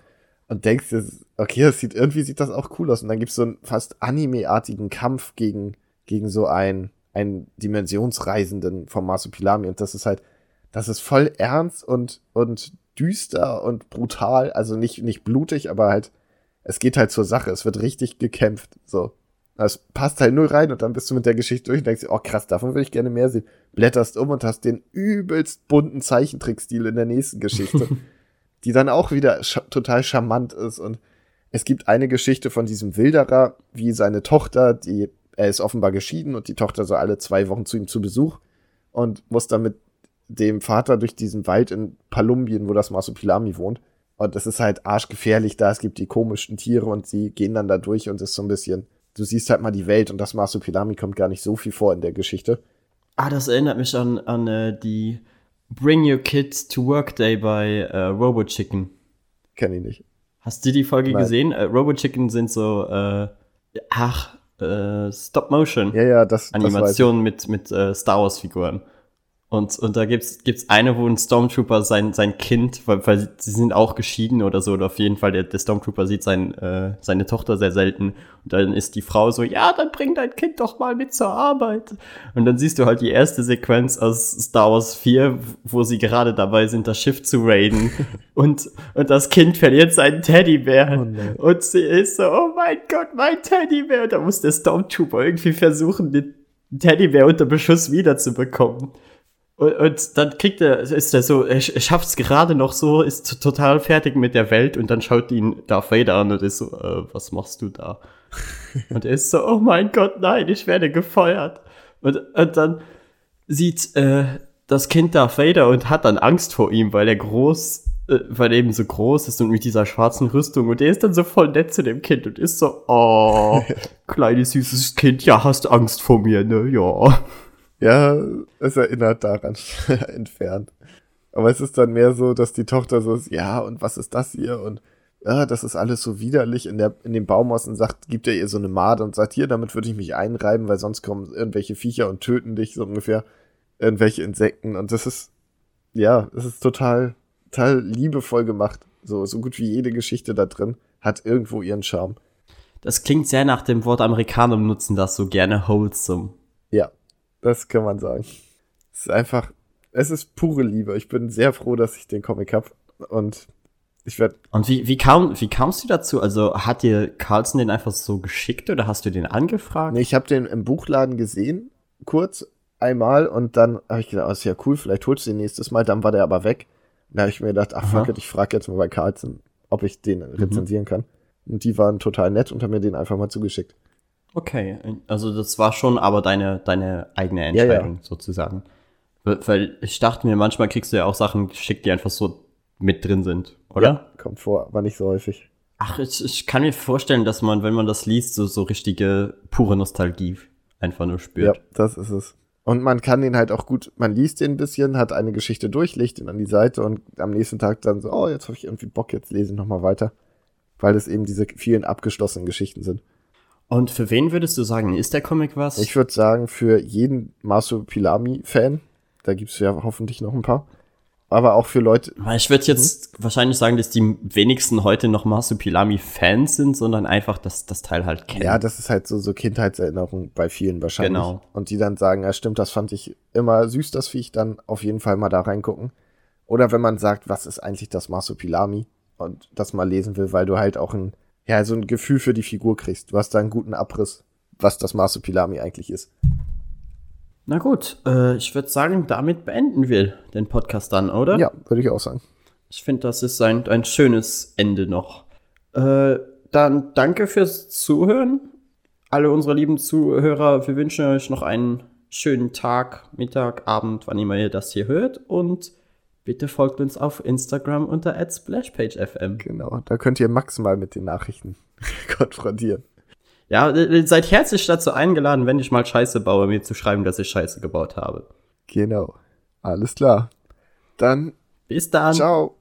und denkst dir, okay, das sieht, irgendwie sieht das auch cool aus und dann gibt's so einen fast anime-artigen Kampf gegen, gegen so einen, einen Dimensionsreisenden vom Marsupilami und das ist halt, das ist voll ernst und, und düster und brutal, also nicht, nicht blutig, aber halt, es geht halt zur Sache, es wird richtig gekämpft, so. Das passt halt null rein und dann bist du mit der Geschichte durch und denkst oh krass, davon würde ich gerne mehr sehen. Blätterst um und hast den übelst bunten Zeichentrickstil in der nächsten Geschichte, die dann auch wieder scha total charmant ist und es gibt eine Geschichte von diesem Wilderer, wie seine Tochter, die, er ist offenbar geschieden und die Tochter so alle zwei Wochen zu ihm zu Besuch und muss dann mit dem Vater durch diesen Wald in Palumbien, wo das Marsupilami wohnt. Und es ist halt arschgefährlich da, es gibt die komischen Tiere und sie gehen dann da durch und es ist so ein bisschen, du siehst halt mal die Welt und das Marsupilami kommt gar nicht so viel vor in der Geschichte. Ah, das erinnert mich an, an äh, die Bring Your Kids to Work Day bei äh, Robo Chicken. Kenn ich nicht. Hast du die Folge Nein. gesehen? Äh, Robo Chicken sind so, äh, ach, äh, Stop-Motion. Ja, ja, das, das mit, mit äh, Star Wars-Figuren. Und, und da gibt's, gibt's eine, wo ein Stormtrooper sein, sein Kind, weil, weil sie- sind auch geschieden oder so, oder auf jeden Fall, der, der Stormtrooper sieht sein, äh, seine Tochter sehr selten. Und dann ist die Frau so, ja, dann bring dein Kind doch mal mit zur Arbeit. Und dann siehst du halt die erste Sequenz aus Star Wars 4, wo sie gerade dabei sind, das Schiff zu raiden. und, und das Kind verliert seinen Teddybär. Oh und sie ist so, oh mein Gott, mein Teddybär. Und da muss der Stormtrooper irgendwie versuchen, den Teddybär unter Beschuss wiederzubekommen. Und, und dann kriegt er, ist er so, er, sch- schafft es gerade noch so, ist total fertig mit der Welt und dann schaut ihn Darth Vader an und ist so, äh, was machst du da? und er ist so, oh mein Gott, nein, ich werde gefeuert. Und, und dann sieht äh, das Kind Darth Vader und hat dann Angst vor ihm, weil er groß, äh, weil er eben so groß ist und mit dieser schwarzen Rüstung und er ist dann so voll nett zu dem Kind und ist so, oh, kleines süßes Kind, ja, hast Angst vor mir, ne, ja. Ja, es erinnert daran entfernt. Aber es ist dann mehr so, dass die Tochter so ist, ja, und was ist das hier? Und ja, das ist alles so widerlich in, der, in dem Baumhaus und sagt, gibt er ihr so eine Made und sagt, hier, damit würde ich mich einreiben, weil sonst kommen irgendwelche Viecher und töten dich, so ungefähr. Irgendwelche Insekten. Und das ist, ja, es ist total, total liebevoll gemacht. So, so gut wie jede Geschichte da drin hat irgendwo ihren Charme. Das klingt sehr nach dem Wort Amerikaner benutzen das so gerne wholesome. Das kann man sagen. Es ist einfach, es ist pure Liebe. Ich bin sehr froh, dass ich den Comic hab und ich werde, Und wie, wie, kam, wie kamst du dazu? Also hat dir Carlson den einfach so geschickt oder hast du den angefragt? nee, ich habe den im Buchladen gesehen, kurz einmal und dann habe ich gedacht, oh, ist ja cool, vielleicht holst du den nächstes Mal. Dann war der aber weg. Da habe ich mir gedacht, ach fuck it, ich frage jetzt mal bei Carlson, ob ich den rezensieren kann. Und die waren total nett und haben mir den einfach mal zugeschickt. Okay, also das war schon aber deine, deine eigene Ja, ja. Entscheidung sozusagen. Weil- ich dachte mir, manchmal kriegst du ja auch Sachen geschickt, die einfach so mit drin sind, oder? Ja, kommt vor, aber nicht so häufig. Ach, ich, ich kann mir vorstellen, dass man, wenn man das liest, so, so richtige pure Nostalgie einfach nur Ja, spürt. das ist es. Und man kann den halt auch gut, man liest den ein bisschen, hat eine Geschichte durch, legt ihn an die Seite und am nächsten Tag dann so, oh, jetzt habe ich irgendwie Bock, jetzt lese ich nochmal weiter. Weil es eben diese vielen abgeschlossenen Geschichten sind. Und für wen würdest du sagen, ist der Comic was? Ich würde sagen, für jeden Masupilami-Fan, da gibt's ja hoffentlich noch ein paar, aber auch für Leute, Weil ich würde jetzt wahrscheinlich sagen, dass die wenigsten heute noch Marsupilami-Fans sind, sondern einfach das, das Teil halt kennen. ja, das ist halt so, so Kindheitserinnerung bei vielen wahrscheinlich. Genau. Und die dann sagen, ja stimmt, das fand ich immer süß, das Viech, dann auf jeden Fall mal da reingucken. Oder wenn man sagt, was ist eigentlich das Marsupilami und das mal lesen will, weil du halt auch ein, ja, so ein Gefühl für die Figur kriegst. Du hast da einen guten Abriss, was das Marsupilami eigentlich ist. Na gut, äh, ich würde sagen, damit beenden wir den Podcast dann, oder? Ja, würde ich auch sagen. Ich finde, das ist ein, ein schönes Ende noch. Äh, dann danke fürs Zuhören. Alle unsere lieben Zuhörer, wir wünschen euch noch einen schönen Tag, Mittag, Abend, wann immer ihr das hier hört. Und bitte folgt uns auf Instagram unter @splashpagefm. Genau, da könnt ihr Max mal mit den Nachrichten konfrontieren. Ja, äh, seid herzlich dazu eingeladen, wenn ich mal Scheiße baue, mir zu schreiben, dass ich Scheiße gebaut habe. Genau. Alles klar. Dann, Bis dann. ciao.